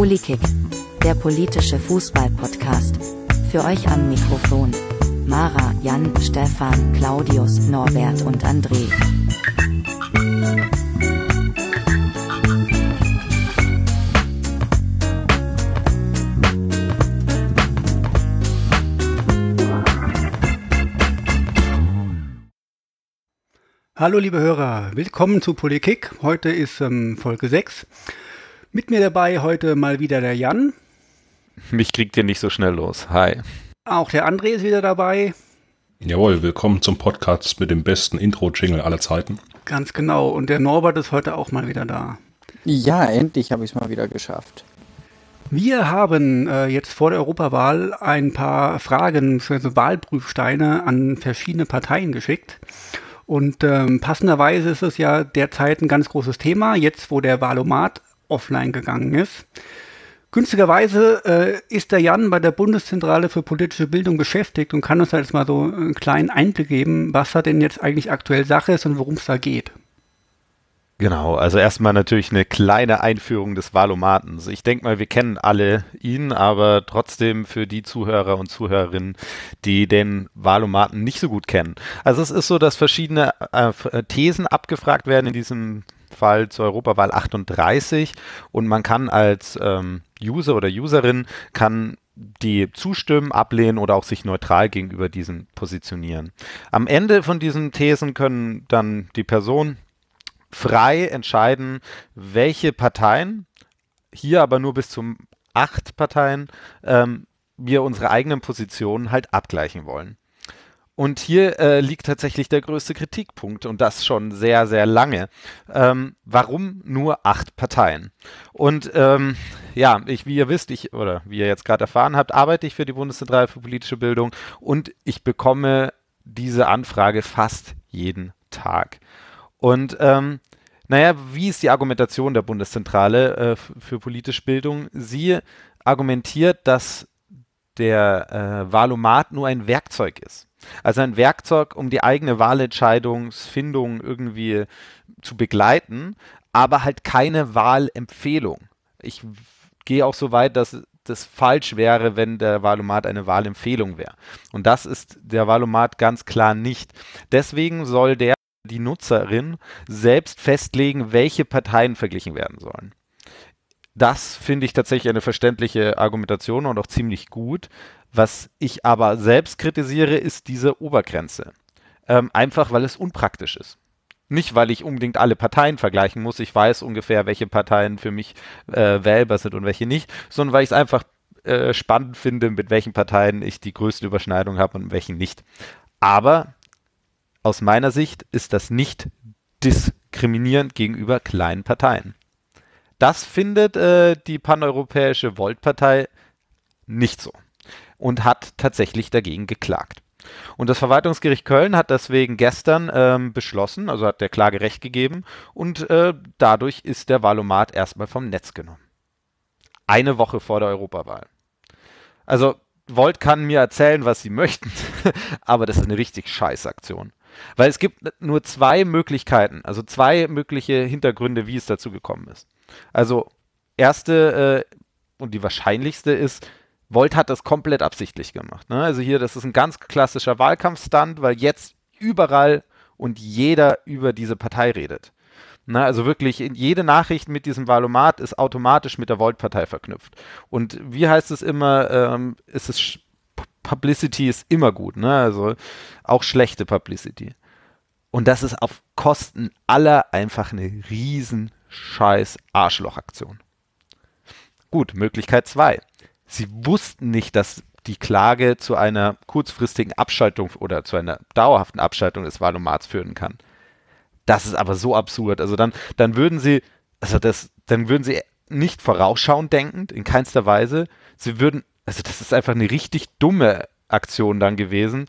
Polykick, der politische Fußball-Podcast. Für euch am Mikrofon. Mara, Jan, Stefan, Claudius, Norbert und André. Hallo liebe Hörer, willkommen zu Politik. Heute ist ähm, Folge 6. Mit mir dabei heute mal wieder der Jan. Mich kriegt ihr nicht so schnell los. Hi. Auch der André ist wieder dabei. Jawohl, willkommen zum Podcast mit dem besten Intro-Jingle aller Zeiten. Ganz genau. Und der Norbert ist heute auch mal wieder da. Ja, endlich habe ich es mal wieder geschafft. Wir haben äh, jetzt vor der Europawahl ein paar Fragen, also Wahlprüfsteine an verschiedene Parteien geschickt. Und ähm, passenderweise ist es ja derzeit ein ganz großes Thema, jetzt wo der Wahlomat offline gegangen ist. Günstigerweise äh, ist der Jan bei der Bundeszentrale für politische Bildung beschäftigt und kann uns da jetzt mal so einen kleinen Einblick geben, was da denn jetzt eigentlich aktuell Sache ist und worum es da geht. Genau, also erstmal natürlich eine kleine Einführung des Wahlomatens. Ich denke mal, wir kennen alle ihn, aber trotzdem für die Zuhörer und Zuhörerinnen, die den Wahlomaten nicht so gut kennen. Also es ist so, dass verschiedene äh, Thesen abgefragt werden in diesem Fall zur Europawahl 38 und man kann als ähm, User oder Userin kann die zustimmen, ablehnen oder auch sich neutral gegenüber diesen positionieren. Am Ende von diesen Thesen können dann die Person frei entscheiden, welche Parteien, hier aber nur bis zu acht Parteien, ähm, wir unsere eigenen Positionen halt abgleichen wollen. Und hier äh, liegt tatsächlich der größte Kritikpunkt und das schon sehr, sehr lange. Ähm, warum nur acht Parteien? Und ähm, ja, ich, wie ihr wisst, ich, oder wie ihr jetzt gerade erfahren habt, arbeite ich für die Bundeszentrale für politische Bildung und ich bekomme diese Anfrage fast jeden Tag. Und ähm, naja, wie ist die Argumentation der Bundeszentrale äh, für politische Bildung? Sie argumentiert, dass der äh, nur ein Werkzeug ist. Also ein Werkzeug, um die eigene Wahlentscheidungsfindung irgendwie zu begleiten, aber halt keine Wahlempfehlung. Ich gehe auch so weit, dass das falsch wäre, wenn der Wahlomat eine Wahlempfehlung wäre. Und das ist der Wahlomat ganz klar nicht. Deswegen soll der die Nutzerin selbst festlegen, welche Parteien verglichen werden sollen. Das finde ich tatsächlich eine verständliche Argumentation und auch ziemlich gut. Was ich aber selbst kritisiere, ist diese Obergrenze. Ähm, einfach weil es unpraktisch ist. Nicht, weil ich unbedingt alle Parteien vergleichen muss. Ich weiß ungefähr, welche Parteien für mich äh, wählbar sind und welche nicht, sondern weil ich es einfach äh, spannend finde, mit welchen Parteien ich die größte Überschneidung habe und welchen nicht. Aber aus meiner Sicht ist das nicht diskriminierend gegenüber kleinen Parteien. Das findet äh, die paneuropäische Volt-Partei nicht so und hat tatsächlich dagegen geklagt. Und das Verwaltungsgericht Köln hat deswegen gestern ähm, beschlossen, also hat der Klage Recht gegeben und äh, dadurch ist der Wahlomat erstmal vom Netz genommen. Eine Woche vor der Europawahl. Also Volt kann mir erzählen, was sie möchten, aber das ist eine richtig scheiß Aktion. Weil es gibt nur zwei Möglichkeiten, also zwei mögliche Hintergründe, wie es dazu gekommen ist. Also erste äh, und die wahrscheinlichste ist, Volt hat das komplett absichtlich gemacht. Ne? Also hier, das ist ein ganz klassischer Wahlkampfstand, weil jetzt überall und jeder über diese Partei redet. Na, ne? also wirklich, jede Nachricht mit diesem Valomat ist automatisch mit der Volt-Partei verknüpft. Und wie heißt es immer, ähm, ist es Publicity ist immer gut, ne? Also auch schlechte Publicity. Und das ist auf Kosten aller einfach eine riesen scheiß Arschlochaktion. Gut, Möglichkeit 2. Sie wussten nicht, dass die Klage zu einer kurzfristigen Abschaltung oder zu einer dauerhaften Abschaltung des Wahlomats führen kann. Das ist aber so absurd. Also dann, dann würden sie, also das, dann würden sie nicht vorausschauend denkend, in keinster Weise. Sie würden, also das ist einfach eine richtig dumme Aktion dann gewesen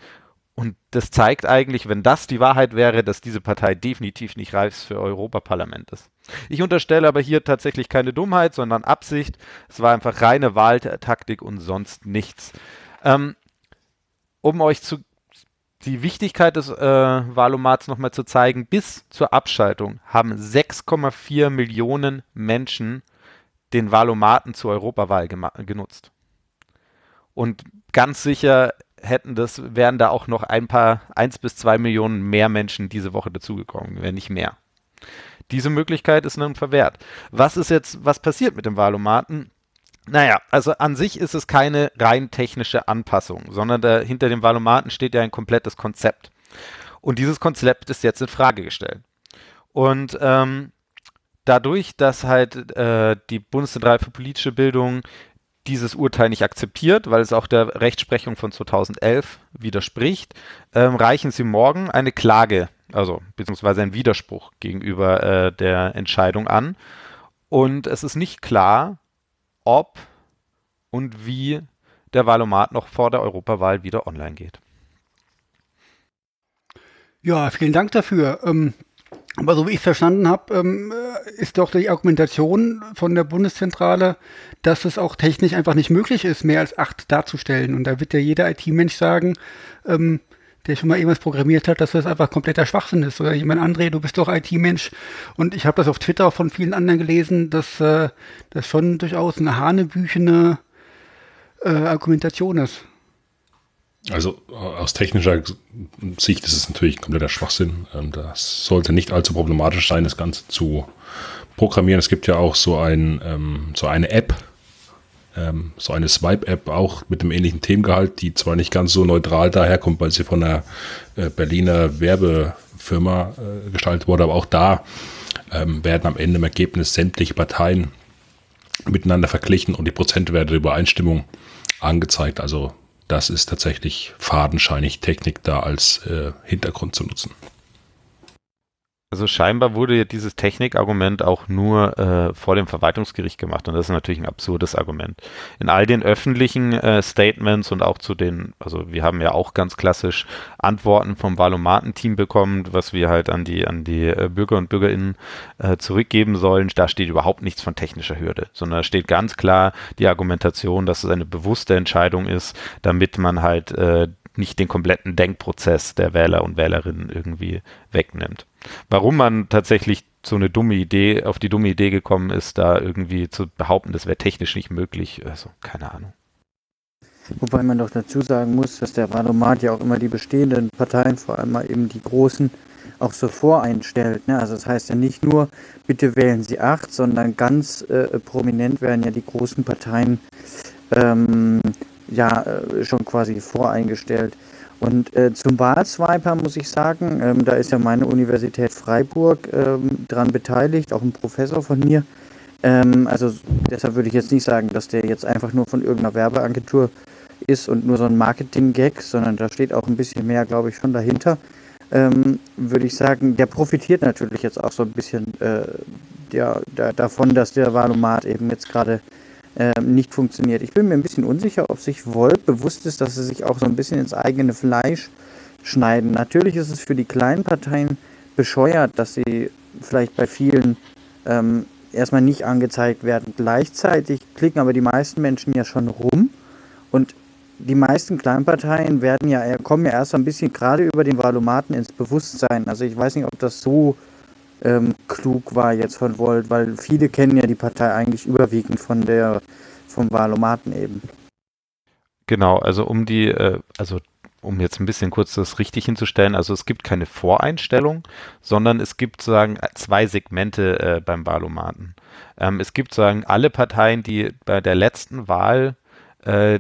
und das zeigt eigentlich, wenn das die Wahrheit wäre, dass diese Partei definitiv nicht reif für Europaparlament ist. Ich unterstelle aber hier tatsächlich keine Dummheit, sondern Absicht. Es war einfach reine Wahltaktik und sonst nichts. Ähm, um euch zu, die Wichtigkeit des äh, Wahlomats nochmal zu zeigen, bis zur Abschaltung haben 6,4 Millionen Menschen den Wahlomaten zur Europawahl genutzt. Und ganz sicher hätten das, wären da auch noch ein paar, eins bis zwei Millionen mehr Menschen diese Woche dazugekommen, wenn nicht mehr. Diese Möglichkeit ist nun verwehrt. Was ist jetzt, was passiert mit dem Wahlomaten? Naja, also an sich ist es keine rein technische Anpassung, sondern da, hinter dem Valomaten steht ja ein komplettes Konzept. Und dieses Konzept ist jetzt in Frage gestellt. Und ähm, dadurch, dass halt äh, die Bundeszentrale für politische Bildung dieses Urteil nicht akzeptiert, weil es auch der Rechtsprechung von 2011 widerspricht, ähm, reichen sie morgen eine Klage, also beziehungsweise einen Widerspruch gegenüber äh, der Entscheidung an. Und es ist nicht klar, ob und wie der Wahlomat noch vor der Europawahl wieder online geht. Ja, vielen Dank dafür. Ähm, aber so wie ich es verstanden habe, ähm, äh, ist doch die Argumentation von der Bundeszentrale, dass es auch technisch einfach nicht möglich ist, mehr als acht darzustellen. Und da wird ja jeder IT-Mensch sagen, ähm, der schon mal irgendwas programmiert hat, dass das einfach kompletter Schwachsinn ist. Oder jemand, André, du bist doch IT-Mensch. Und ich habe das auf Twitter von vielen anderen gelesen, dass äh, das schon durchaus eine hanebüchene äh, Argumentation ist. Also aus technischer Sicht ist es natürlich kompletter Schwachsinn. Ähm, das sollte nicht allzu problematisch sein, das Ganze zu programmieren. Es gibt ja auch so, ein, ähm, so eine App, ähm, so eine Swipe-App auch mit einem ähnlichen Themengehalt, die zwar nicht ganz so neutral daherkommt, weil sie von einer äh, Berliner Werbefirma äh, gestaltet wurde, aber auch da werden am Ende im Ergebnis sämtliche Parteien miteinander verglichen und die Prozentwerte der Übereinstimmung angezeigt. Also das ist tatsächlich fadenscheinig Technik da als äh, Hintergrund zu nutzen. Also scheinbar wurde ja dieses Technikargument auch nur äh, vor dem Verwaltungsgericht gemacht und das ist natürlich ein absurdes Argument. In all den öffentlichen äh, Statements und auch zu den, also wir haben ja auch ganz klassisch Antworten vom Valomaten-Team bekommen, was wir halt an die an die äh, Bürger und Bürgerinnen äh, zurückgeben sollen. Da steht überhaupt nichts von technischer Hürde, sondern da steht ganz klar die Argumentation, dass es eine bewusste Entscheidung ist, damit man halt äh, nicht den kompletten Denkprozess der Wähler und Wählerinnen irgendwie wegnimmt. Warum man tatsächlich so eine dumme Idee, auf die dumme Idee gekommen ist, da irgendwie zu behaupten, das wäre technisch nicht möglich, also keine Ahnung. Wobei man doch dazu sagen muss, dass der Wahlomat ja auch immer die bestehenden Parteien, vor allem mal eben die großen, auch so voreinstellt. Ne? Also das heißt ja nicht nur, bitte wählen Sie acht, sondern ganz äh, prominent werden ja die großen Parteien ähm, ja äh, schon quasi voreingestellt. Und äh, zum Wahlswiper muss ich sagen, ähm, da ist ja meine Universität Freiburg ähm, dran beteiligt, auch ein Professor von mir. Ähm, also deshalb würde ich jetzt nicht sagen, dass der jetzt einfach nur von irgendeiner Werbeagentur ist und nur so ein Marketing-Gag, sondern da steht auch ein bisschen mehr, glaube ich, schon dahinter. Ähm, würde ich sagen, der profitiert natürlich jetzt auch so ein bisschen äh, ja, da, davon, dass der Wahlomat eben jetzt gerade nicht funktioniert. Ich bin mir ein bisschen unsicher, ob sich Volt bewusst ist, dass sie sich auch so ein bisschen ins eigene Fleisch schneiden. Natürlich ist es für die kleinen Parteien bescheuert, dass sie vielleicht bei vielen ähm, erstmal nicht angezeigt werden. Gleichzeitig klicken aber die meisten Menschen ja schon rum und die meisten Kleinparteien werden ja, kommen ja erst ein bisschen gerade über den Valomaten ins Bewusstsein. Also ich weiß nicht, ob das so ähm, klug war jetzt von Volt, weil viele kennen ja die Partei eigentlich überwiegend von der vom Wahlomaten eben. Genau, also um die, äh, also um jetzt ein bisschen kurz das richtig hinzustellen, also es gibt keine Voreinstellung, sondern es gibt sozusagen zwei Segmente äh, beim Wahlomaten. Ähm, es gibt sozusagen alle Parteien, die bei der letzten Wahl äh,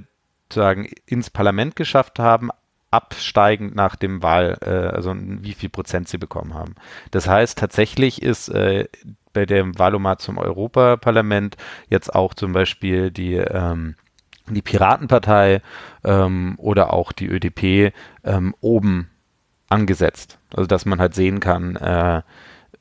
sozusagen ins Parlament geschafft haben, absteigend nach dem Wahl, äh, also wie viel Prozent sie bekommen haben. Das heißt, tatsächlich ist äh, bei dem Wahlomat zum Europaparlament jetzt auch zum Beispiel die ähm, die Piratenpartei ähm, oder auch die ÖDP ähm, oben angesetzt. Also dass man halt sehen kann, äh,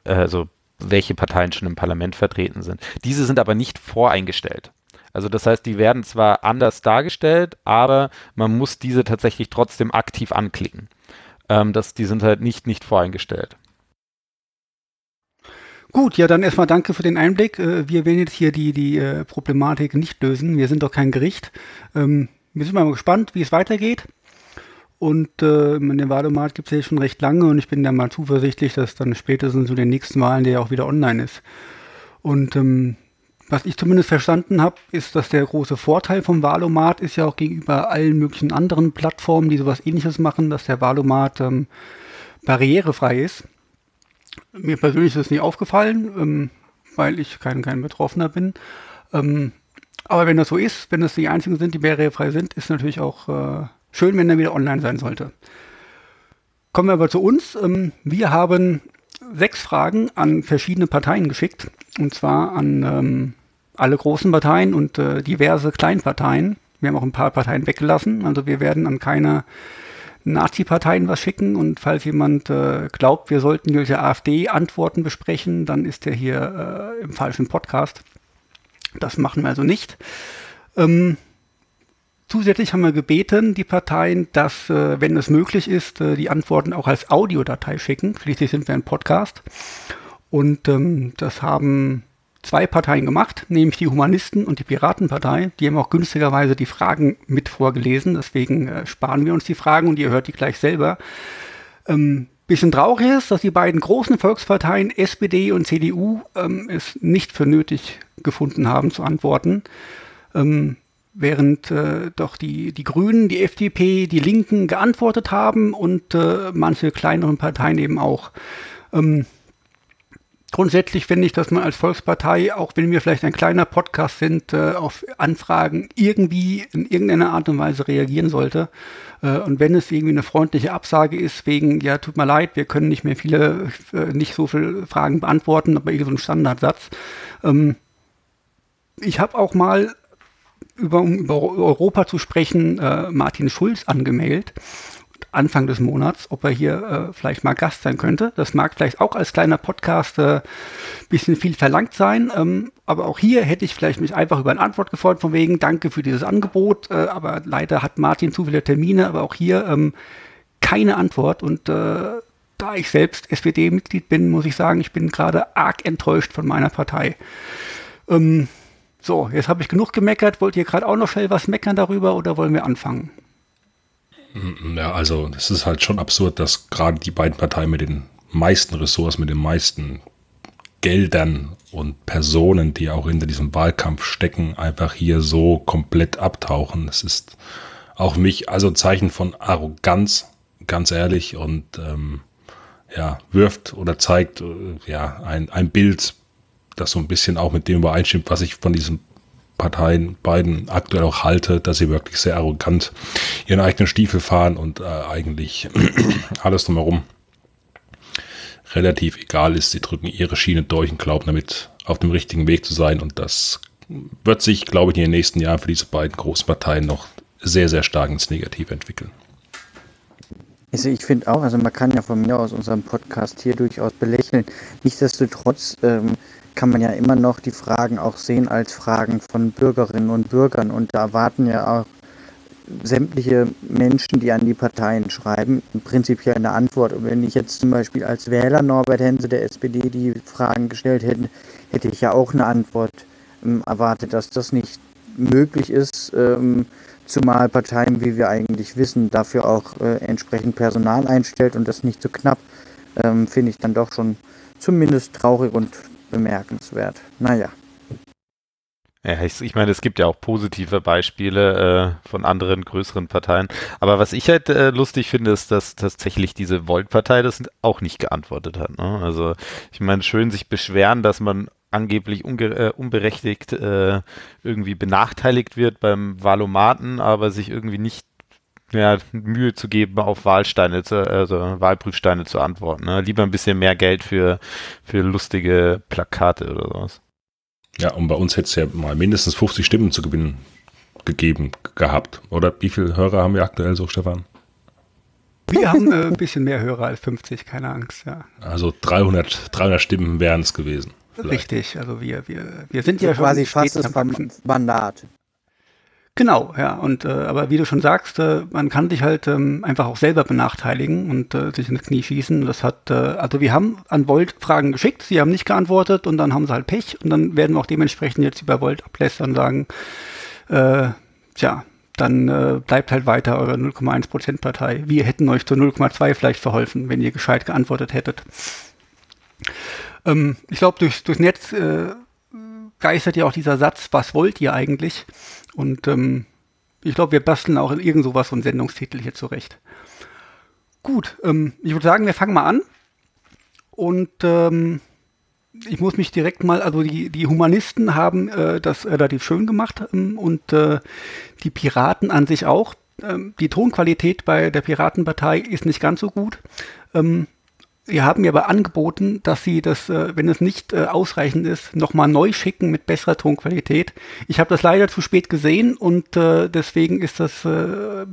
also welche Parteien schon im Parlament vertreten sind. Diese sind aber nicht voreingestellt. Also das heißt, die werden zwar anders dargestellt, aber man muss diese tatsächlich trotzdem aktiv anklicken. Ähm, das, die sind halt nicht, nicht voreingestellt. Gut, ja, dann erstmal danke für den Einblick. Äh, wir werden jetzt hier die, die äh, Problematik nicht lösen. Wir sind doch kein Gericht. Ähm, wir sind mal gespannt, wie es weitergeht. Und äh, den Wahlomat gibt es ja schon recht lange und ich bin da mal zuversichtlich, dass dann spätestens zu den nächsten Wahlen der ja auch wieder online ist. Und ähm, was ich zumindest verstanden habe, ist, dass der große Vorteil vom Valomat ist ja auch gegenüber allen möglichen anderen Plattformen, die sowas ähnliches machen, dass der Valomat ähm, barrierefrei ist. Mir persönlich ist das nie aufgefallen, ähm, weil ich kein, kein Betroffener bin. Ähm, aber wenn das so ist, wenn das die einzigen sind, die barrierefrei sind, ist natürlich auch äh, schön, wenn er wieder online sein sollte. Kommen wir aber zu uns. Ähm, wir haben sechs Fragen an verschiedene Parteien geschickt. Und zwar an ähm, alle großen Parteien und äh, diverse Kleinparteien. Wir haben auch ein paar Parteien weggelassen. Also wir werden an keine Nazi-Parteien was schicken. Und falls jemand äh, glaubt, wir sollten durch AfD-Antworten besprechen, dann ist er hier äh, im falschen Podcast. Das machen wir also nicht. Ähm, Zusätzlich haben wir gebeten, die Parteien, dass, äh, wenn es möglich ist, äh, die Antworten auch als Audiodatei schicken. Schließlich sind wir ein Podcast. Und ähm, das haben zwei Parteien gemacht, nämlich die Humanisten und die Piratenpartei. Die haben auch günstigerweise die Fragen mit vorgelesen. Deswegen äh, sparen wir uns die Fragen und ihr hört die gleich selber. Ähm, bisschen traurig ist, dass die beiden großen Volksparteien SPD und CDU ähm, es nicht für nötig gefunden haben zu antworten. Ähm, während äh, doch die, die Grünen, die FDP, die Linken geantwortet haben und äh, manche kleineren Parteien eben auch. Ähm, grundsätzlich finde ich, dass man als Volkspartei, auch wenn wir vielleicht ein kleiner Podcast sind, äh, auf Anfragen irgendwie in irgendeiner Art und Weise reagieren sollte. Äh, und wenn es irgendwie eine freundliche Absage ist, wegen, ja, tut mir leid, wir können nicht mehr viele, äh, nicht so viele Fragen beantworten, aber irgendwie so ein Standardsatz. Ähm, ich habe auch mal über, um über Europa zu sprechen, Martin Schulz angemeldet. Anfang des Monats, ob er hier äh, vielleicht mal Gast sein könnte. Das mag vielleicht auch als kleiner Podcast äh, bisschen viel verlangt sein, ähm, aber auch hier hätte ich vielleicht mich einfach über eine Antwort gefreut, von wegen Danke für dieses Angebot, äh, aber leider hat Martin zu viele Termine, aber auch hier ähm, keine Antwort und äh, da ich selbst SPD-Mitglied bin, muss ich sagen, ich bin gerade arg enttäuscht von meiner Partei. Ähm, so, jetzt habe ich genug gemeckert. Wollt ihr gerade auch noch schnell was meckern darüber oder wollen wir anfangen? Ja, also es ist halt schon absurd, dass gerade die beiden Parteien mit den meisten Ressourcen, mit den meisten Geldern und Personen, die auch hinter diesem Wahlkampf stecken, einfach hier so komplett abtauchen. Das ist auch mich also ein Zeichen von Arroganz, ganz ehrlich, und ähm, ja, wirft oder zeigt äh, ja ein, ein Bild das so ein bisschen auch mit dem übereinstimmt, was ich von diesen Parteien beiden aktuell auch halte, dass sie wirklich sehr arrogant ihren eigenen Stiefel fahren und äh, eigentlich alles drumherum relativ egal ist. Sie drücken ihre Schiene durch und glauben damit auf dem richtigen Weg zu sein. Und das wird sich, glaube ich, in den nächsten Jahren für diese beiden großen Parteien noch sehr, sehr stark ins Negative entwickeln. Also ich finde auch, also man kann ja von mir aus unserem Podcast hier durchaus belächeln. Nichtsdestotrotz ähm, kann man ja immer noch die Fragen auch sehen als Fragen von Bürgerinnen und Bürgern. Und da erwarten ja auch sämtliche Menschen, die an die Parteien schreiben, prinzipiell eine Antwort. Und wenn ich jetzt zum Beispiel als Wähler Norbert Hense der SPD die Fragen gestellt hätte, hätte ich ja auch eine Antwort ähm, erwartet, dass das nicht möglich ist, ähm, zumal Parteien, wie wir eigentlich wissen, dafür auch äh, entsprechend Personal einstellt und das nicht so knapp, ähm, finde ich dann doch schon zumindest traurig und bemerkenswert. Naja. Ja, ich, ich, meine, es gibt ja auch positive Beispiele äh, von anderen größeren Parteien. Aber was ich halt äh, lustig finde, ist, dass tatsächlich diese Volt-Partei das auch nicht geantwortet hat. Ne? Also ich meine, schön sich beschweren, dass man angeblich äh, unberechtigt äh, irgendwie benachteiligt wird beim Wahlomaten, aber sich irgendwie nicht ja, Mühe zu geben, auf Wahlsteine, zu, also Wahlprüfsteine zu antworten. Ne? Lieber ein bisschen mehr Geld für, für lustige Plakate oder sowas. Ja, und bei uns hätte es ja mal mindestens 50 Stimmen zu gewinnen gegeben gehabt. Oder wie viele Hörer haben wir aktuell so, Stefan? Wir haben äh, ein bisschen mehr Hörer als 50, keine Angst, ja. Also 300, 300 Stimmen wären es gewesen. Vielleicht. Richtig, also wir, wir, wir sind so ja quasi fast das Mandat. Genau, ja. Und äh, aber wie du schon sagst, äh, man kann dich halt ähm, einfach auch selber benachteiligen und äh, sich ins Knie schießen. Das hat, äh, also wir haben an Volt Fragen geschickt, sie haben nicht geantwortet und dann haben sie halt Pech und dann werden wir auch dementsprechend jetzt über Volt ablästern und sagen, äh, tja, dann äh, bleibt halt weiter eure 0,1% Partei. Wir hätten euch zu 0,2 vielleicht verholfen, wenn ihr gescheit geantwortet hättet. Ähm, ich glaube, durchs, durchs Netz äh, geistert ja auch dieser Satz, was wollt ihr eigentlich? Und ähm, ich glaube, wir basteln auch in irgend sowas so einen Sendungstitel hier zurecht. Gut, ähm, ich würde sagen, wir fangen mal an. Und ähm, ich muss mich direkt mal, also die, die Humanisten haben äh, das relativ schön gemacht ähm, und äh, die Piraten an sich auch. Ähm, die Tonqualität bei der Piratenpartei ist nicht ganz so gut. Ähm, Sie haben mir aber angeboten, dass Sie das, äh, wenn es nicht äh, ausreichend ist, nochmal neu schicken mit besserer Tonqualität. Ich habe das leider zu spät gesehen und äh, deswegen ist das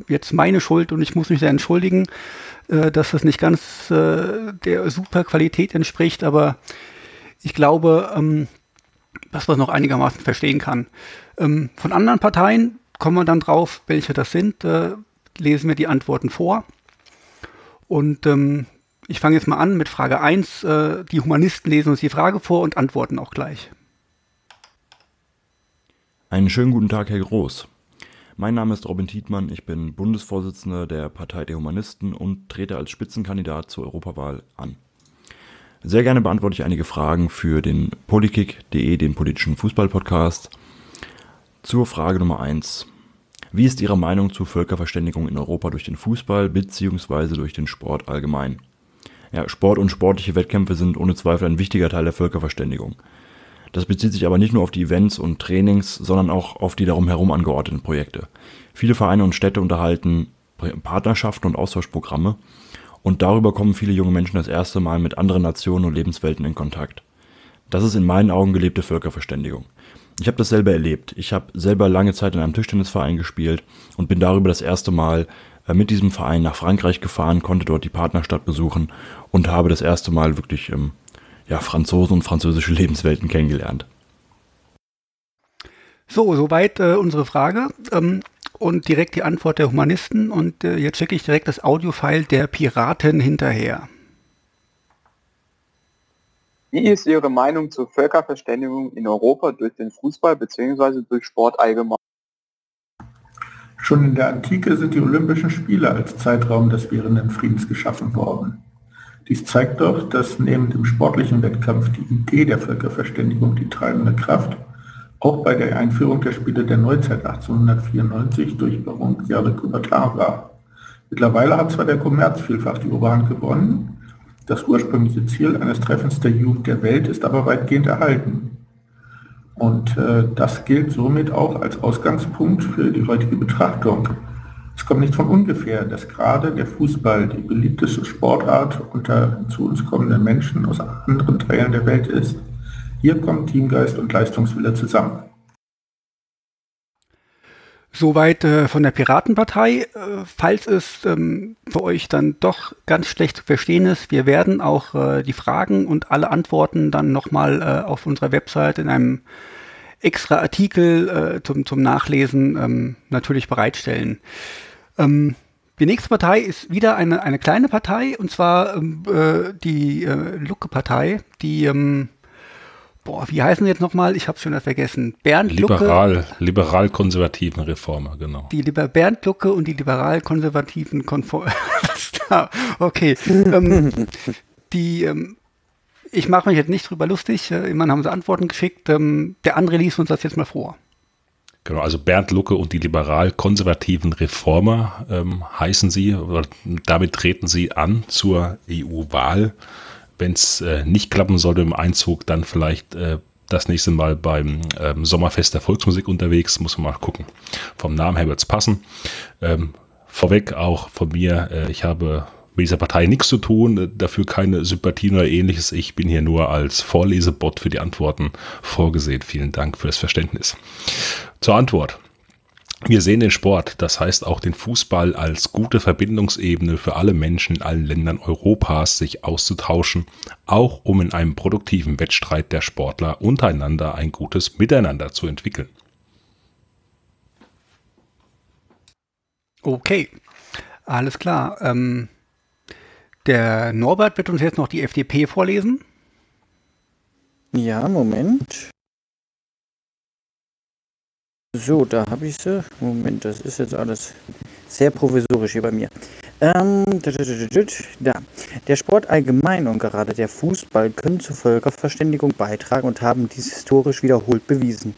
jetzt meine Schuld und ich muss mich da entschuldigen, dass das nicht ganz der super Qualität entspricht, aber ich glaube, ähm, dass man es noch einigermaßen verstehen kann. Ähm, von anderen Parteien kommen wir dann drauf, welche das sind, lesen wir die Antworten vor. Und ähm, ich fange jetzt mal an mit Frage 1. Äh, die Humanisten lesen uns die Frage vor und antworten auch gleich. Einen schönen guten Tag, Herr Groß. Mein Name ist Robin Tietmann, ich bin Bundesvorsitzender der Partei der Humanisten und trete als Spitzenkandidat zur Europawahl an. Sehr gerne beantworte ich einige Fragen für den Polikick.de, den politischen Fußballpodcast. Zur Frage Nummer 1. Wie ist Ihre Meinung zur Völkerverständigung in Europa durch den Fußball bzw. durch den Sport allgemein? Ja, Sport und sportliche Wettkämpfe sind ohne Zweifel ein wichtiger Teil der Völkerverständigung. Das bezieht sich aber nicht nur auf die Events und Trainings, sondern auch auf die darum herum angeordneten Projekte. Viele Vereine und Städte unterhalten Partnerschaften und Austauschprogramme und darüber kommen viele junge Menschen das erste Mal mit anderen Nationen und Lebenswelten in Kontakt. Das ist in meinen Augen gelebte Völkerverständigung. Ich habe das selber erlebt. Ich habe selber lange Zeit in einem Tischtennisverein gespielt und bin darüber das erste Mal mit diesem Verein nach Frankreich gefahren, konnte dort die Partnerstadt besuchen und habe das erste Mal wirklich ähm, ja, Franzosen und französische Lebenswelten kennengelernt. So, soweit äh, unsere Frage ähm, und direkt die Antwort der Humanisten. Und äh, jetzt schicke ich direkt das Audiofile der Piraten hinterher. Wie ist Ihre Meinung zur Völkerverständigung in Europa durch den Fußball bzw. durch Sport allgemein? Schon in der Antike sind die Olympischen Spiele als Zeitraum des währenden Friedens geschaffen worden. Dies zeigt doch, dass neben dem sportlichen Wettkampf die Idee der Völkerverständigung die treibende Kraft auch bei der Einführung der Spiele der Neuzeit 1894 durch Baron Pierre Coubertin war. Mittlerweile hat zwar der Kommerz vielfach die Oberhand gewonnen, das ursprüngliche Ziel eines Treffens der Jugend der Welt ist aber weitgehend erhalten. Und äh, das gilt somit auch als Ausgangspunkt für die heutige Betrachtung. Es kommt nicht von ungefähr, dass gerade der Fußball die beliebteste Sportart unter zu uns kommenden Menschen aus anderen Teilen der Welt ist. Hier kommen Teamgeist und Leistungswille zusammen. Soweit äh, von der Piratenpartei. Äh, falls es ähm, für euch dann doch ganz schlecht zu verstehen ist, wir werden auch äh, die Fragen und alle Antworten dann nochmal äh, auf unserer Website in einem extra Artikel äh, zum, zum Nachlesen ähm, natürlich bereitstellen. Ähm, die nächste Partei ist wieder eine, eine kleine Partei, und zwar ähm, äh, die äh, Lucke-Partei, die ähm, boah, wie heißen sie jetzt nochmal? Ich habe es schon vergessen. Bernd Liberal, Lucke. Liberal-konservativen Reformer, genau. Die Liber Bernd Lucke und die liberal-konservativen Konform. okay. ähm, die, ähm, ich mache mich jetzt nicht drüber lustig. Äh, immerhin haben sie Antworten geschickt. Ähm, der andere liest uns das jetzt mal vor. Genau, also Bernd Lucke und die liberal-konservativen Reformer ähm, heißen sie. Damit treten sie an zur EU-Wahl wenn es äh, nicht klappen sollte im Einzug, dann vielleicht äh, das nächste Mal beim ähm, Sommerfest der Volksmusik unterwegs. Muss man mal gucken. Vom Namen her wird es passen. Ähm, vorweg auch von mir, äh, ich habe mit dieser Partei nichts zu tun, äh, dafür keine Sympathien oder ähnliches. Ich bin hier nur als Vorlesebot für die Antworten vorgesehen. Vielen Dank für das Verständnis. Zur Antwort. Wir sehen den Sport, das heißt auch den Fußball, als gute Verbindungsebene für alle Menschen in allen Ländern Europas, sich auszutauschen, auch um in einem produktiven Wettstreit der Sportler untereinander ein gutes Miteinander zu entwickeln. Okay, alles klar. Ähm, der Norbert wird uns jetzt noch die FDP vorlesen. Ja, Moment. So, da habe ich sie. Moment, das ist jetzt alles sehr provisorisch hier bei mir. Ähm, da. Der Sport allgemein und gerade der Fußball können zur Völkerverständigung beitragen und haben dies historisch wiederholt bewiesen.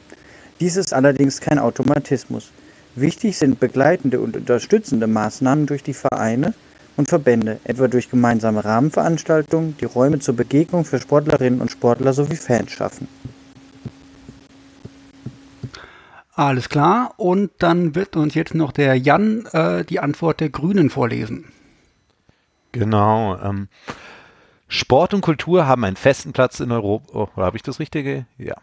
Dies ist allerdings kein Automatismus. Wichtig sind begleitende und unterstützende Maßnahmen durch die Vereine und Verbände, etwa durch gemeinsame Rahmenveranstaltungen, die Räume zur Begegnung für Sportlerinnen und Sportler sowie Fans schaffen. Alles klar. Und dann wird uns jetzt noch der Jan äh, die Antwort der Grünen vorlesen. Genau. Ähm, Sport und Kultur haben einen festen Platz in Europa. Oh, habe ich das Richtige? Ja.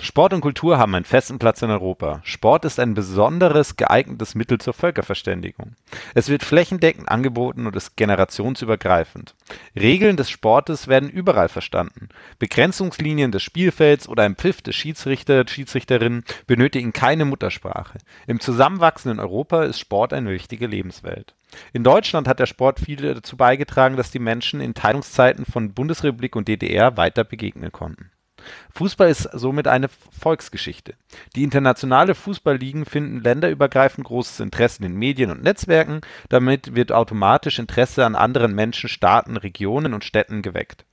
Sport und Kultur haben einen festen Platz in Europa. Sport ist ein besonderes geeignetes Mittel zur Völkerverständigung. Es wird flächendeckend angeboten und ist generationsübergreifend. Regeln des Sportes werden überall verstanden. Begrenzungslinien des Spielfelds oder ein Pfiff des Schiedsrichter, Schiedsrichterinnen benötigen keine Muttersprache. Im zusammenwachsenden Europa ist Sport eine wichtige Lebenswelt. In Deutschland hat der Sport viel dazu beigetragen, dass die Menschen in Teilungszeiten von Bundesrepublik und DDR weiter begegnen konnten. Fußball ist somit eine Volksgeschichte. Die internationale Fußballligen finden länderübergreifend großes Interesse in Medien und Netzwerken, damit wird automatisch Interesse an anderen Menschen, Staaten, Regionen und Städten geweckt.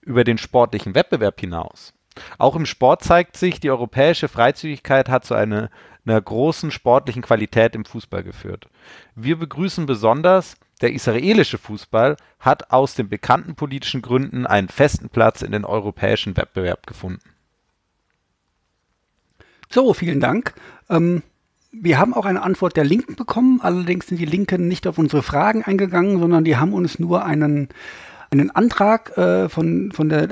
Über den sportlichen Wettbewerb hinaus. Auch im Sport zeigt sich, die europäische Freizügigkeit hat zu einer einer großen sportlichen Qualität im Fußball geführt. Wir begrüßen besonders, der israelische Fußball hat aus den bekannten politischen Gründen einen festen Platz in den europäischen Wettbewerb gefunden. So, vielen Dank. Ähm, wir haben auch eine Antwort der Linken bekommen. Allerdings sind die Linken nicht auf unsere Fragen eingegangen, sondern die haben uns nur einen einen Antrag äh, von, von der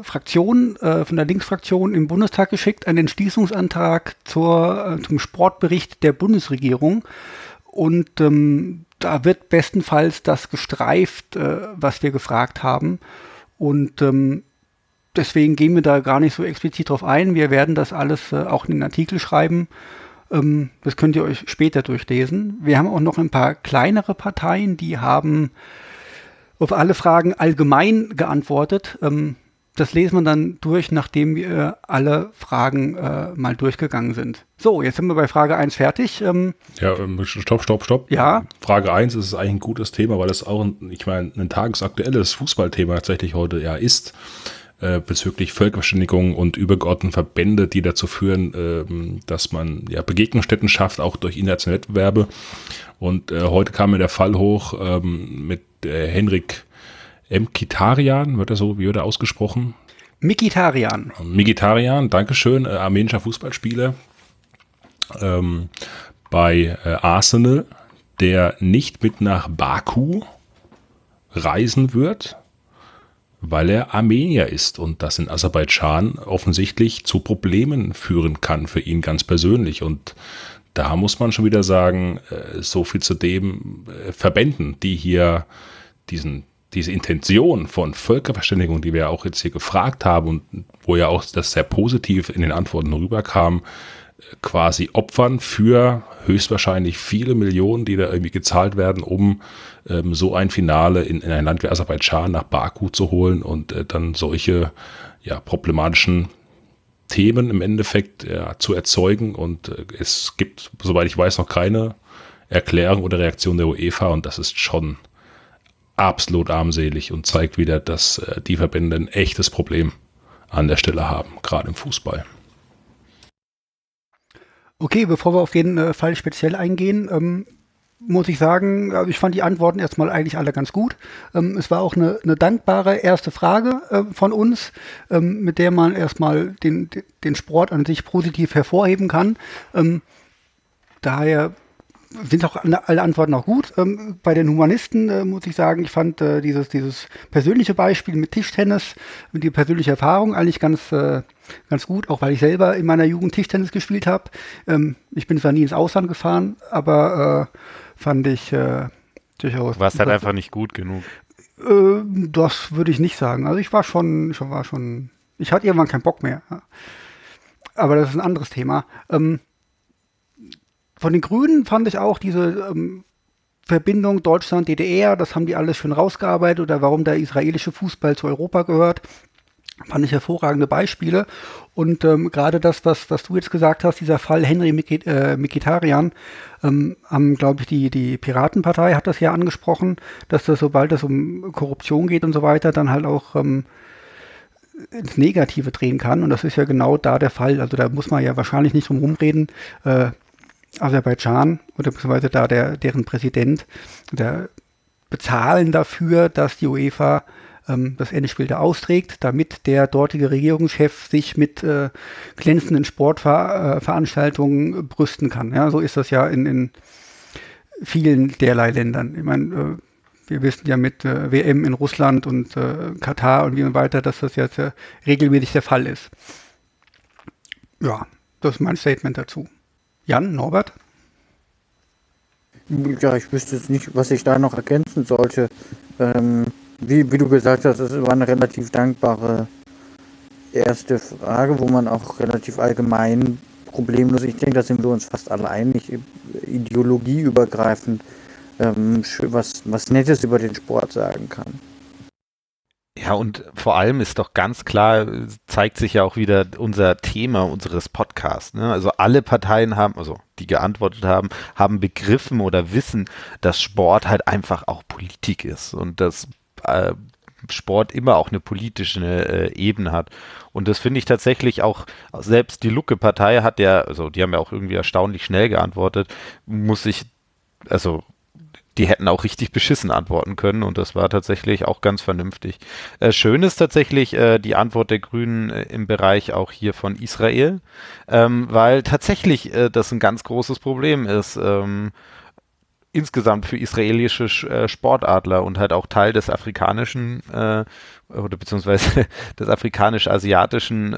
äh, Fraktion, äh, von der Linksfraktion im Bundestag geschickt, einen Entschließungsantrag zur, äh, zum Sportbericht der Bundesregierung. Und ähm, da wird bestenfalls das gestreift, äh, was wir gefragt haben. Und ähm, deswegen gehen wir da gar nicht so explizit drauf ein. Wir werden das alles äh, auch in den Artikel schreiben. Ähm, das könnt ihr euch später durchlesen. Wir haben auch noch ein paar kleinere Parteien, die haben auf alle Fragen allgemein geantwortet. Ähm, das lesen wir dann durch, nachdem wir alle Fragen äh, mal durchgegangen sind. So, jetzt sind wir bei Frage 1 fertig. Ähm, ja, ähm, stopp, stopp, stopp. Ja. Frage 1 ist eigentlich ein gutes Thema, weil es auch, ein, ich meine, ein tagesaktuelles Fußballthema tatsächlich heute ja ist äh, bezüglich Völkerverständigung und übergeordneten Verbände, die dazu führen, äh, dass man ja Begegnungsstätten schafft, auch durch internationale Wettbewerbe. Und äh, heute kam mir der Fall hoch ähm, mit äh, Henrik Mkitarian, wird er so, wie wird er ausgesprochen? Mikitarian. Mikitarian, Dankeschön, äh, armenischer Fußballspieler ähm, bei äh, Arsenal, der nicht mit nach Baku reisen wird, weil er Armenier ist und das in Aserbaidschan offensichtlich zu Problemen führen kann für ihn ganz persönlich. Und da muss man schon wieder sagen, äh, so viel zu dem äh, Verbänden, die hier diesen, diese Intention von Völkerverständigung, die wir auch jetzt hier gefragt haben und wo ja auch das sehr positiv in den Antworten rüberkam, quasi opfern für höchstwahrscheinlich viele Millionen, die da irgendwie gezahlt werden, um ähm, so ein Finale in, in ein Land wie Aserbaidschan nach Baku zu holen und äh, dann solche ja, problematischen Themen im Endeffekt ja, zu erzeugen. Und äh, es gibt, soweit ich weiß, noch keine Erklärung oder Reaktion der UEFA und das ist schon absolut armselig und zeigt wieder, dass äh, die Verbände ein echtes Problem an der Stelle haben, gerade im Fußball. Okay, bevor wir auf den äh, Fall speziell eingehen, ähm, muss ich sagen, also ich fand die Antworten erstmal eigentlich alle ganz gut. Ähm, es war auch eine, eine dankbare erste Frage äh, von uns, ähm, mit der man erstmal den, den Sport an sich positiv hervorheben kann. Ähm, daher sind auch alle Antworten auch gut. Ähm, bei den Humanisten äh, muss ich sagen, ich fand äh, dieses, dieses persönliche Beispiel mit Tischtennis, mit die persönliche Erfahrung eigentlich ganz, äh, ganz gut, auch weil ich selber in meiner Jugend Tischtennis gespielt habe. Ähm, ich bin zwar nie ins Ausland gefahren, aber äh, fand ich äh, durchaus. Warst halt einfach nicht gut genug. Äh, das würde ich nicht sagen. Also ich war schon, ich war schon, ich hatte irgendwann keinen Bock mehr. Aber das ist ein anderes Thema. Ähm, von den Grünen fand ich auch diese ähm, Verbindung Deutschland-DDR, das haben die alles schön rausgearbeitet oder warum der israelische Fußball zu Europa gehört. Fand ich hervorragende Beispiele. Und ähm, gerade das, was, was du jetzt gesagt hast, dieser Fall Henry Mikit, äh, Mikitarian, ähm, haben, glaube ich, die, die Piratenpartei hat das ja angesprochen, dass das, sobald es um Korruption geht und so weiter, dann halt auch ähm, ins Negative drehen kann. Und das ist ja genau da der Fall. Also da muss man ja wahrscheinlich nicht drum rumreden. Äh, Aserbaidschan oder beziehungsweise da der, deren Präsident, der bezahlen dafür, dass die UEFA ähm, das Endspiel da austrägt, damit der dortige Regierungschef sich mit äh, glänzenden Sportveranstaltungen äh, brüsten kann. Ja, so ist das ja in, in vielen derlei Ländern. Ich meine, äh, wir wissen ja mit äh, WM in Russland und äh, Katar und wie und weiter, dass das jetzt äh, regelmäßig der Fall ist. Ja, das ist mein Statement dazu. Jan, Norbert? Ja, ich wüsste jetzt nicht, was ich da noch ergänzen sollte. Ähm, wie, wie du gesagt hast, das war eine relativ dankbare erste Frage, wo man auch relativ allgemein problemlos, ich denke, da sind wir uns fast alle einig, ideologieübergreifend ähm, was, was Nettes über den Sport sagen kann. Ja, und vor allem ist doch ganz klar, zeigt sich ja auch wieder unser Thema unseres Podcasts. Ne? Also alle Parteien haben, also die geantwortet haben, haben begriffen oder wissen, dass Sport halt einfach auch Politik ist und dass äh, Sport immer auch eine politische äh, Ebene hat. Und das finde ich tatsächlich auch, selbst die Lucke-Partei hat ja, also die haben ja auch irgendwie erstaunlich schnell geantwortet, muss ich, also die hätten auch richtig beschissen antworten können und das war tatsächlich auch ganz vernünftig. Äh, schön ist tatsächlich äh, die Antwort der Grünen äh, im Bereich auch hier von Israel, ähm, weil tatsächlich äh, das ein ganz großes Problem ist. Ähm, insgesamt für israelische äh, Sportadler und halt auch Teil des afrikanischen oder beziehungsweise des afrikanisch-asiatischen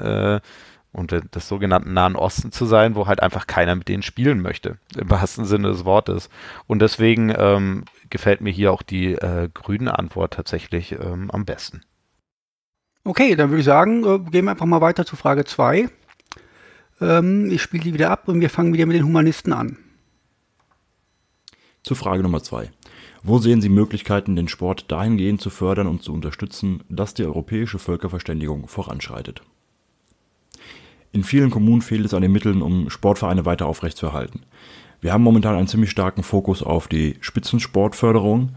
und des sogenannten Nahen Osten zu sein, wo halt einfach keiner mit denen spielen möchte, im wahrsten Sinne des Wortes. Und deswegen ähm, gefällt mir hier auch die äh, grüne Antwort tatsächlich ähm, am besten. Okay, dann würde ich sagen, äh, gehen wir einfach mal weiter zu Frage 2. Ähm, ich spiele die wieder ab und wir fangen wieder mit den Humanisten an. Zur Frage Nummer 2. Wo sehen Sie Möglichkeiten, den Sport dahingehend zu fördern und zu unterstützen, dass die europäische Völkerverständigung voranschreitet? In vielen Kommunen fehlt es an den Mitteln, um Sportvereine weiter aufrechtzuerhalten. Wir haben momentan einen ziemlich starken Fokus auf die Spitzensportförderung.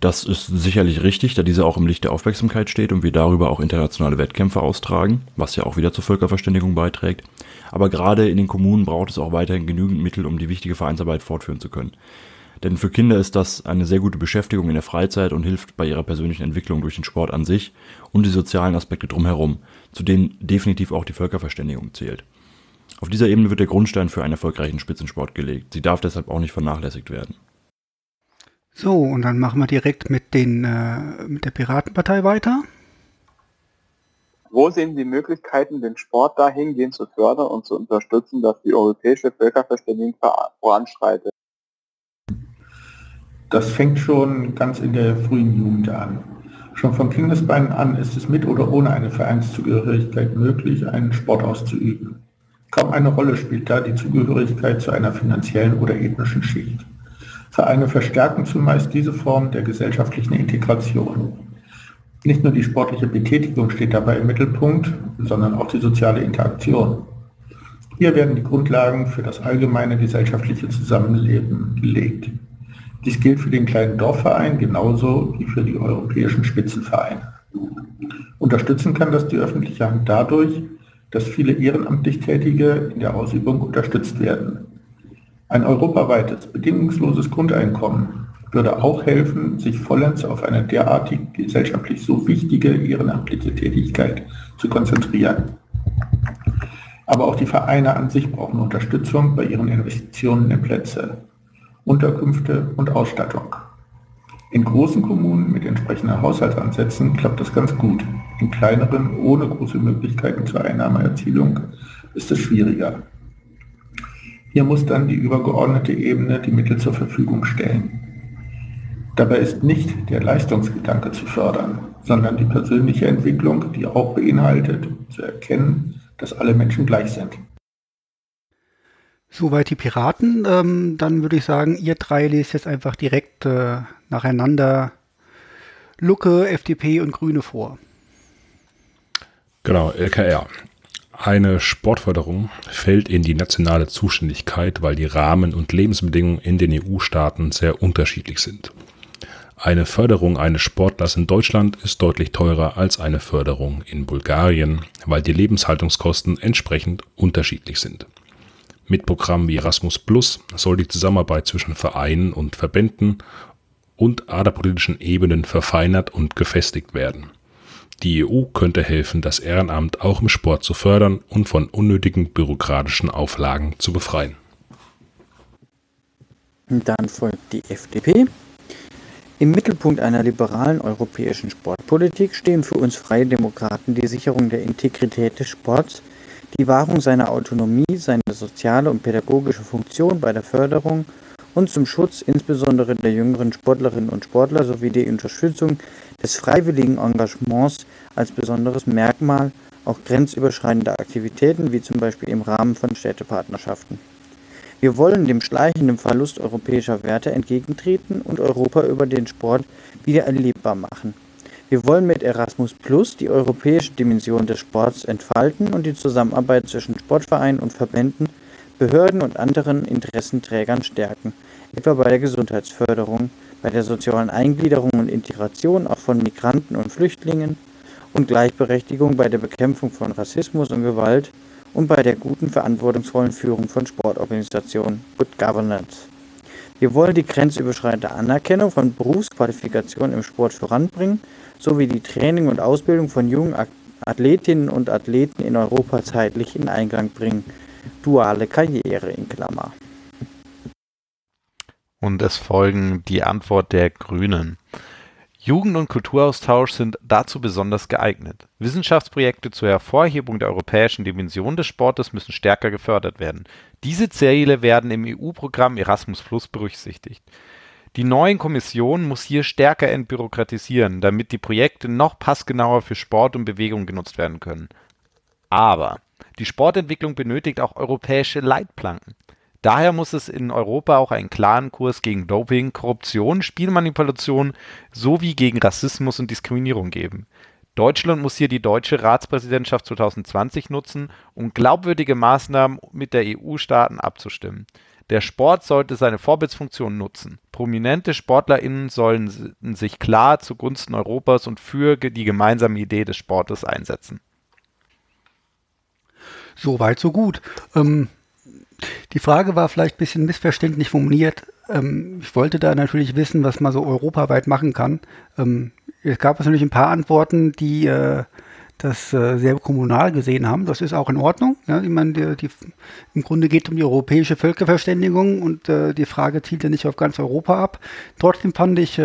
Das ist sicherlich richtig, da diese auch im Licht der Aufmerksamkeit steht und wir darüber auch internationale Wettkämpfe austragen, was ja auch wieder zur Völkerverständigung beiträgt. Aber gerade in den Kommunen braucht es auch weiterhin genügend Mittel, um die wichtige Vereinsarbeit fortführen zu können. Denn für Kinder ist das eine sehr gute Beschäftigung in der Freizeit und hilft bei ihrer persönlichen Entwicklung durch den Sport an sich und die sozialen Aspekte drumherum, zu denen definitiv auch die Völkerverständigung zählt. Auf dieser Ebene wird der Grundstein für einen erfolgreichen Spitzensport gelegt. Sie darf deshalb auch nicht vernachlässigt werden. So, und dann machen wir direkt mit, den, äh, mit der Piratenpartei weiter. Wo sehen Sie Möglichkeiten, den Sport dahingehend zu fördern und zu unterstützen, dass die europäische Völkerverständigung voranschreitet? Das fängt schon ganz in der frühen Jugend an. Schon von Kindesbeinen an ist es mit oder ohne eine Vereinszugehörigkeit möglich, einen Sport auszuüben. Kaum eine Rolle spielt da die Zugehörigkeit zu einer finanziellen oder ethnischen Schicht. Vereine verstärken zumeist diese Form der gesellschaftlichen Integration. Nicht nur die sportliche Betätigung steht dabei im Mittelpunkt, sondern auch die soziale Interaktion. Hier werden die Grundlagen für das allgemeine gesellschaftliche Zusammenleben gelegt. Dies gilt für den kleinen Dorfverein genauso wie für die europäischen Spitzenvereine. Unterstützen kann das die öffentliche Hand dadurch, dass viele ehrenamtlich Tätige in der Ausübung unterstützt werden. Ein europaweites, bedingungsloses Grundeinkommen würde auch helfen, sich vollends auf eine derartig gesellschaftlich so wichtige ehrenamtliche Tätigkeit zu konzentrieren. Aber auch die Vereine an sich brauchen Unterstützung bei ihren Investitionen in Plätze. Unterkünfte und Ausstattung. In großen Kommunen mit entsprechenden Haushaltsansätzen klappt das ganz gut. In kleineren, ohne große Möglichkeiten zur Einnahmeerzielung, ist es schwieriger. Hier muss dann die übergeordnete Ebene die Mittel zur Verfügung stellen. Dabei ist nicht der Leistungsgedanke zu fördern, sondern die persönliche Entwicklung, die auch beinhaltet, zu erkennen, dass alle Menschen gleich sind. Soweit die Piraten. Ähm, dann würde ich sagen, ihr drei lest jetzt einfach direkt äh, nacheinander Lucke, FDP und Grüne vor. Genau, LKR. Eine Sportförderung fällt in die nationale Zuständigkeit, weil die Rahmen und Lebensbedingungen in den EU-Staaten sehr unterschiedlich sind. Eine Förderung eines Sportlers in Deutschland ist deutlich teurer als eine Förderung in Bulgarien, weil die Lebenshaltungskosten entsprechend unterschiedlich sind. Mit Programmen wie Erasmus Plus soll die Zusammenarbeit zwischen Vereinen und Verbänden und aderpolitischen Ebenen verfeinert und gefestigt werden. Die EU könnte helfen, das Ehrenamt auch im Sport zu fördern und von unnötigen bürokratischen Auflagen zu befreien. Dann folgt die FDP. Im Mittelpunkt einer liberalen europäischen Sportpolitik stehen für uns Freie Demokraten die Sicherung der Integrität des Sports, die Wahrung seiner Autonomie, seine soziale und pädagogische Funktion bei der Förderung und zum Schutz insbesondere der jüngeren Sportlerinnen und Sportler sowie die Unterstützung des freiwilligen Engagements als besonderes Merkmal auch grenzüberschreitender Aktivitäten wie zum Beispiel im Rahmen von Städtepartnerschaften. Wir wollen dem schleichenden Verlust europäischer Werte entgegentreten und Europa über den Sport wieder erlebbar machen. Wir wollen mit Erasmus Plus die europäische Dimension des Sports entfalten und die Zusammenarbeit zwischen Sportvereinen und Verbänden, Behörden und anderen Interessenträgern stärken, etwa bei der Gesundheitsförderung, bei der sozialen Eingliederung und Integration auch von Migranten und Flüchtlingen und Gleichberechtigung bei der Bekämpfung von Rassismus und Gewalt und bei der guten, verantwortungsvollen Führung von Sportorganisationen (Good Governance). Wir wollen die grenzüberschreitende Anerkennung von Berufsqualifikationen im Sport voranbringen sowie die Training und Ausbildung von jungen Athletinnen und Athleten in Europa zeitlich in Einklang bringen (duale Karriere in Klammer). Und es folgen die Antwort der Grünen. Jugend- und Kulturaustausch sind dazu besonders geeignet. Wissenschaftsprojekte zur Hervorhebung der europäischen Dimension des Sportes müssen stärker gefördert werden. Diese Ziele werden im EU-Programm Erasmus Plus berücksichtigt. Die neue Kommission muss hier stärker entbürokratisieren, damit die Projekte noch passgenauer für Sport und Bewegung genutzt werden können. Aber die Sportentwicklung benötigt auch europäische Leitplanken. Daher muss es in Europa auch einen klaren Kurs gegen Doping, Korruption, Spielmanipulation sowie gegen Rassismus und Diskriminierung geben. Deutschland muss hier die deutsche Ratspräsidentschaft 2020 nutzen, um glaubwürdige Maßnahmen mit der EU-Staaten abzustimmen. Der Sport sollte seine Vorbildsfunktion nutzen. Prominente SportlerInnen sollen sich klar zugunsten Europas und für die gemeinsame Idee des Sportes einsetzen. So weit, so gut. Ähm, die Frage war vielleicht ein bisschen missverständlich formuliert. Ähm, ich wollte da natürlich wissen, was man so europaweit machen kann. Ähm, es gab natürlich ein paar Antworten, die äh, das äh, sehr kommunal gesehen haben. Das ist auch in Ordnung. Ja, ich meine, die, die, im Grunde geht es um die europäische Völkerverständigung und äh, die Frage zielt ja nicht auf ganz Europa ab. Trotzdem fand ich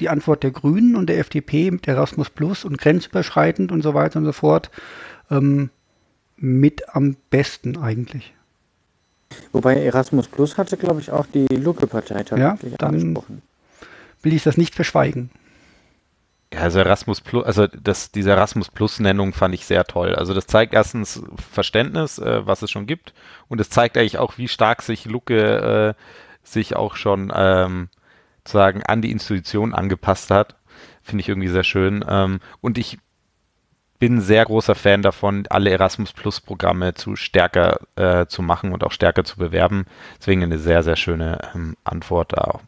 die Antwort der Grünen und der FDP mit Erasmus Plus und grenzüberschreitend und so weiter und so fort ähm, mit am besten eigentlich. Wobei Erasmus Plus hatte, glaube ich, auch die Lucke-Partei tatsächlich ja, angesprochen. Will ich das nicht verschweigen. Ja, also Erasmus Plus, also das, diese Erasmus Plus-Nennung fand ich sehr toll. Also das zeigt erstens Verständnis, äh, was es schon gibt, und es zeigt eigentlich auch, wie stark sich Lucke äh, sich auch schon ähm, sozusagen an die Institution angepasst hat. Finde ich irgendwie sehr schön. Ähm, und ich bin sehr großer Fan davon, alle Erasmus Plus Programme zu stärker äh, zu machen und auch stärker zu bewerben. Deswegen eine sehr, sehr schöne ähm, Antwort da auch.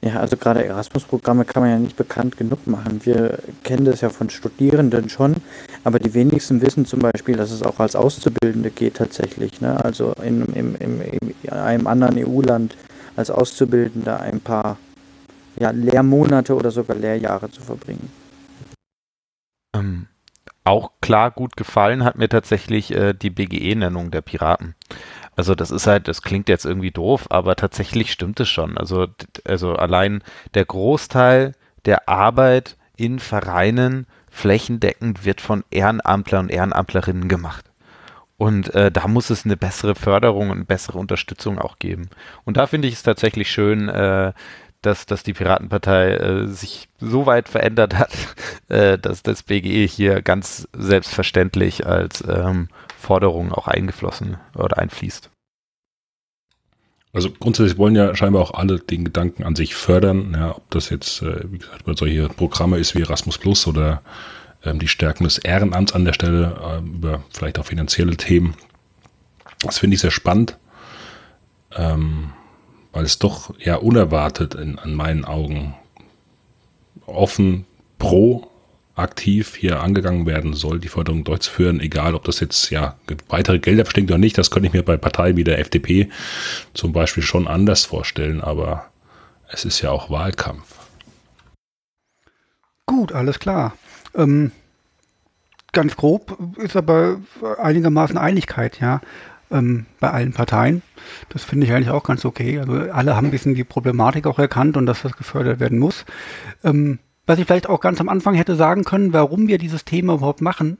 Ja, also gerade Erasmus-Programme kann man ja nicht bekannt genug machen. Wir kennen das ja von Studierenden schon, aber die wenigsten wissen zum Beispiel, dass es auch als Auszubildende geht tatsächlich. Ne? Also in, in, in, in einem anderen EU-Land als Auszubildender ein paar ja, Lehrmonate oder sogar Lehrjahre zu verbringen. Ähm, auch klar gut gefallen hat mir tatsächlich äh, die BGE-Nennung der Piraten. Also das ist halt, das klingt jetzt irgendwie doof, aber tatsächlich stimmt es schon. Also, also allein der Großteil der Arbeit in Vereinen flächendeckend wird von Ehrenamtlern und Ehrenamtlerinnen gemacht. Und äh, da muss es eine bessere Förderung und bessere Unterstützung auch geben. Und da finde ich es tatsächlich schön, äh, dass, dass die Piratenpartei äh, sich so weit verändert hat, äh, dass das BGE hier ganz selbstverständlich als ähm, Forderung auch eingeflossen oder einfließt. Also grundsätzlich wollen ja scheinbar auch alle den Gedanken an sich fördern, ja, ob das jetzt, äh, wie gesagt, solche Programme ist wie Erasmus Plus oder ähm, die Stärkung des Ehrenamts an der Stelle, äh, über vielleicht auch finanzielle Themen. Das finde ich sehr spannend, ähm, weil es doch ja unerwartet in, an meinen Augen offen pro aktiv hier angegangen werden soll, die Förderung durchzuführen, egal ob das jetzt ja weitere Gelder bestimmt oder nicht, das könnte ich mir bei Parteien wie der FDP zum Beispiel schon anders vorstellen, aber es ist ja auch Wahlkampf. Gut, alles klar. Ähm, ganz grob ist aber einigermaßen Einigkeit, ja, ähm, bei allen Parteien. Das finde ich eigentlich auch ganz okay. Also alle haben ein bisschen die Problematik auch erkannt und dass das gefördert werden muss. Ähm, was ich vielleicht auch ganz am Anfang hätte sagen können, warum wir dieses Thema überhaupt machen,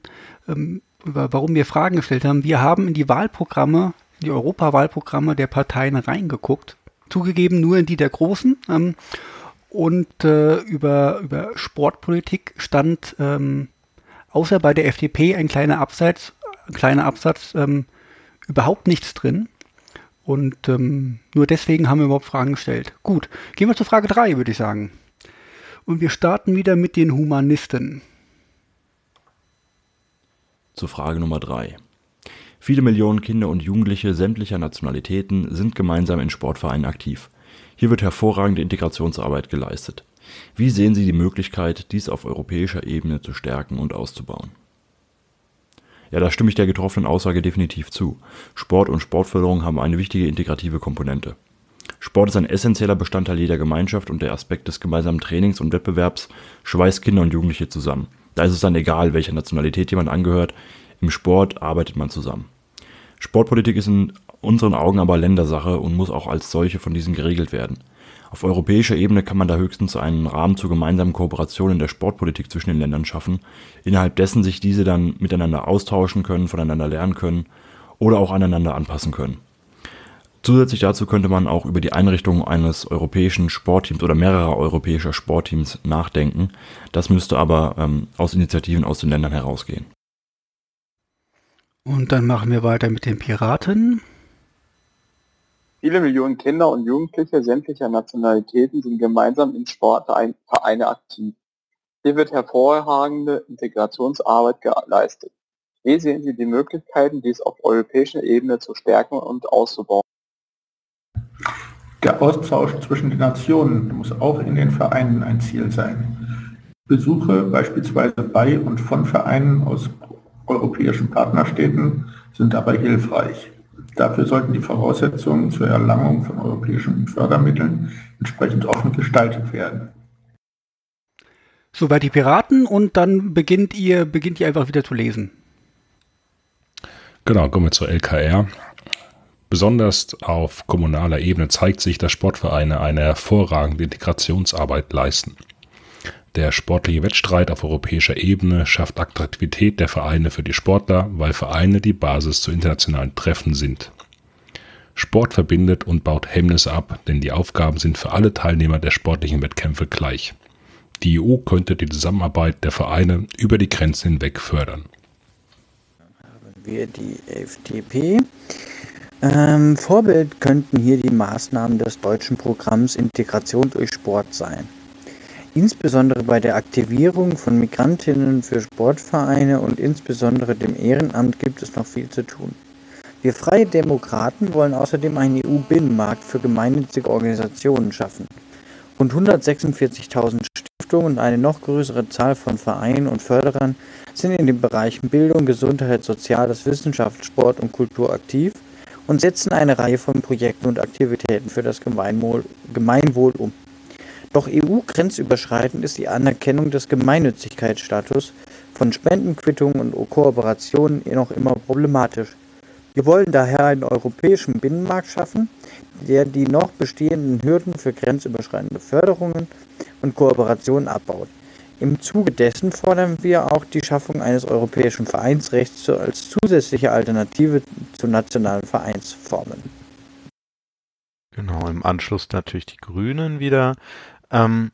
ähm, warum wir Fragen gestellt haben. Wir haben in die Wahlprogramme, die Europawahlprogramme der Parteien reingeguckt. Zugegeben nur in die der Großen. Ähm, und äh, über, über Sportpolitik stand ähm, außer bei der FDP ein kleiner Absatz, ein kleiner Absatz ähm, überhaupt nichts drin. Und ähm, nur deswegen haben wir überhaupt Fragen gestellt. Gut, gehen wir zur Frage 3, würde ich sagen. Und wir starten wieder mit den Humanisten. Zur Frage Nummer 3. Viele Millionen Kinder und Jugendliche sämtlicher Nationalitäten sind gemeinsam in Sportvereinen aktiv. Hier wird hervorragende Integrationsarbeit geleistet. Wie sehen Sie die Möglichkeit, dies auf europäischer Ebene zu stärken und auszubauen? Ja, da stimme ich der getroffenen Aussage definitiv zu. Sport und Sportförderung haben eine wichtige integrative Komponente. Sport ist ein essentieller Bestandteil jeder Gemeinschaft und der Aspekt des gemeinsamen Trainings und Wettbewerbs schweißt Kinder und Jugendliche zusammen. Da ist es dann egal, welcher Nationalität jemand angehört, im Sport arbeitet man zusammen. Sportpolitik ist in unseren Augen aber Ländersache und muss auch als solche von diesen geregelt werden. Auf europäischer Ebene kann man da höchstens einen Rahmen zur gemeinsamen Kooperation in der Sportpolitik zwischen den Ländern schaffen, innerhalb dessen sich diese dann miteinander austauschen können, voneinander lernen können oder auch aneinander anpassen können. Zusätzlich dazu könnte man auch über die Einrichtung eines europäischen Sportteams oder mehrerer europäischer Sportteams nachdenken. Das müsste aber ähm, aus Initiativen aus den Ländern herausgehen. Und dann machen wir weiter mit den Piraten. Viele Millionen Kinder und Jugendliche sämtlicher Nationalitäten sind gemeinsam in Sportvereine aktiv. Hier wird hervorragende Integrationsarbeit geleistet. Wie sehen Sie die Möglichkeiten, dies auf europäischer Ebene zu stärken und auszubauen? Der Austausch zwischen den Nationen muss auch in den Vereinen ein Ziel sein. Besuche beispielsweise bei und von Vereinen aus europäischen Partnerstädten sind dabei hilfreich. Dafür sollten die Voraussetzungen zur Erlangung von europäischen Fördermitteln entsprechend offen gestaltet werden. Soweit die Piraten und dann beginnt ihr, beginnt ihr einfach wieder zu lesen. Genau, kommen wir zur LKR. Besonders auf kommunaler Ebene zeigt sich, dass Sportvereine eine hervorragende Integrationsarbeit leisten. Der sportliche Wettstreit auf europäischer Ebene schafft Attraktivität der Vereine für die Sportler, weil Vereine die Basis zu internationalen Treffen sind. Sport verbindet und baut Hemmnisse ab, denn die Aufgaben sind für alle Teilnehmer der sportlichen Wettkämpfe gleich. Die EU könnte die Zusammenarbeit der Vereine über die Grenzen hinweg fördern. Haben wir die FDP. Ähm, Vorbild könnten hier die Maßnahmen des deutschen Programms Integration durch Sport sein. Insbesondere bei der Aktivierung von Migrantinnen für Sportvereine und insbesondere dem Ehrenamt gibt es noch viel zu tun. Wir Freie Demokraten wollen außerdem einen EU-Binnenmarkt für gemeinnützige Organisationen schaffen. Rund 146.000 Stiftungen und eine noch größere Zahl von Vereinen und Förderern sind in den Bereichen Bildung, Gesundheit, Soziales, Wissenschaft, Sport und Kultur aktiv und setzen eine Reihe von Projekten und Aktivitäten für das Gemeinwohl, um. Doch EU-grenzüberschreitend ist die Anerkennung des Gemeinnützigkeitsstatus von Spendenquittungen und Kooperationen noch immer problematisch. Wir wollen daher einen europäischen Binnenmarkt schaffen, der die noch bestehenden Hürden für grenzüberschreitende Förderungen und Kooperationen abbaut. Im Zuge dessen fordern wir auch die Schaffung eines europäischen Vereinsrechts als zusätzliche Alternative zu nationalen Vereinsformen. Genau, im Anschluss natürlich die Grünen wieder. Ähm,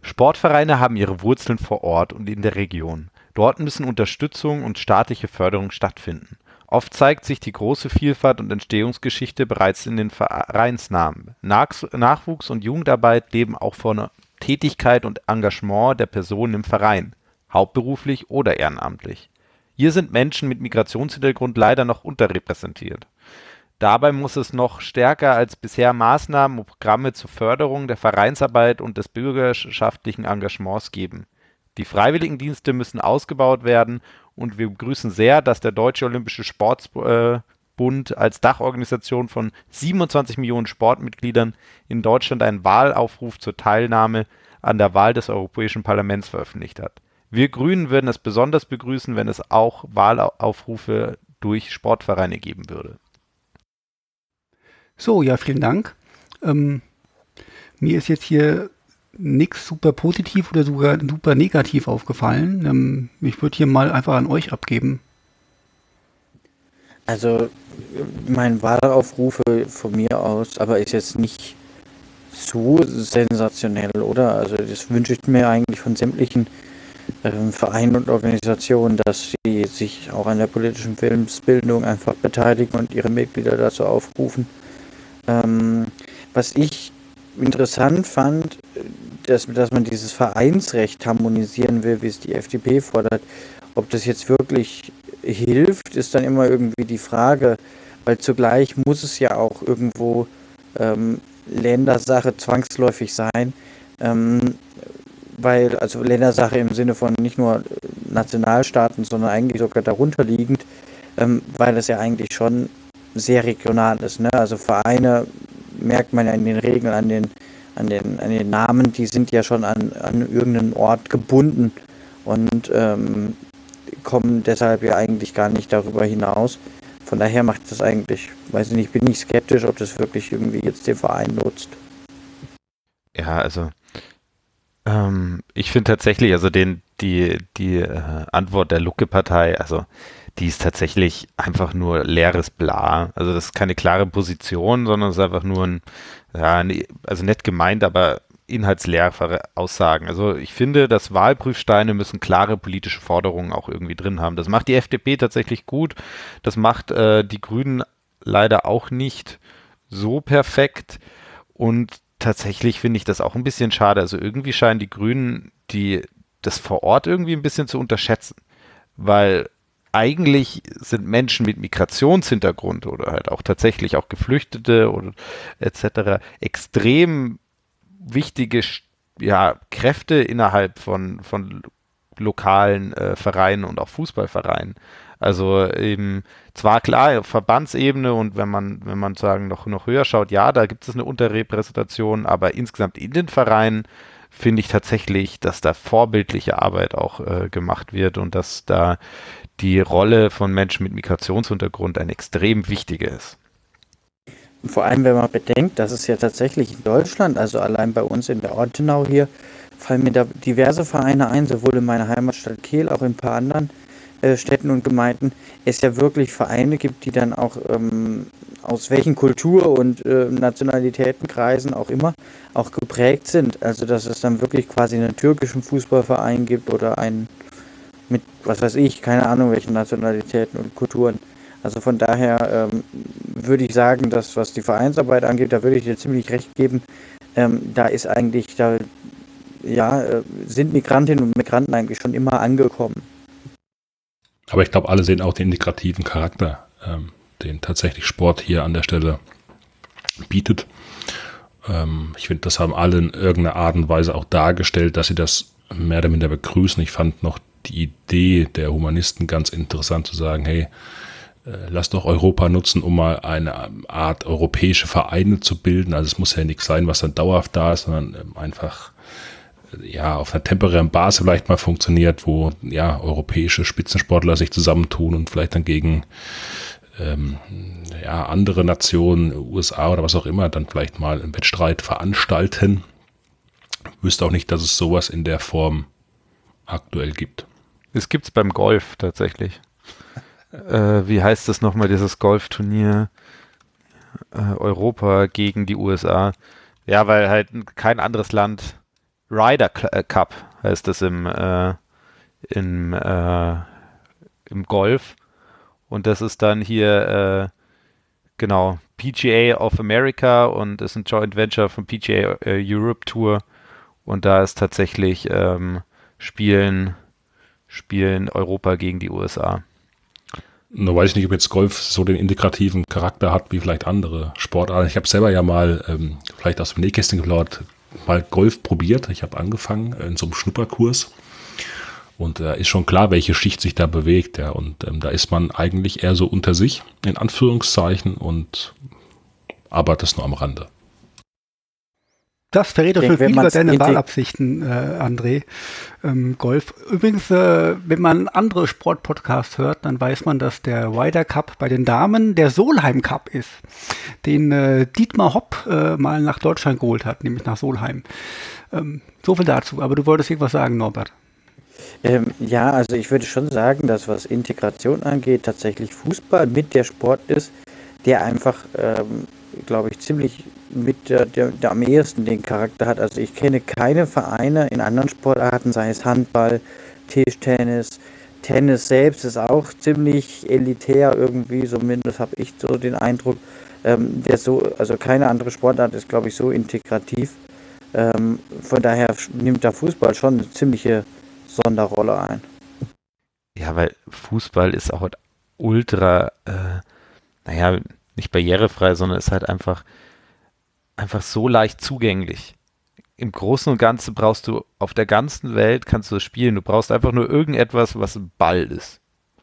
Sportvereine haben ihre Wurzeln vor Ort und in der Region. Dort müssen Unterstützung und staatliche Förderung stattfinden. Oft zeigt sich die große Vielfalt und Entstehungsgeschichte bereits in den Vereinsnamen. Nachwuchs und Jugendarbeit leben auch von Tätigkeit und Engagement der Personen im Verein. hauptberuflich oder ehrenamtlich. Hier sind Menschen mit Migrationshintergrund leider noch unterrepräsentiert. Dabei muss es noch stärker als bisher Maßnahmen und Programme zur Förderung der Vereinsarbeit und des bürgerschaftlichen Engagements geben. Die Freiwilligendienste müssen ausgebaut werden und wir begrüßen sehr, dass der Deutsche Olympische Sportbund als Dachorganisation von 27 Millionen Sportmitgliedern in Deutschland einen Wahlaufruf zur Teilnahme an der Wahl des Europäischen Parlaments veröffentlicht hat. Wir Grünen würden es besonders begrüßen, wenn es auch Wahlaufrufe durch Sportvereine geben würde. So, ja, vielen Dank. Ähm, mir ist jetzt hier nichts super positiv oder sogar super negativ aufgefallen. Ähm, ich würde hier mal einfach an euch abgeben. Also, mein Wahlaufrufe von mir aus, aber ist jetzt nicht so sensationell, oder? Also, das wünsche ich mir eigentlich von sämtlichen ähm, Vereinen und Organisationen, dass sie sich auch an der politischen Filmsbildung einfach beteiligen und ihre Mitglieder dazu aufrufen. Ähm, was ich interessant fand, dass, dass man dieses Vereinsrecht harmonisieren will, wie es die FDP fordert. Ob das jetzt wirklich hilft, ist dann immer irgendwie die Frage, weil zugleich muss es ja auch irgendwo ähm, Ländersache zwangsläufig sein. Ähm, weil, also Ländersache im Sinne von nicht nur Nationalstaaten, sondern eigentlich sogar darunter liegend, ähm, weil es ja eigentlich schon sehr regional ist. Ne? Also Vereine merkt man ja in den Regeln an den, an den, an den Namen, die sind ja schon an, an irgendeinen Ort gebunden und ähm, kommen deshalb ja eigentlich gar nicht darüber hinaus. Von daher macht das eigentlich, weiß ich nicht, bin ich skeptisch, ob das wirklich irgendwie jetzt den Verein nutzt. Ja, also ähm, ich finde tatsächlich, also den, die, die äh, Antwort der Lucke-Partei, also die ist tatsächlich einfach nur leeres Bla. Also das ist keine klare Position, sondern es ist einfach nur ein, ja, also nett gemeint, aber inhaltsleere Aussagen. Also ich finde, dass Wahlprüfsteine müssen klare politische Forderungen auch irgendwie drin haben. Das macht die FDP tatsächlich gut. Das macht äh, die Grünen leider auch nicht so perfekt. Und tatsächlich finde ich das auch ein bisschen schade. Also irgendwie scheinen die Grünen die das vor Ort irgendwie ein bisschen zu unterschätzen. Weil eigentlich sind Menschen mit Migrationshintergrund oder halt auch tatsächlich auch Geflüchtete oder etc. extrem wichtige ja, Kräfte innerhalb von, von lokalen äh, Vereinen und auch Fußballvereinen. Also eben zwar klar auf Verbandsebene und wenn man, wenn man sagen noch, noch höher schaut, ja, da gibt es eine Unterrepräsentation, aber insgesamt in den Vereinen finde ich tatsächlich, dass da vorbildliche Arbeit auch äh, gemacht wird und dass da die Rolle von Menschen mit Migrationshintergrund ein extrem wichtige ist. Vor allem, wenn man bedenkt, dass es ja tatsächlich in Deutschland, also allein bei uns in der Ortenau hier, fallen mir da diverse Vereine ein, sowohl in meiner Heimatstadt Kehl, auch in ein paar anderen äh, Städten und Gemeinden, es ja wirklich Vereine gibt, die dann auch ähm, aus welchen Kultur- und äh, Nationalitätenkreisen auch immer auch geprägt sind. Also dass es dann wirklich quasi einen türkischen Fußballverein gibt oder einen mit, was weiß ich, keine Ahnung, welchen Nationalitäten und Kulturen. Also von daher ähm, würde ich sagen, dass was die Vereinsarbeit angeht, da würde ich dir ziemlich recht geben. Ähm, da ist eigentlich, da ja, äh, sind Migrantinnen und Migranten eigentlich schon immer angekommen. Aber ich glaube, alle sehen auch den integrativen Charakter, ähm, den tatsächlich Sport hier an der Stelle bietet. Ähm, ich finde, das haben alle in irgendeiner Art und Weise auch dargestellt, dass sie das mehr oder minder begrüßen. Ich fand noch die Idee der Humanisten ganz interessant zu sagen, hey, äh, lass doch Europa nutzen, um mal eine Art europäische Vereine zu bilden. Also es muss ja nichts sein, was dann dauerhaft da ist, sondern ähm, einfach äh, ja auf einer temporären Basis vielleicht mal funktioniert, wo ja europäische Spitzensportler sich zusammentun und vielleicht dann gegen ähm, ja, andere Nationen, USA oder was auch immer, dann vielleicht mal einen Wettstreit veranstalten. Ich wüsste auch nicht, dass es sowas in der Form aktuell gibt. Es gibt es beim Golf tatsächlich. äh, wie heißt das nochmal, dieses Golfturnier? Äh, Europa gegen die USA. Ja, weil halt kein anderes Land Ryder äh, Cup heißt das im, äh, im, äh, im Golf. Und das ist dann hier, äh, genau, PGA of America und ist ein Joint Venture von PGA Europe Tour. Und da ist tatsächlich ähm, Spielen spielen Europa gegen die USA. Nur weiß ich nicht, ob jetzt Golf so den integrativen Charakter hat wie vielleicht andere Sportarten. Ich habe selber ja mal, ähm, vielleicht aus dem Nähkästchen geplaudert, mal Golf probiert. Ich habe angefangen in so einem Schnupperkurs. Und da äh, ist schon klar, welche Schicht sich da bewegt. Ja. Und ähm, da ist man eigentlich eher so unter sich, in Anführungszeichen, und aber das nur am Rande. Das verrät doch schon viel über deine Wahlabsichten, äh, André. Ähm, Golf. Übrigens, äh, wenn man andere Sportpodcasts hört, dann weiß man, dass der Ryder Cup bei den Damen der Solheim Cup ist, den äh, Dietmar Hopp äh, mal nach Deutschland geholt hat, nämlich nach Solheim. Ähm, so viel dazu. Aber du wolltest irgendwas sagen, Norbert. Ähm, ja, also ich würde schon sagen, dass was Integration angeht, tatsächlich Fußball mit der Sport ist, der einfach, ähm, glaube ich, ziemlich mit der, der, der am ehesten den Charakter hat. Also ich kenne keine Vereine in anderen Sportarten, sei es Handball, Tischtennis, Tennis selbst ist auch ziemlich elitär irgendwie, zumindest habe ich so den Eindruck. Ähm, der so, also keine andere Sportart ist, glaube ich, so integrativ. Ähm, von daher nimmt der Fußball schon eine ziemliche Sonderrolle ein. Ja, weil Fußball ist auch ultra, äh, naja, nicht barrierefrei, sondern ist halt einfach einfach so leicht zugänglich. Im Großen und Ganzen brauchst du auf der ganzen Welt kannst du das spielen. Du brauchst einfach nur irgendetwas, was ein Ball ist.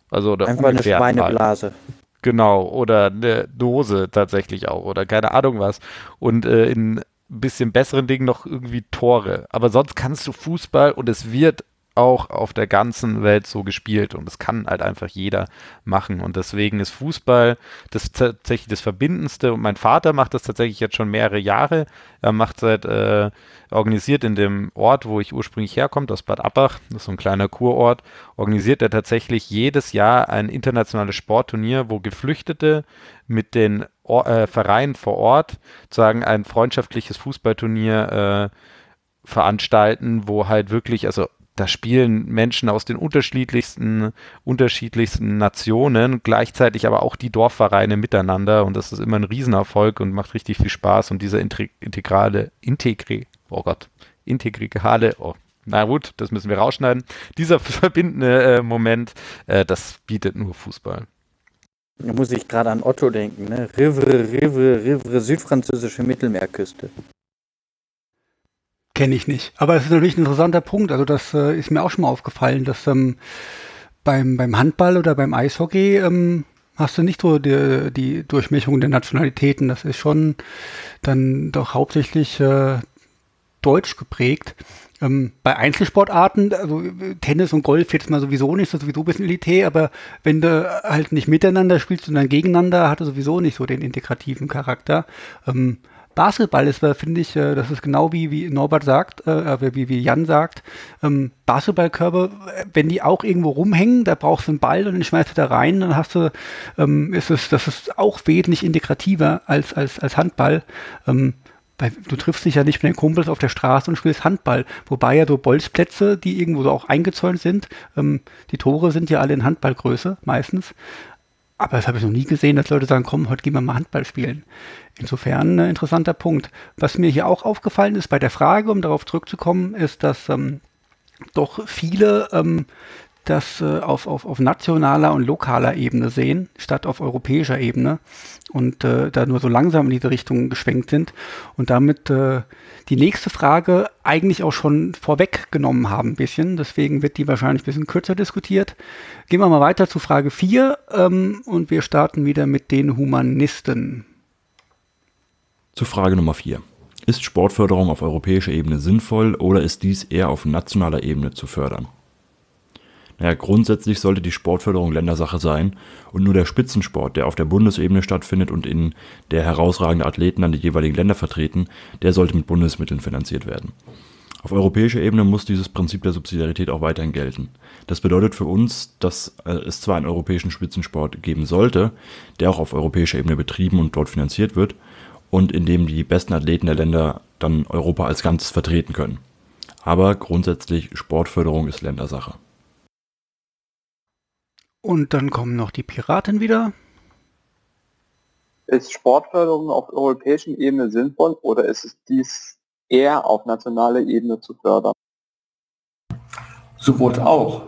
Also oder einfach eine Schweineblase. Genau, oder eine Dose tatsächlich auch, oder keine Ahnung was. Und äh, in ein bisschen besseren Dingen noch irgendwie Tore. Aber sonst kannst du Fußball und es wird auch auf der ganzen Welt so gespielt und das kann halt einfach jeder machen und deswegen ist Fußball das tatsächlich das Verbindendste und mein Vater macht das tatsächlich jetzt schon mehrere Jahre. Er macht seit äh, organisiert in dem Ort, wo ich ursprünglich herkomme, aus Bad Abbach, das ist so ein kleiner Kurort, organisiert er tatsächlich jedes Jahr ein internationales Sportturnier, wo Geflüchtete mit den Or äh, Vereinen vor Ort sagen ein freundschaftliches Fußballturnier äh, veranstalten, wo halt wirklich, also da spielen Menschen aus den unterschiedlichsten, unterschiedlichsten Nationen, gleichzeitig aber auch die Dorfvereine miteinander und das ist immer ein Riesenerfolg und macht richtig viel Spaß und dieser integrale, integri, oh Gott, integrale, oh, na gut, das müssen wir rausschneiden. Dieser verbindende äh, Moment, äh, das bietet nur Fußball. Da muss ich gerade an Otto denken, ne? Rivre, Rivre, Rivre, südfranzösische Mittelmeerküste. Kenne ich nicht. Aber es ist natürlich ein interessanter Punkt. Also das äh, ist mir auch schon mal aufgefallen, dass ähm, beim, beim Handball oder beim Eishockey ähm, hast du nicht so die, die Durchmischung der Nationalitäten. Das ist schon dann doch hauptsächlich äh, deutsch geprägt. Ähm, bei Einzelsportarten, also Tennis und Golf jetzt mal sowieso nicht, das ist sowieso ein bisschen Elitär, aber wenn du halt nicht miteinander spielst, sondern gegeneinander, hat er sowieso nicht so den integrativen Charakter. Ähm, Basketball ist, finde ich, äh, das ist genau wie, wie Norbert sagt, äh, wie, wie Jan sagt, ähm, Basketballkörbe, wenn die auch irgendwo rumhängen, da brauchst du einen Ball und den schmeißt du da rein, dann hast du, ähm, ist es, das ist auch wesentlich integrativer als, als, als Handball. Ähm, weil du triffst dich ja nicht mit den Kumpels auf der Straße und spielst Handball. Wobei ja so Bolzplätze, die irgendwo so auch eingezäunt sind, ähm, die Tore sind ja alle in Handballgröße meistens. Aber das habe ich noch nie gesehen, dass Leute sagen, komm, heute gehen wir mal Handball spielen. Insofern ein interessanter Punkt. Was mir hier auch aufgefallen ist bei der Frage, um darauf zurückzukommen, ist, dass ähm, doch viele ähm, das äh, auf, auf, auf nationaler und lokaler Ebene sehen, statt auf europäischer Ebene und äh, da nur so langsam in diese Richtung geschwenkt sind und damit äh, die nächste Frage eigentlich auch schon vorweggenommen haben ein bisschen. Deswegen wird die wahrscheinlich ein bisschen kürzer diskutiert. Gehen wir mal weiter zu Frage 4 ähm, und wir starten wieder mit den Humanisten. Zu Frage Nummer 4. Ist Sportförderung auf europäischer Ebene sinnvoll oder ist dies eher auf nationaler Ebene zu fördern? Naja, grundsätzlich sollte die Sportförderung Ländersache sein und nur der Spitzensport, der auf der Bundesebene stattfindet und in der herausragende Athleten an die jeweiligen Länder vertreten, der sollte mit Bundesmitteln finanziert werden. Auf europäischer Ebene muss dieses Prinzip der Subsidiarität auch weiterhin gelten. Das bedeutet für uns, dass äh, es zwar einen europäischen Spitzensport geben sollte, der auch auf europäischer Ebene betrieben und dort finanziert wird und in dem die besten Athleten der Länder dann Europa als Ganzes vertreten können. Aber grundsätzlich Sportförderung ist Ländersache. Und dann kommen noch die Piraten wieder. Ist Sportförderung auf europäischen Ebene sinnvoll oder ist es dies eher auf nationaler Ebene zu fördern? Sowohl auch.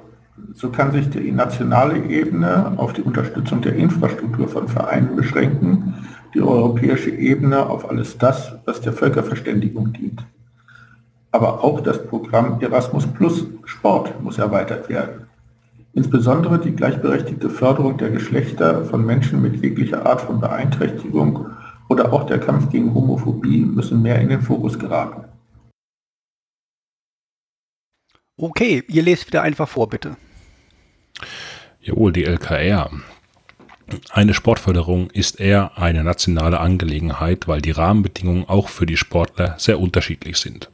So kann sich die nationale Ebene auf die Unterstützung der Infrastruktur von Vereinen beschränken, die europäische Ebene auf alles das, was der Völkerverständigung dient. Aber auch das Programm Erasmus Plus Sport muss erweitert werden. Insbesondere die gleichberechtigte Förderung der Geschlechter von Menschen mit jeglicher Art von Beeinträchtigung oder auch der Kampf gegen Homophobie müssen mehr in den Fokus geraten. Okay, ihr lest wieder einfach vor, bitte. Jawohl, die LKR. Eine Sportförderung ist eher eine nationale Angelegenheit, weil die Rahmenbedingungen auch für die Sportler sehr unterschiedlich sind.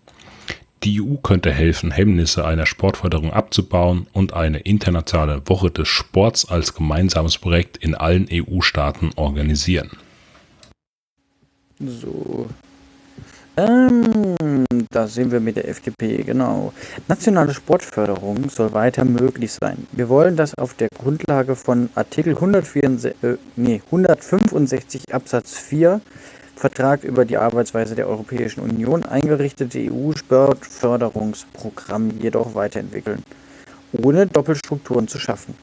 Die EU könnte helfen, Hemmnisse einer Sportförderung abzubauen und eine internationale Woche des Sports als gemeinsames Projekt in allen EU-Staaten organisieren. So. Ähm, da sind wir mit der FDP, genau. Nationale Sportförderung soll weiter möglich sein. Wir wollen das auf der Grundlage von Artikel 164, äh, nee, 165 Absatz 4 Vertrag über die Arbeitsweise der Europäischen Union eingerichtete EU-Sportförderungsprogramm jedoch weiterentwickeln, ohne Doppelstrukturen zu schaffen.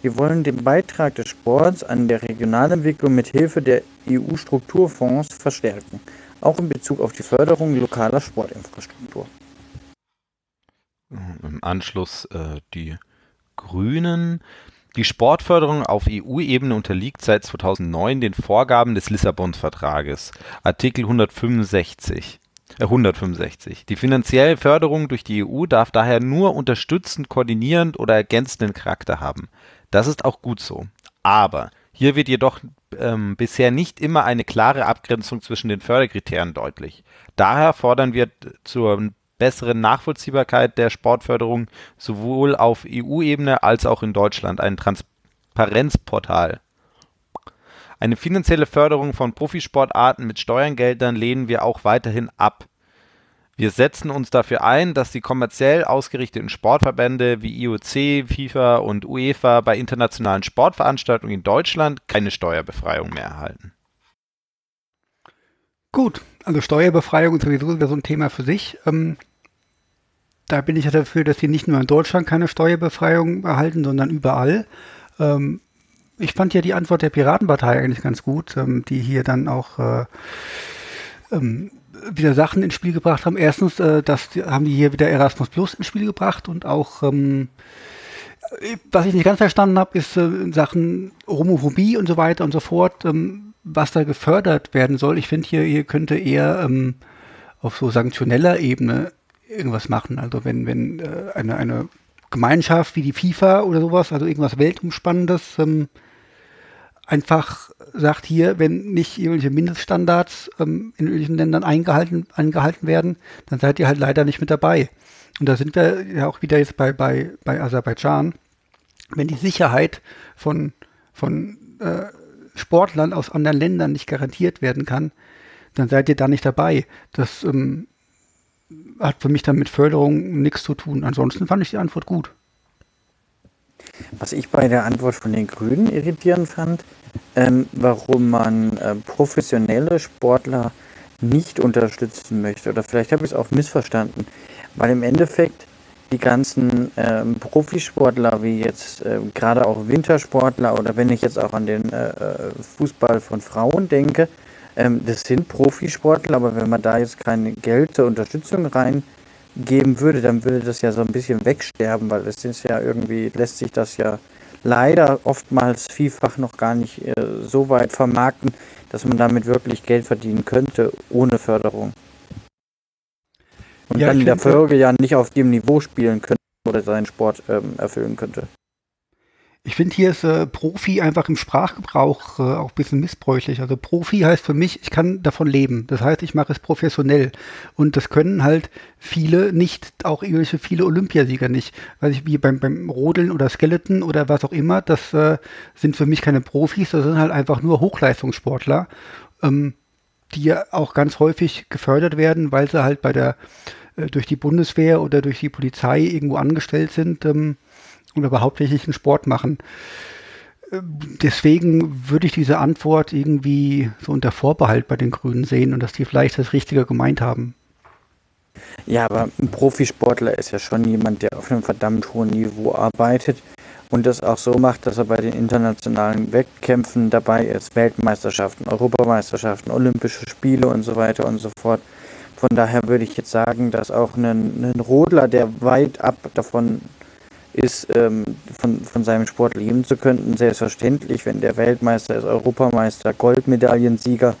Wir wollen den Beitrag des Sports an der Regionalentwicklung mit Hilfe der EU-Strukturfonds verstärken, auch in Bezug auf die Förderung lokaler Sportinfrastruktur. Im Anschluss äh, die Grünen die Sportförderung auf EU-Ebene unterliegt seit 2009 den Vorgaben des Lissabon-Vertrages (Artikel 165). Äh, die finanzielle Förderung durch die EU darf daher nur unterstützend, koordinierend oder ergänzenden Charakter haben. Das ist auch gut so. Aber hier wird jedoch ähm, bisher nicht immer eine klare Abgrenzung zwischen den Förderkriterien deutlich. Daher fordern wir zur besseren Nachvollziehbarkeit der Sportförderung sowohl auf EU-Ebene als auch in Deutschland ein Transparenzportal. Eine finanzielle Förderung von Profisportarten mit Steuergeldern lehnen wir auch weiterhin ab. Wir setzen uns dafür ein, dass die kommerziell ausgerichteten Sportverbände wie IOC, FIFA und UEFA bei internationalen Sportveranstaltungen in Deutschland keine Steuerbefreiung mehr erhalten. Gut, also Steuerbefreiung ist sowieso so ein Thema für sich. Ähm, da bin ich ja dafür, dass sie nicht nur in Deutschland keine Steuerbefreiung erhalten, sondern überall. Ähm, ich fand ja die Antwort der Piratenpartei eigentlich ganz gut, ähm, die hier dann auch äh, ähm, wieder Sachen ins Spiel gebracht haben. Erstens, äh, das haben die hier wieder Erasmus Plus ins Spiel gebracht und auch ähm, was ich nicht ganz verstanden habe, ist äh, in Sachen Homophobie und so weiter und so fort, ähm, was da gefördert werden soll. Ich finde hier, hier könnte eher ähm, auf so sanktioneller Ebene irgendwas machen. Also wenn, wenn äh, eine, eine Gemeinschaft wie die FIFA oder sowas, also irgendwas Weltumspannendes, ähm, einfach sagt hier, wenn nicht irgendwelche Mindeststandards ähm, in irgendwelchen Ländern eingehalten, eingehalten werden, dann seid ihr halt leider nicht mit dabei. Und da sind wir ja auch wieder jetzt bei, bei, bei Aserbaidschan. Wenn die Sicherheit von, von äh, Sportlern aus anderen Ländern nicht garantiert werden kann, dann seid ihr da nicht dabei. Das ähm, hat für mich dann mit Förderung nichts zu tun. Ansonsten fand ich die Antwort gut. Was ich bei der Antwort von den Grünen irritierend fand, ähm, warum man äh, professionelle Sportler nicht unterstützen möchte. Oder vielleicht habe ich es auch missverstanden. Weil im Endeffekt die ganzen ähm, Profisportler, wie jetzt äh, gerade auch Wintersportler oder wenn ich jetzt auch an den äh, äh Fußball von Frauen denke, ähm, das sind Profisportler, aber wenn man da jetzt kein Geld zur Unterstützung reingeben würde, dann würde das ja so ein bisschen wegsterben, weil es ist ja irgendwie, lässt sich das ja leider oftmals vielfach noch gar nicht äh, so weit vermarkten, dass man damit wirklich Geld verdienen könnte, ohne Förderung. Und ja, dann in der Folge ja nicht auf dem Niveau spielen könnte oder seinen Sport ähm, erfüllen könnte. Ich finde, hier ist äh, Profi einfach im Sprachgebrauch äh, auch ein bisschen missbräuchlich. Also Profi heißt für mich, ich kann davon leben. Das heißt, ich mache es professionell. Und das können halt viele nicht, auch irgendwelche viele Olympiasieger nicht. Weil ich wie beim, beim Rodeln oder Skeleton oder was auch immer, das äh, sind für mich keine Profis, das sind halt einfach nur Hochleistungssportler, ähm, die ja auch ganz häufig gefördert werden, weil sie halt bei der äh, durch die Bundeswehr oder durch die Polizei irgendwo angestellt sind. Ähm, aber hauptsächlich einen Sport machen. Deswegen würde ich diese Antwort irgendwie so unter Vorbehalt bei den Grünen sehen und dass die vielleicht das Richtige gemeint haben. Ja, aber ein Profisportler ist ja schon jemand, der auf einem verdammt hohen Niveau arbeitet und das auch so macht, dass er bei den internationalen Wettkämpfen dabei ist, Weltmeisterschaften, Europameisterschaften, Olympische Spiele und so weiter und so fort. Von daher würde ich jetzt sagen, dass auch ein, ein Rodler, der weit ab davon ist, ähm, von, von seinem Sport leben zu können, selbstverständlich, wenn der Weltmeister ist, Europameister, Goldmedaillensieger,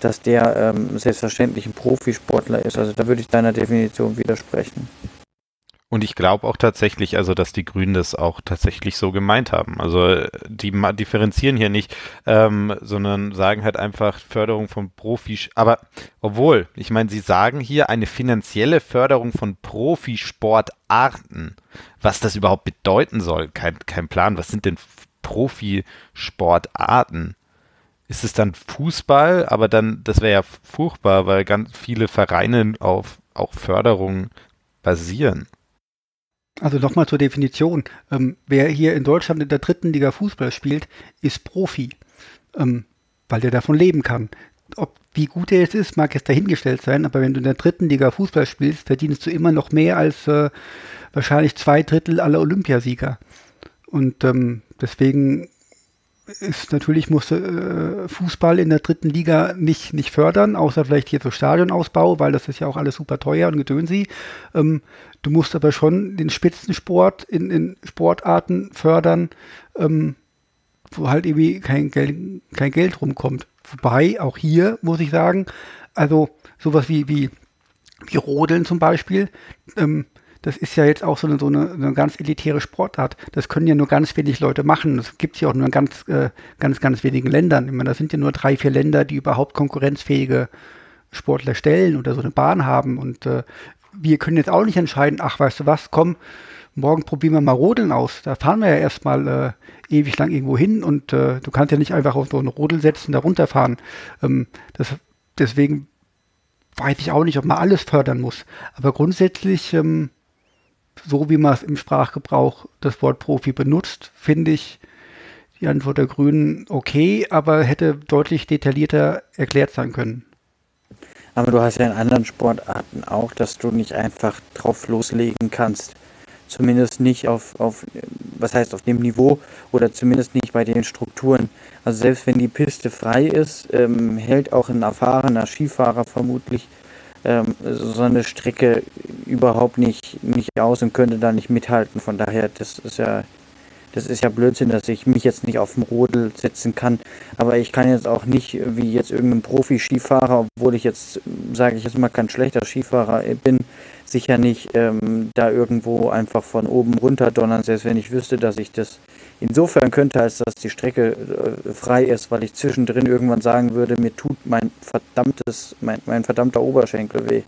dass der ähm, selbstverständlich ein Profisportler ist. Also da würde ich deiner Definition widersprechen. Und ich glaube auch tatsächlich, also dass die Grünen das auch tatsächlich so gemeint haben. Also die differenzieren hier nicht, ähm, sondern sagen halt einfach Förderung von Profis. Aber obwohl, ich meine, sie sagen hier eine finanzielle Förderung von Profisportarten. Was das überhaupt bedeuten soll, kein, kein Plan. Was sind denn Profisportarten? Ist es dann Fußball? Aber dann, das wäre ja furchtbar, weil ganz viele Vereine auf auch Förderung basieren. Also nochmal zur Definition. Ähm, wer hier in Deutschland in der dritten Liga Fußball spielt, ist Profi, ähm, weil der davon leben kann. Ob wie gut er jetzt ist, mag jetzt dahingestellt sein, aber wenn du in der dritten Liga Fußball spielst, verdienst du immer noch mehr als äh, wahrscheinlich zwei Drittel aller Olympiasieger. Und ähm, deswegen ist natürlich muss äh, Fußball in der dritten Liga nicht, nicht fördern, außer vielleicht hier so Stadionausbau, weil das ist ja auch alles super teuer und gedönsi. Ähm, Du musst aber schon den Spitzensport in, in Sportarten fördern, ähm, wo halt irgendwie kein Geld, kein Geld rumkommt. Wobei, auch hier muss ich sagen, also sowas wie, wie, wie Rodeln zum Beispiel, ähm, das ist ja jetzt auch so eine, so eine, eine, ganz elitäre Sportart. Das können ja nur ganz wenig Leute machen. Das gibt es ja auch nur in ganz, äh, ganz, ganz wenigen Ländern. Ich meine, das sind ja nur drei, vier Länder, die überhaupt konkurrenzfähige Sportler stellen oder so eine Bahn haben. Und äh, wir können jetzt auch nicht entscheiden, ach, weißt du was, komm, morgen probieren wir mal Rodeln aus. Da fahren wir ja erstmal äh, ewig lang irgendwo hin und äh, du kannst ja nicht einfach auf so eine Rodel setzen, da runterfahren. Ähm, das, deswegen weiß ich auch nicht, ob man alles fördern muss. Aber grundsätzlich, ähm, so wie man es im Sprachgebrauch das Wort Profi benutzt, finde ich die Antwort der Grünen okay, aber hätte deutlich detaillierter erklärt sein können. Aber du hast ja in anderen Sportarten auch, dass du nicht einfach drauf loslegen kannst. Zumindest nicht auf, auf, was heißt auf dem Niveau oder zumindest nicht bei den Strukturen. Also selbst wenn die Piste frei ist, ähm, hält auch ein erfahrener Skifahrer vermutlich ähm, so eine Strecke überhaupt nicht, nicht aus und könnte da nicht mithalten. Von daher, das ist ja das ist ja Blödsinn, dass ich mich jetzt nicht auf dem Rodel setzen kann. Aber ich kann jetzt auch nicht, wie jetzt irgendein Profi-Skifahrer, obwohl ich jetzt, sage ich jetzt mal, kein schlechter Skifahrer bin, sicher nicht ähm, da irgendwo einfach von oben runter donnern, selbst wenn ich wüsste, dass ich das insofern könnte, als dass die Strecke äh, frei ist, weil ich zwischendrin irgendwann sagen würde, mir tut mein verdammtes, mein, mein verdammter Oberschenkel weh.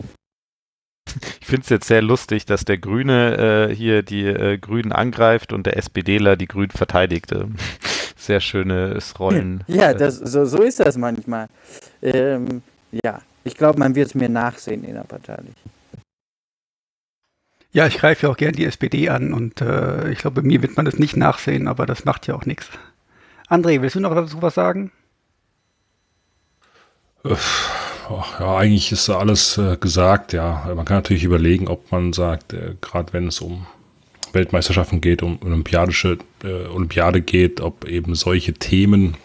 Ich finde es jetzt sehr lustig, dass der Grüne äh, hier die äh, Grünen angreift und der SPDler die Grünen verteidigt. Ähm, sehr schönes Rollen. Ja, das, so, so ist das manchmal. Ähm, ja, ich glaube, man wird es mir nachsehen innerparteilich. Ja, ich greife ja auch gern die SPD an und äh, ich glaube, mir wird man das nicht nachsehen, aber das macht ja auch nichts. André, willst du noch dazu was sagen? Ja, eigentlich ist alles äh, gesagt, ja. Man kann natürlich überlegen, ob man sagt, äh, gerade wenn es um Weltmeisterschaften geht, um olympiadische äh, Olympiade geht, ob eben solche Themen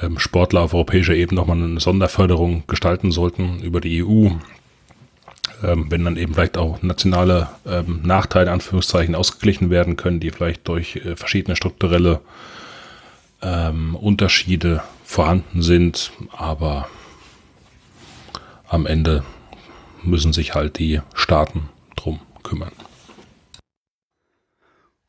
ähm, Sportler auf europäischer Ebene nochmal eine Sonderförderung gestalten sollten über die EU. Ähm, wenn dann eben vielleicht auch nationale ähm, Nachteile, Anführungszeichen, ausgeglichen werden können, die vielleicht durch äh, verschiedene strukturelle ähm, Unterschiede vorhanden sind. Aber am Ende müssen sich halt die Staaten drum kümmern.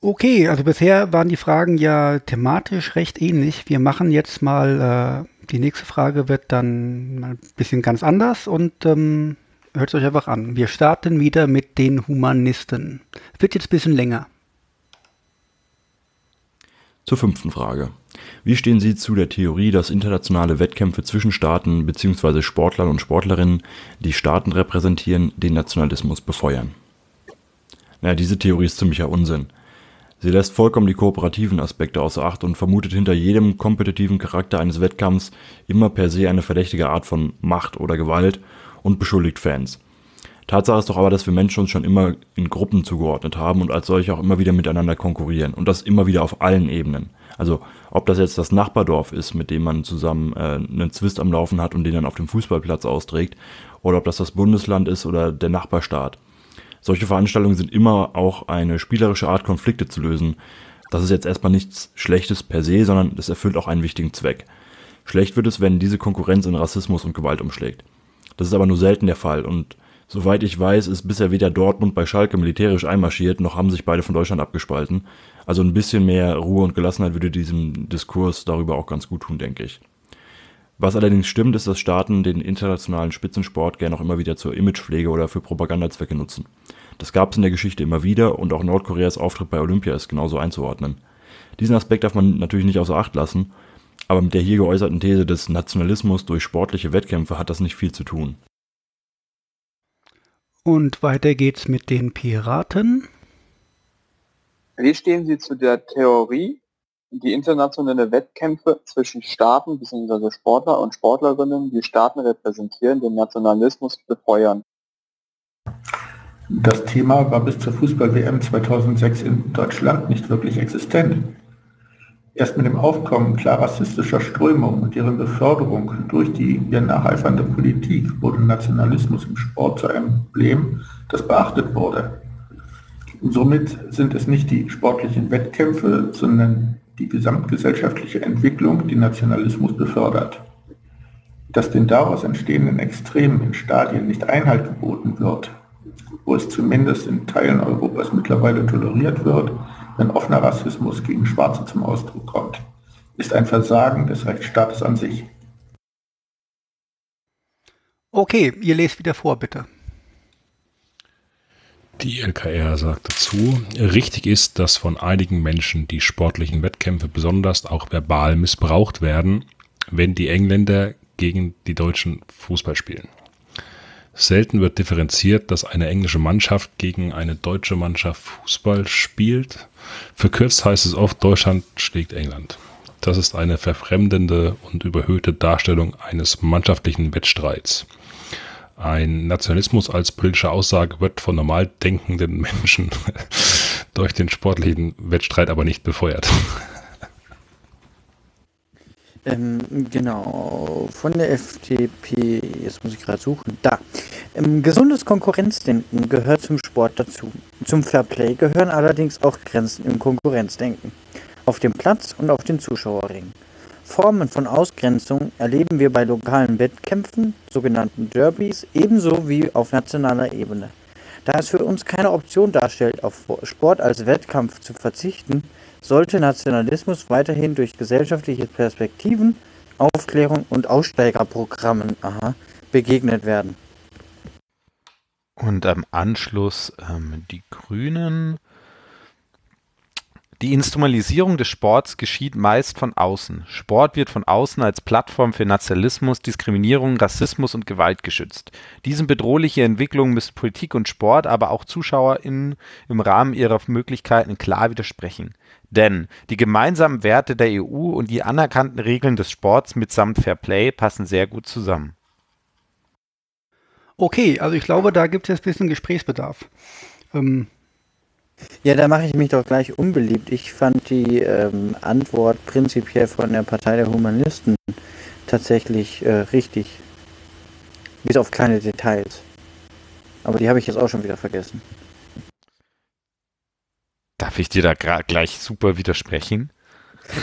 Okay, also bisher waren die Fragen ja thematisch recht ähnlich. Wir machen jetzt mal, äh, die nächste Frage wird dann ein bisschen ganz anders und ähm, hört es euch einfach an. Wir starten wieder mit den Humanisten. Wird jetzt ein bisschen länger. Zur fünften Frage. Wie stehen Sie zu der Theorie, dass internationale Wettkämpfe zwischen Staaten bzw. Sportlern und Sportlerinnen, die Staaten repräsentieren, den Nationalismus befeuern? Naja, diese Theorie ist ziemlicher Unsinn. Sie lässt vollkommen die kooperativen Aspekte außer Acht und vermutet hinter jedem kompetitiven Charakter eines Wettkampfs immer per se eine verdächtige Art von Macht oder Gewalt und beschuldigt Fans. Tatsache ist doch aber, dass wir Menschen uns schon immer in Gruppen zugeordnet haben und als solche auch immer wieder miteinander konkurrieren. Und das immer wieder auf allen Ebenen. Also ob das jetzt das Nachbardorf ist, mit dem man zusammen äh, einen Zwist am Laufen hat und den dann auf dem Fußballplatz austrägt, oder ob das das Bundesland ist oder der Nachbarstaat. Solche Veranstaltungen sind immer auch eine spielerische Art, Konflikte zu lösen. Das ist jetzt erstmal nichts Schlechtes per se, sondern es erfüllt auch einen wichtigen Zweck. Schlecht wird es, wenn diese Konkurrenz in Rassismus und Gewalt umschlägt. Das ist aber nur selten der Fall und soweit ich weiß, ist bisher weder Dortmund bei Schalke militärisch einmarschiert, noch haben sich beide von Deutschland abgespalten. Also ein bisschen mehr Ruhe und Gelassenheit würde diesem Diskurs darüber auch ganz gut tun, denke ich. Was allerdings stimmt, ist, dass Staaten den internationalen Spitzensport gerne auch immer wieder zur Imagepflege oder für Propagandazwecke nutzen. Das gab es in der Geschichte immer wieder und auch Nordkoreas Auftritt bei Olympia ist genauso einzuordnen. Diesen Aspekt darf man natürlich nicht außer Acht lassen, aber mit der hier geäußerten These des Nationalismus durch sportliche Wettkämpfe hat das nicht viel zu tun. Und weiter geht's mit den Piraten. Wie stehen Sie zu der Theorie, die internationale Wettkämpfe zwischen Staaten bzw. Sportler und Sportlerinnen, die Staaten repräsentieren, den Nationalismus befeuern? Das Thema war bis zur Fußball-WM 2006 in Deutschland nicht wirklich existent. Erst mit dem Aufkommen klar rassistischer Strömungen und deren Beförderung durch die ihr nacheifernde Politik wurde Nationalismus im Sport zu einem Problem, das beachtet wurde. Und somit sind es nicht die sportlichen Wettkämpfe, sondern die gesamtgesellschaftliche Entwicklung, die Nationalismus befördert. Dass den daraus entstehenden Extremen in Stadien nicht Einhalt geboten wird, wo es zumindest in Teilen Europas mittlerweile toleriert wird, wenn offener Rassismus gegen Schwarze zum Ausdruck kommt, ist ein Versagen des Rechtsstaates an sich. Okay, ihr lest wieder vor, bitte. Die LKR sagt dazu, richtig ist, dass von einigen Menschen die sportlichen Wettkämpfe besonders auch verbal missbraucht werden, wenn die Engländer gegen die Deutschen Fußball spielen. Selten wird differenziert, dass eine englische Mannschaft gegen eine deutsche Mannschaft Fußball spielt. Verkürzt heißt es oft, Deutschland schlägt England. Das ist eine verfremdende und überhöhte Darstellung eines mannschaftlichen Wettstreits. Ein Nationalismus als politische Aussage wird von normal denkenden Menschen durch den sportlichen Wettstreit aber nicht befeuert. Ähm, genau, von der FDP, jetzt muss ich gerade suchen, da. Ähm, gesundes Konkurrenzdenken gehört zum Sport dazu. Zum Fairplay gehören allerdings auch Grenzen im Konkurrenzdenken. Auf dem Platz und auf den Zuschauerringen. Formen von Ausgrenzung erleben wir bei lokalen Wettkämpfen, sogenannten Derbys, ebenso wie auf nationaler Ebene. Da es für uns keine Option darstellt, auf Sport als Wettkampf zu verzichten, sollte Nationalismus weiterhin durch gesellschaftliche Perspektiven, Aufklärung und Aussteigerprogrammen aha, begegnet werden. Und am Anschluss ähm, die Grünen. Die Instrumentalisierung des Sports geschieht meist von außen. Sport wird von außen als Plattform für Nationalismus, Diskriminierung, Rassismus und Gewalt geschützt. Diesen bedrohliche Entwicklungen müssen Politik und Sport, aber auch ZuschauerInnen im Rahmen ihrer Möglichkeiten klar widersprechen. Denn die gemeinsamen Werte der EU und die anerkannten Regeln des Sports mitsamt Fair Play passen sehr gut zusammen. Okay, also ich glaube, da gibt es jetzt ein bisschen Gesprächsbedarf. Ähm, ja, da mache ich mich doch gleich unbeliebt. Ich fand die ähm, Antwort prinzipiell von der Partei der Humanisten tatsächlich äh, richtig. Bis auf kleine Details. Aber die habe ich jetzt auch schon wieder vergessen. Darf ich dir da gleich super widersprechen?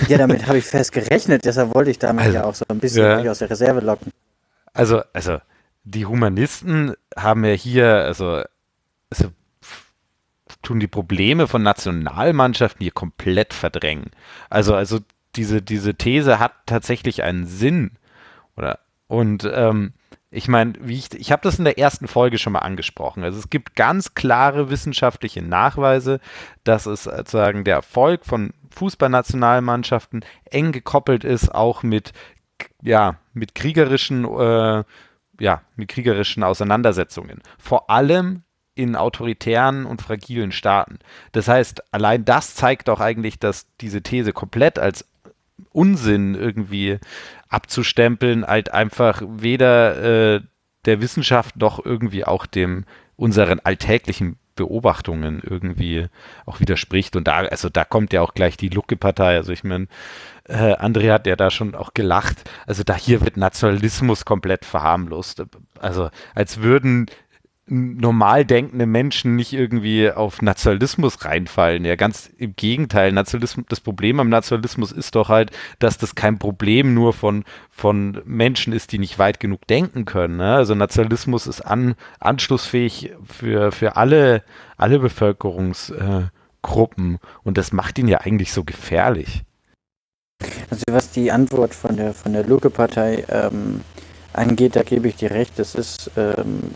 Ja, damit habe ich fest gerechnet, deshalb wollte ich damit also, ja auch so ein bisschen ja. aus der Reserve locken. Also, also, die Humanisten haben ja hier, also, also tun die Probleme von Nationalmannschaften hier komplett verdrängen. Also, also diese, diese These hat tatsächlich einen Sinn. Oder, und ähm, ich meine, ich, ich habe das in der ersten Folge schon mal angesprochen. Also es gibt ganz klare wissenschaftliche Nachweise, dass es sozusagen der Erfolg von Fußballnationalmannschaften eng gekoppelt ist, auch mit, ja, mit kriegerischen, äh, ja, mit kriegerischen Auseinandersetzungen. Vor allem in autoritären und fragilen Staaten. Das heißt, allein das zeigt doch eigentlich, dass diese These komplett als Unsinn irgendwie abzustempeln, halt einfach weder äh, der Wissenschaft noch irgendwie auch dem unseren alltäglichen Beobachtungen irgendwie auch widerspricht. Und da, also da kommt ja auch gleich die Lucke-Partei. Also ich meine, äh, André hat ja da schon auch gelacht. Also da hier wird Nationalismus komplett verharmlost. Also als würden normal denkende Menschen nicht irgendwie auf Nationalismus reinfallen. Ja, ganz im Gegenteil. Nationalismus, das Problem am Nationalismus ist doch halt, dass das kein Problem nur von, von Menschen ist, die nicht weit genug denken können. Ne? Also Nationalismus ist an, anschlussfähig für, für alle, alle Bevölkerungsgruppen. Äh, und das macht ihn ja eigentlich so gefährlich. Also was die Antwort von der von der Lucke-Partei ähm, angeht, da gebe ich dir recht. Das ist ähm,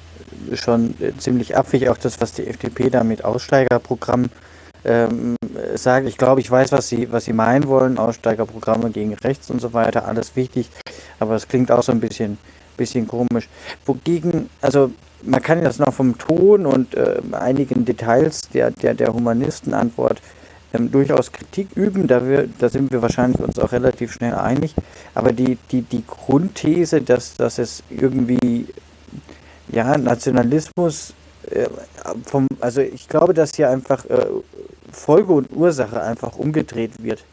schon ziemlich abwegig, auch das, was die FDP da mit Aussteigerprogrammen ähm, sagt. Ich glaube, ich weiß, was sie, was sie meinen wollen. Aussteigerprogramme gegen rechts und so weiter, alles wichtig. Aber es klingt auch so ein bisschen, bisschen komisch. Wogegen, also man kann das noch vom Ton und äh, einigen Details der, der, der Humanistenantwort ähm, durchaus Kritik üben, da, wir, da sind wir wahrscheinlich uns auch relativ schnell einig. Aber die, die, die Grundthese, dass, dass es irgendwie ja, Nationalismus äh, vom, also ich glaube, dass hier einfach äh, Folge und Ursache einfach umgedreht wird.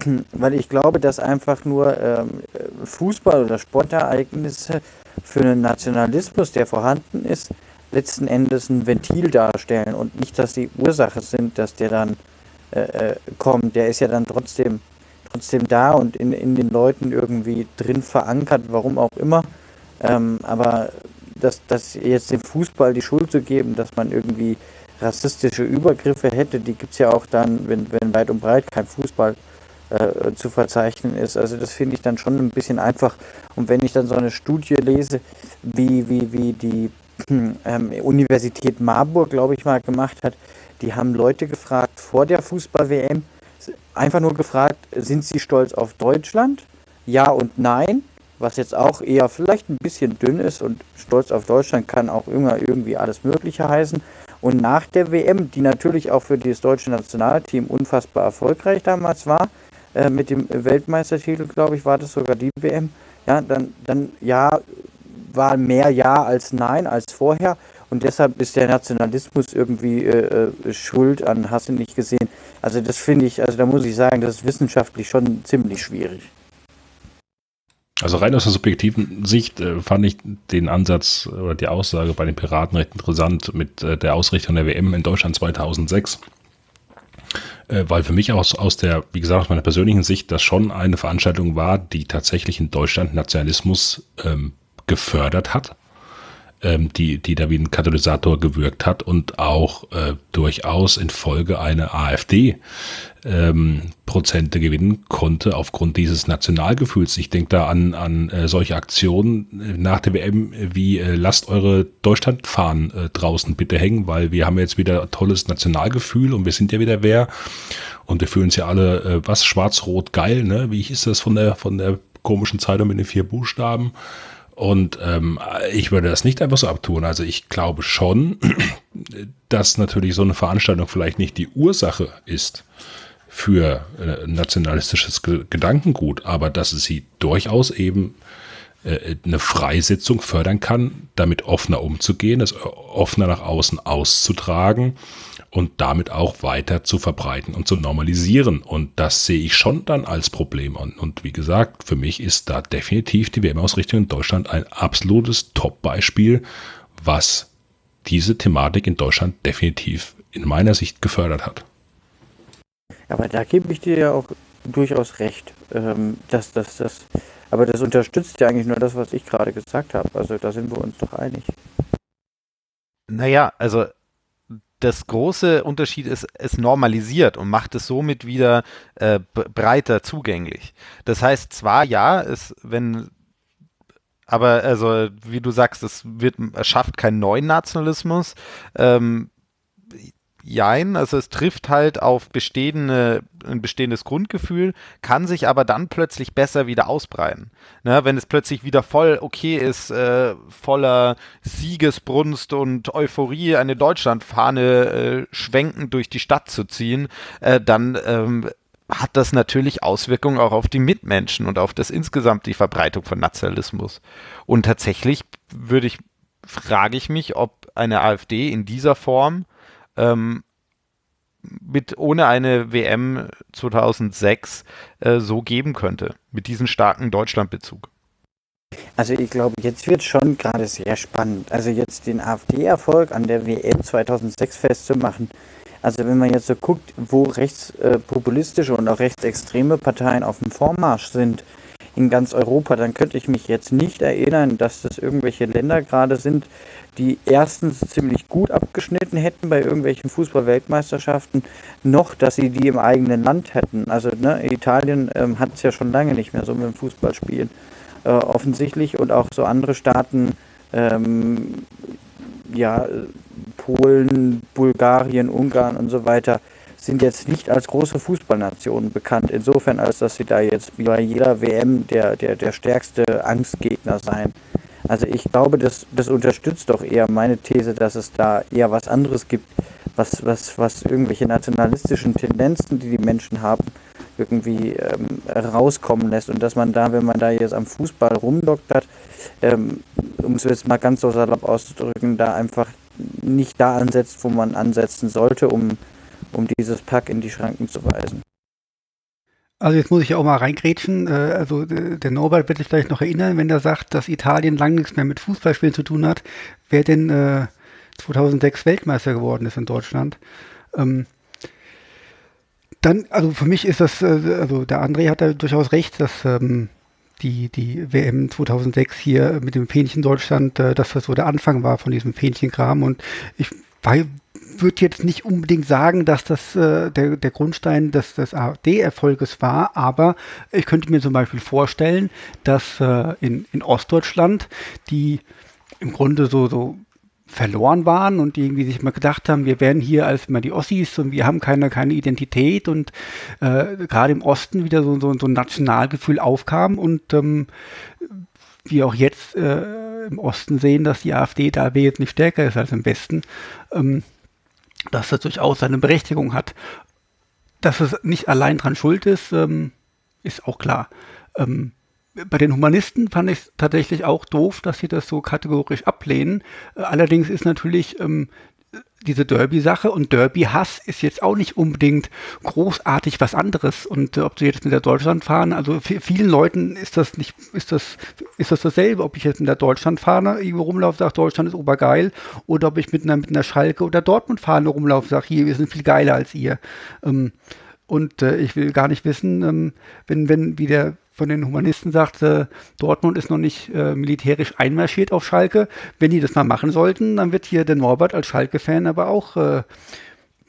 Weil ich glaube, dass einfach nur ähm, Fußball- oder Sportereignisse für einen Nationalismus, der vorhanden ist, letzten Endes ein Ventil darstellen und nicht, dass die Ursache sind, dass der dann äh, äh kommt. Der ist ja dann trotzdem, trotzdem da und in, in den Leuten irgendwie drin verankert, warum auch immer. Ähm, aber dass, dass jetzt dem Fußball die Schuld zu geben, dass man irgendwie rassistische Übergriffe hätte, die gibt es ja auch dann, wenn, wenn weit und breit kein Fußball äh, zu verzeichnen ist. Also das finde ich dann schon ein bisschen einfach. Und wenn ich dann so eine Studie lese, wie, wie, wie die ähm, Universität Marburg, glaube ich mal, gemacht hat, die haben Leute gefragt vor der Fußball-WM, einfach nur gefragt, sind sie stolz auf Deutschland? Ja und nein was jetzt auch eher vielleicht ein bisschen dünn ist und Stolz auf Deutschland kann auch immer irgendwie alles Mögliche heißen. Und nach der WM, die natürlich auch für das deutsche Nationalteam unfassbar erfolgreich damals war, äh, mit dem Weltmeistertitel, glaube ich, war das sogar die WM, ja, dann, dann ja, war mehr Ja als Nein als vorher. Und deshalb ist der Nationalismus irgendwie äh, äh schuld an, hast du nicht gesehen. Also das finde ich, also da muss ich sagen, das ist wissenschaftlich schon ziemlich schwierig. Also rein aus der subjektiven Sicht äh, fand ich den Ansatz oder die Aussage bei den Piraten recht interessant mit äh, der Ausrichtung der WM in Deutschland 2006. Äh, weil für mich aus, aus der, wie gesagt, aus meiner persönlichen Sicht das schon eine Veranstaltung war, die tatsächlich in Deutschland Nationalismus ähm, gefördert hat ähm, die, die da wie ein Katalysator gewirkt hat und auch äh, durchaus in Folge eine AfD ähm, Prozente gewinnen konnte aufgrund dieses Nationalgefühls. Ich denke da an, an äh, solche Aktionen nach der WM wie äh, lasst eure Deutschlandfahnen äh, draußen bitte hängen, weil wir haben jetzt wieder tolles Nationalgefühl und wir sind ja wieder wer und wir fühlen uns ja alle äh, was schwarz-rot geil, ne? Wie hieß das von der von der komischen Zeitung mit den vier Buchstaben? Und ähm, ich würde das nicht einfach so abtun. Also ich glaube schon, dass natürlich so eine Veranstaltung vielleicht nicht die Ursache ist für äh, nationalistisches Gedankengut, aber dass es sie durchaus eben äh, eine Freisetzung fördern kann, damit offener umzugehen, es offener nach außen auszutragen und damit auch weiter zu verbreiten und zu normalisieren. Und das sehe ich schon dann als Problem an. Und wie gesagt, für mich ist da definitiv die WM-Ausrichtung in Deutschland ein absolutes Top-Beispiel, was diese Thematik in Deutschland definitiv in meiner Sicht gefördert hat. Aber da gebe ich dir ja auch durchaus recht, ähm, dass das, das, aber das unterstützt ja eigentlich nur das, was ich gerade gesagt habe. Also da sind wir uns doch einig. Naja, also das große Unterschied ist, es normalisiert und macht es somit wieder äh, breiter zugänglich. Das heißt zwar, ja, es, wenn, aber also, wie du sagst, es wird, es schafft keinen neuen Nationalismus. Ähm, jein, also es trifft halt auf bestehende, ein bestehendes Grundgefühl, kann sich aber dann plötzlich besser wieder ausbreiten. Ne, wenn es plötzlich wieder voll okay ist, äh, voller Siegesbrunst und Euphorie eine Deutschlandfahne äh, schwenkend durch die Stadt zu ziehen, äh, dann ähm, hat das natürlich Auswirkungen auch auf die Mitmenschen und auf das insgesamt die Verbreitung von Nationalismus. Und tatsächlich würde ich frage ich mich, ob eine AfD in dieser Form ähm, mit ohne eine WM 2006 äh, so geben könnte, mit diesem starken Deutschlandbezug. Also ich glaube, jetzt wird schon gerade sehr spannend. Also jetzt den AfD-Erfolg an der WM 2006 festzumachen. Also wenn man jetzt so guckt, wo rechtspopulistische und auch rechtsextreme Parteien auf dem Vormarsch sind in ganz Europa, dann könnte ich mich jetzt nicht erinnern, dass das irgendwelche Länder gerade sind, die erstens ziemlich gut abgeschnitten hätten bei irgendwelchen Fußball-Weltmeisterschaften, noch, dass sie die im eigenen Land hätten. Also ne, Italien ähm, hat es ja schon lange nicht mehr so mit dem Fußballspielen äh, offensichtlich und auch so andere Staaten, ähm, ja, Polen, Bulgarien, Ungarn und so weiter, sind jetzt nicht als große Fußballnationen bekannt, insofern als dass sie da jetzt wie bei jeder WM der, der, der stärkste Angstgegner sein. Also ich glaube, das, das unterstützt doch eher meine These, dass es da eher was anderes gibt, was, was, was irgendwelche nationalistischen Tendenzen, die die Menschen haben, irgendwie ähm, rauskommen lässt und dass man da, wenn man da jetzt am Fußball rumdoktert, ähm, um es jetzt mal ganz so salopp auszudrücken, da einfach nicht da ansetzt, wo man ansetzen sollte, um, um dieses Pack in die Schranken zu weisen. Also jetzt muss ich auch mal reingrätschen. Äh, also der Norbert wird sich vielleicht noch erinnern, wenn er sagt, dass Italien lang nichts mehr mit Fußballspielen zu tun hat, wer denn 2006 äh, Weltmeister geworden ist in Deutschland. Ähm, dann, also für mich ist das, äh, also der André hat da durchaus recht, dass ähm, die, die WM 2006 hier mit dem Fähnchen Deutschland, äh, dass das so der Anfang war von diesem Fähnchenkram und ich würde jetzt nicht unbedingt sagen, dass das äh, der, der Grundstein des, des AfD-Erfolges war, aber ich könnte mir zum Beispiel vorstellen, dass äh, in, in Ostdeutschland die im Grunde so, so verloren waren und die irgendwie sich mal gedacht haben, wir werden hier als immer die Ossis und wir haben keine, keine Identität und äh, gerade im Osten wieder so, so, so ein Nationalgefühl aufkam und ähm, wir auch jetzt äh, im Osten sehen, dass die AfD da wesentlich stärker ist als im Westen, ähm, dass das durchaus seine Berechtigung hat. Dass es nicht allein dran schuld ist, ähm, ist auch klar. Ähm, bei den Humanisten fand ich es tatsächlich auch doof, dass sie das so kategorisch ablehnen. Äh, allerdings ist natürlich ähm, diese Derby-Sache und Derby-Hass ist jetzt auch nicht unbedingt großartig was anderes. Und äh, ob sie jetzt mit der Deutschland fahren, also vielen Leuten ist das nicht, ist das, ist das dasselbe, ob ich jetzt mit der Deutschland fahre, irgendwo rumlaufe, sage, Deutschland ist obergeil, oder ob ich mit einer, mit einer Schalke oder Dortmund fahre, rumlaufe, sage, hier, wir sind viel geiler als ihr. Ähm, und äh, ich will gar nicht wissen, ähm, wenn, wenn, wie der von den Humanisten sagt, äh, Dortmund ist noch nicht äh, militärisch einmarschiert auf Schalke. Wenn die das mal machen sollten, dann wird hier der Norbert als Schalke-Fan aber auch äh,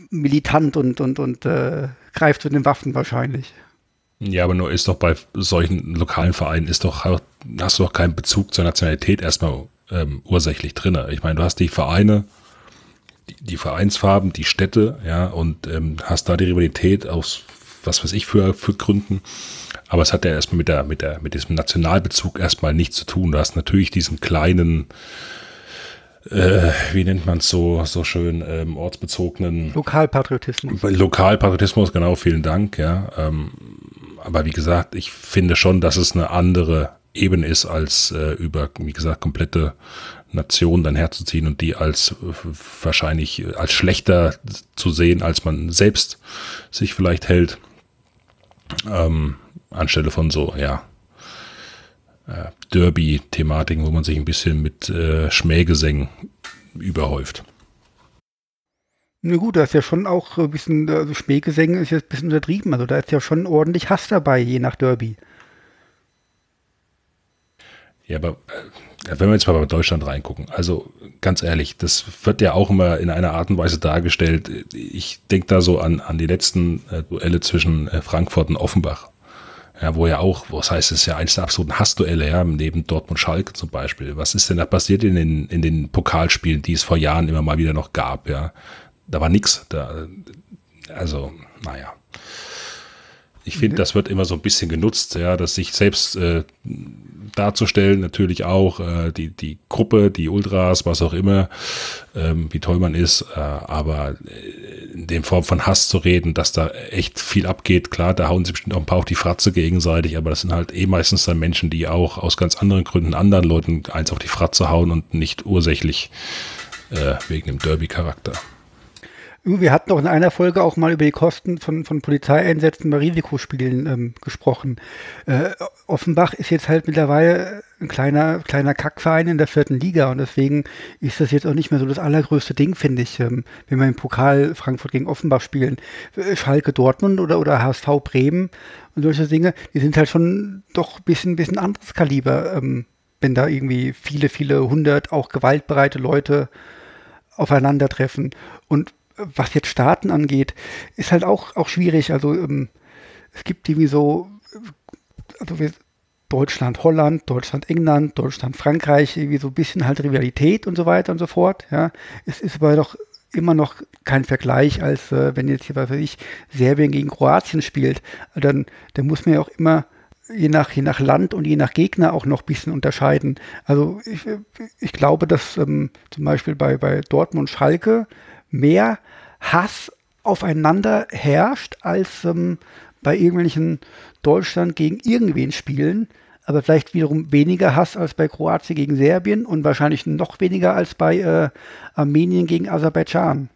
militant und, und, und äh, greift zu den Waffen wahrscheinlich. Ja, aber nur ist doch bei solchen lokalen Vereinen ist doch, hast du doch keinen Bezug zur Nationalität erstmal ähm, ursächlich drin. Ich meine, du hast die Vereine, die, die Vereinsfarben, die Städte, ja, und ähm, hast da die Rivalität aus was weiß ich für, für Gründen. Aber es hat ja erstmal mit der, mit der, mit diesem Nationalbezug erstmal nichts zu tun. Du hast natürlich diesen kleinen, äh, wie nennt man es so, so schön, ähm, ortsbezogenen Lokalpatriotismus. Lokalpatriotismus, genau, vielen Dank, ja. Ähm, aber wie gesagt, ich finde schon, dass es eine andere Ebene ist, als äh, über, wie gesagt, komplette Nationen dann herzuziehen und die als äh, wahrscheinlich als schlechter zu sehen, als man selbst sich vielleicht hält. Ähm, anstelle von so, ja, äh, Derby-Thematiken, wo man sich ein bisschen mit äh, Schmähgesängen überhäuft. Na gut, da ist ja schon auch ein bisschen, also Schmähgesänge ist jetzt ein bisschen untertrieben, also da ist ja schon ordentlich Hass dabei, je nach Derby. Ja, aber äh, wenn wir jetzt mal bei Deutschland reingucken, also ganz ehrlich, das wird ja auch immer in einer Art und Weise dargestellt. Ich denke da so an, an die letzten äh, Duelle zwischen äh, Frankfurt und Offenbach ja, wo ja auch, was heißt es ja eines der absoluten Hassduelle, ja, neben Dortmund Schalke zum Beispiel. Was ist denn da passiert in den, in den Pokalspielen, die es vor Jahren immer mal wieder noch gab, ja? Da war nix. Da, also, naja. Ich finde, das wird immer so ein bisschen genutzt, ja, dass sich selbst äh, darzustellen, natürlich auch äh, die, die Gruppe, die Ultras, was auch immer, ähm, wie toll man ist, äh, aber äh, in dem Form von Hass zu reden, dass da echt viel abgeht. Klar, da hauen sie bestimmt auch ein paar auf die Fratze gegenseitig, aber das sind halt eh meistens dann Menschen, die auch aus ganz anderen Gründen anderen Leuten eins auf die Fratze hauen und nicht ursächlich äh, wegen dem Derby-Charakter. Wir hatten auch in einer Folge auch mal über die Kosten von, von Polizeieinsätzen bei Risikospielen ähm, gesprochen. Äh, Offenbach ist jetzt halt mittlerweile ein kleiner, kleiner Kackverein in der vierten Liga und deswegen ist das jetzt auch nicht mehr so das allergrößte Ding, finde ich, ähm, wenn wir im Pokal Frankfurt gegen Offenbach spielen. Äh, Schalke Dortmund oder, oder HSV Bremen und solche Dinge, die sind halt schon doch ein bisschen, bisschen anderes Kaliber, ähm, wenn da irgendwie viele, viele hundert auch gewaltbereite Leute aufeinandertreffen. Und was jetzt Staaten angeht, ist halt auch, auch schwierig. Also ähm, es gibt irgendwie so, also wir, Deutschland, Holland, Deutschland, England, Deutschland, Frankreich, irgendwie so ein bisschen halt Rivalität und so weiter und so fort. Ja, es ist aber doch immer noch kein Vergleich, als äh, wenn jetzt hier, was weiß ich, Serbien gegen Kroatien spielt. Dann, dann muss man ja auch immer je nach, je nach Land und je nach Gegner auch noch ein bisschen unterscheiden. Also ich, ich glaube, dass ähm, zum Beispiel bei, bei Dortmund Schalke mehr Hass aufeinander herrscht, als ähm, bei irgendwelchen Deutschland gegen irgendwen Spielen, aber vielleicht wiederum weniger Hass als bei Kroatien gegen Serbien und wahrscheinlich noch weniger als bei äh, Armenien gegen Aserbaidschan.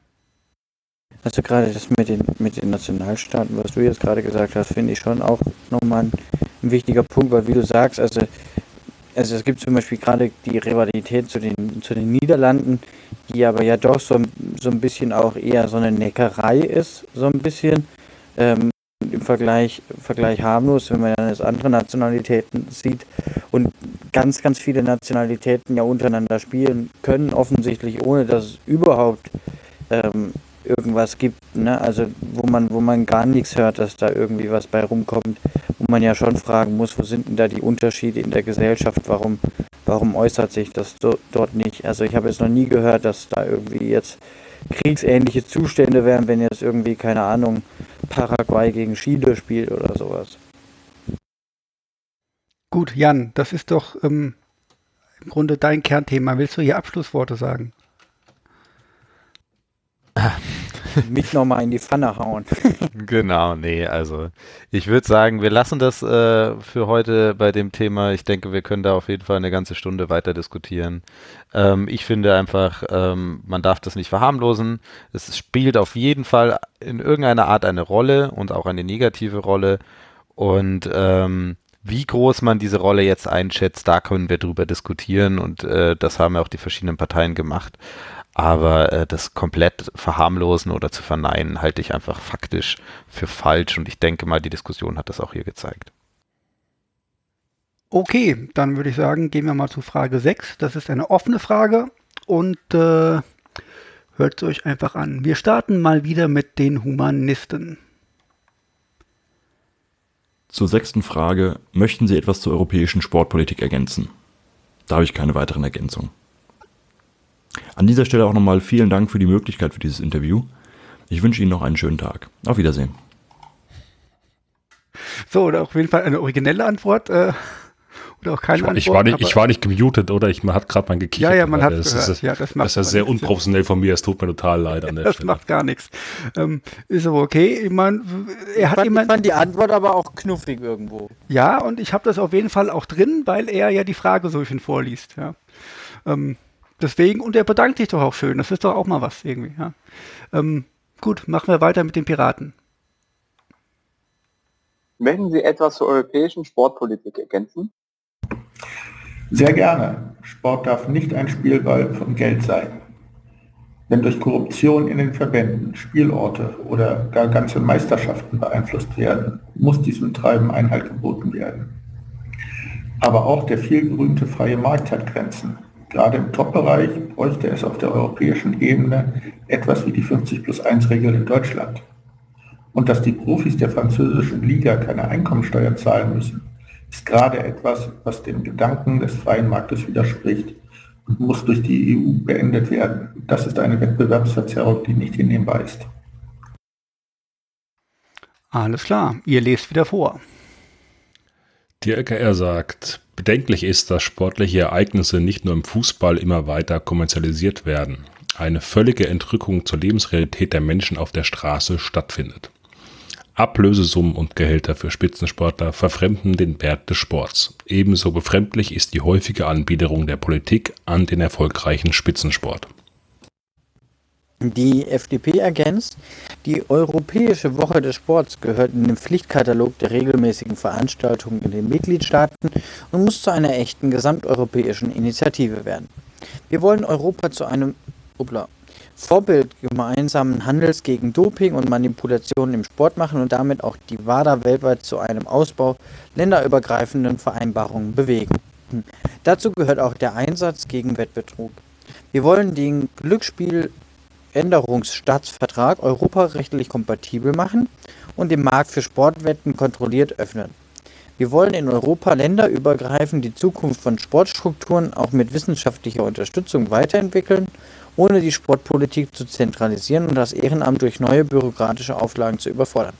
Also gerade das mit den, mit den Nationalstaaten, was du jetzt gerade gesagt hast, finde ich schon auch nochmal ein, ein wichtiger Punkt, weil wie du sagst, also also es gibt zum Beispiel gerade die Rivalität zu den, zu den Niederlanden, die aber ja doch so, so ein bisschen auch eher so eine Neckerei ist, so ein bisschen. Ähm, Im Vergleich, Vergleich harmlos, wenn man dann jetzt andere Nationalitäten sieht und ganz, ganz viele Nationalitäten ja untereinander spielen können, offensichtlich ohne dass es überhaupt ähm, irgendwas gibt, ne? also wo man, wo man gar nichts hört, dass da irgendwie was bei rumkommt, wo man ja schon fragen muss, wo sind denn da die Unterschiede in der Gesellschaft, warum, warum äußert sich das do, dort nicht? Also ich habe jetzt noch nie gehört, dass da irgendwie jetzt kriegsähnliche Zustände wären, wenn jetzt irgendwie, keine Ahnung, Paraguay gegen Chile spielt oder sowas. Gut, Jan, das ist doch ähm, im Grunde dein Kernthema. Willst du hier Abschlussworte sagen? Mich nochmal in die Pfanne hauen. genau, nee, also ich würde sagen, wir lassen das äh, für heute bei dem Thema. Ich denke, wir können da auf jeden Fall eine ganze Stunde weiter diskutieren. Ähm, ich finde einfach, ähm, man darf das nicht verharmlosen. Es spielt auf jeden Fall in irgendeiner Art eine Rolle und auch eine negative Rolle. Und ähm, wie groß man diese Rolle jetzt einschätzt, da können wir drüber diskutieren und äh, das haben ja auch die verschiedenen Parteien gemacht. Aber äh, das komplett verharmlosen oder zu verneinen, halte ich einfach faktisch für falsch. Und ich denke mal, die Diskussion hat das auch hier gezeigt. Okay, dann würde ich sagen, gehen wir mal zu Frage 6. Das ist eine offene Frage und äh, hört es euch einfach an. Wir starten mal wieder mit den Humanisten. Zur sechsten Frage. Möchten Sie etwas zur europäischen Sportpolitik ergänzen? Da habe ich keine weiteren Ergänzungen. An dieser Stelle auch nochmal vielen Dank für die Möglichkeit für dieses Interview. Ich wünsche Ihnen noch einen schönen Tag. Auf Wiedersehen. So, oder auf jeden Fall eine originelle Antwort. Äh, oder auch keine ich, Antwort. Ich war, nicht, ich war nicht gemutet, oder? Ich, man hat gerade mal gekichert. Ja, ja, man hat das gehört. Ist, ja, das, macht das ist ja sehr unprofessionell von mir. Es tut mir total leid an der Das Stelle. macht gar nichts. Ähm, ist aber okay. Ich meine, er hat fand, jemand. ich fand die Antwort aber auch knuffig irgendwo. Ja, und ich habe das auf jeden Fall auch drin, weil er ja die Frage so schön vorliest. Ja. Ähm, deswegen, und er bedankt sich doch auch schön. Das ist doch auch mal was irgendwie. Ja. Ähm, gut, machen wir weiter mit den Piraten. Möchten Sie etwas zur europäischen Sportpolitik ergänzen? Sehr gerne. Sport darf nicht ein Spielball von Geld sein. Wenn durch Korruption in den Verbänden Spielorte oder gar ganze Meisterschaften beeinflusst werden, muss diesem Treiben Einhalt geboten werden. Aber auch der vielgerühmte freie Markt hat Grenzen. Gerade im Top-Bereich bräuchte es auf der europäischen Ebene etwas wie die 50 plus 1 Regel in Deutschland. Und dass die Profis der französischen Liga keine Einkommensteuer zahlen müssen, ist gerade etwas, was dem Gedanken des freien Marktes widerspricht und muss durch die EU beendet werden. Das ist eine Wettbewerbsverzerrung, die nicht hinnehmbar ist. Alles klar, ihr lest wieder vor. Die LKR sagt, bedenklich ist, dass sportliche Ereignisse nicht nur im Fußball immer weiter kommerzialisiert werden. eine völlige Entrückung zur Lebensrealität der Menschen auf der Straße stattfindet. Ablösesummen und Gehälter für Spitzensportler verfremden den Wert des Sports. Ebenso befremdlich ist die häufige Anbiederung der Politik an den erfolgreichen Spitzensport. Die FDP ergänzt, die Europäische Woche des Sports gehört in den Pflichtkatalog der regelmäßigen Veranstaltungen in den Mitgliedstaaten und muss zu einer echten gesamteuropäischen Initiative werden. Wir wollen Europa zu einem Obla, Vorbild gemeinsamen Handels gegen Doping und Manipulationen im Sport machen und damit auch die WADA weltweit zu einem Ausbau länderübergreifenden Vereinbarungen bewegen. Dazu gehört auch der Einsatz gegen Wettbetrug. Wir wollen den Glücksspiel Änderungsstaatsvertrag europarechtlich kompatibel machen und den Markt für Sportwetten kontrolliert öffnen. Wir wollen in Europa länderübergreifend die Zukunft von Sportstrukturen auch mit wissenschaftlicher Unterstützung weiterentwickeln, ohne die Sportpolitik zu zentralisieren und das Ehrenamt durch neue bürokratische Auflagen zu überfordern.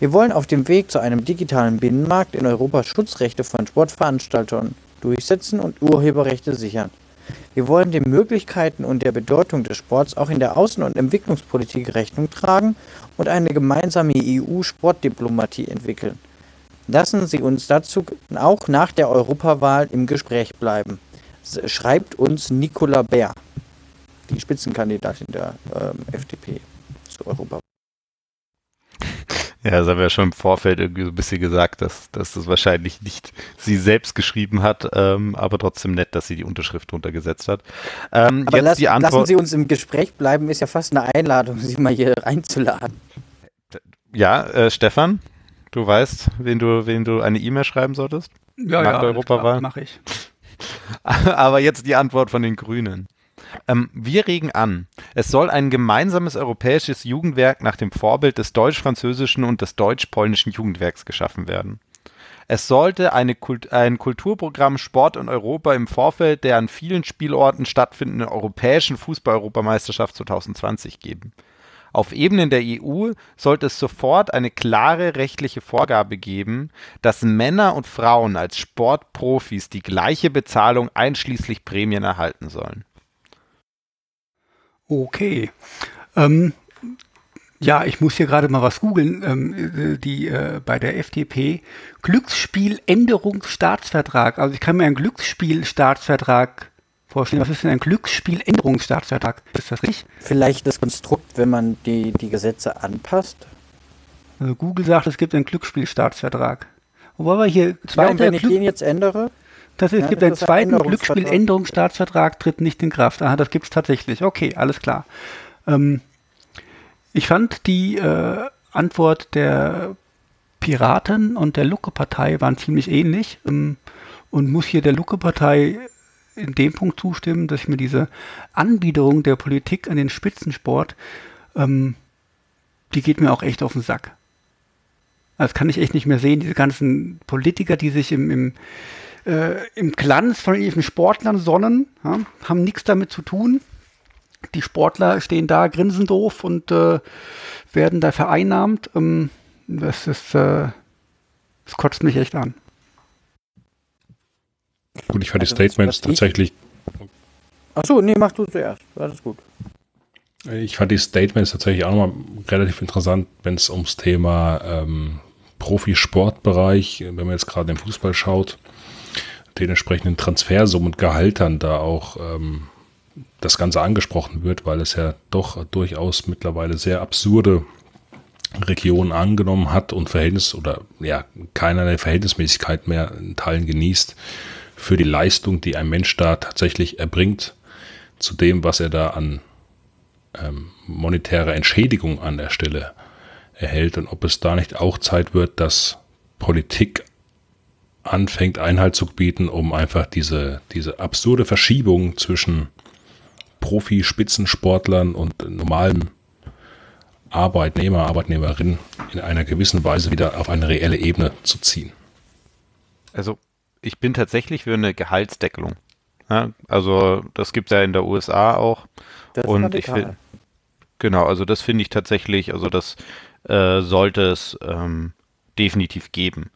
Wir wollen auf dem Weg zu einem digitalen Binnenmarkt in Europa Schutzrechte von Sportveranstaltern durchsetzen und Urheberrechte sichern. Wir wollen den Möglichkeiten und der Bedeutung des Sports auch in der Außen- und Entwicklungspolitik Rechnung tragen und eine gemeinsame EU-Sportdiplomatie entwickeln. Lassen Sie uns dazu auch nach der Europawahl im Gespräch bleiben, schreibt uns Nicola Bär, die Spitzenkandidatin der ähm, FDP zur Europawahl. Ja, das haben wir ja schon im Vorfeld irgendwie so ein bisschen gesagt, dass, dass das wahrscheinlich nicht sie selbst geschrieben hat, ähm, aber trotzdem nett, dass sie die Unterschrift drunter gesetzt hat. Ähm, aber lass, lassen Sie uns im Gespräch bleiben, ist ja fast eine Einladung, Sie mal hier reinzuladen. Ja, äh, Stefan, du weißt, wen du, wen du eine E-Mail schreiben solltest? Ja, Nach ja, Europawahl. mache ich. aber jetzt die Antwort von den Grünen. Ähm, wir regen an, es soll ein gemeinsames europäisches Jugendwerk nach dem Vorbild des deutsch-französischen und des deutsch-polnischen Jugendwerks geschaffen werden. Es sollte Kult ein Kulturprogramm Sport in Europa im Vorfeld der an vielen Spielorten stattfindenden europäischen Fußball-Europameisterschaft 2020 geben. Auf Ebenen der EU sollte es sofort eine klare rechtliche Vorgabe geben, dass Männer und Frauen als Sportprofis die gleiche Bezahlung einschließlich Prämien erhalten sollen. Okay. Ähm, ja, ich muss hier gerade mal was googeln. Ähm, die äh, bei der FDP Glücksspieländerungsstaatsvertrag. Also ich kann mir einen Glücksspielstaatsvertrag vorstellen. Was ist denn ein Glücksspieländerungsstaatsvertrag? Ist das richtig? Vielleicht das Konstrukt, wenn man die, die Gesetze anpasst. Also Google sagt, es gibt einen Glücksspielstaatsvertrag. Wobei wir hier zweiter ja, und wenn ich den jetzt ändere? Das ist, ja, gibt einen zweiten Glücksspieländerungsstaatsvertrag, tritt nicht in Kraft. Aha, das gibt es tatsächlich. Okay, alles klar. Ähm, ich fand die äh, Antwort der Piraten und der Lucke-Partei waren ziemlich ähnlich ähm, und muss hier der Lucke-Partei in dem Punkt zustimmen, dass ich mir diese Anbiederung der Politik an den Spitzensport, ähm, die geht mir auch echt auf den Sack. Das kann ich echt nicht mehr sehen, diese ganzen Politiker, die sich im, im äh, im Glanz von irgendwelchen Sportlern sonnen, ja, haben nichts damit zu tun. Die Sportler stehen da, grinsen doof und äh, werden da vereinnahmt. Ähm, das ist, äh, das kotzt mich echt an. Gut, ich fand also, die Statements tatsächlich. Achso, nee, mach du zuerst. Alles gut. Ich fand die Statements tatsächlich auch nochmal relativ interessant, wenn es ums Thema ähm, Profisportbereich, wenn man jetzt gerade im Fußball schaut, den entsprechenden Transfersummen und Gehaltern da auch ähm, das Ganze angesprochen wird, weil es ja doch durchaus mittlerweile sehr absurde Regionen angenommen hat und Verhältnis oder ja keinerlei Verhältnismäßigkeit mehr in Teilen genießt für die Leistung, die ein Mensch da tatsächlich erbringt, zu dem, was er da an ähm, monetärer Entschädigung an der Stelle erhält. Und ob es da nicht auch Zeit wird, dass Politik anfängt Einhalt zu bieten, um einfach diese, diese absurde Verschiebung zwischen Profi-Spitzensportlern und normalen Arbeitnehmer, Arbeitnehmerinnen in einer gewissen Weise wieder auf eine reelle Ebene zu ziehen. Also ich bin tatsächlich für eine Gehaltsdeckelung. Ja, also das gibt es ja in der USA auch. Das und ich finde, genau, also das finde ich tatsächlich, also das äh, sollte es ähm, definitiv geben.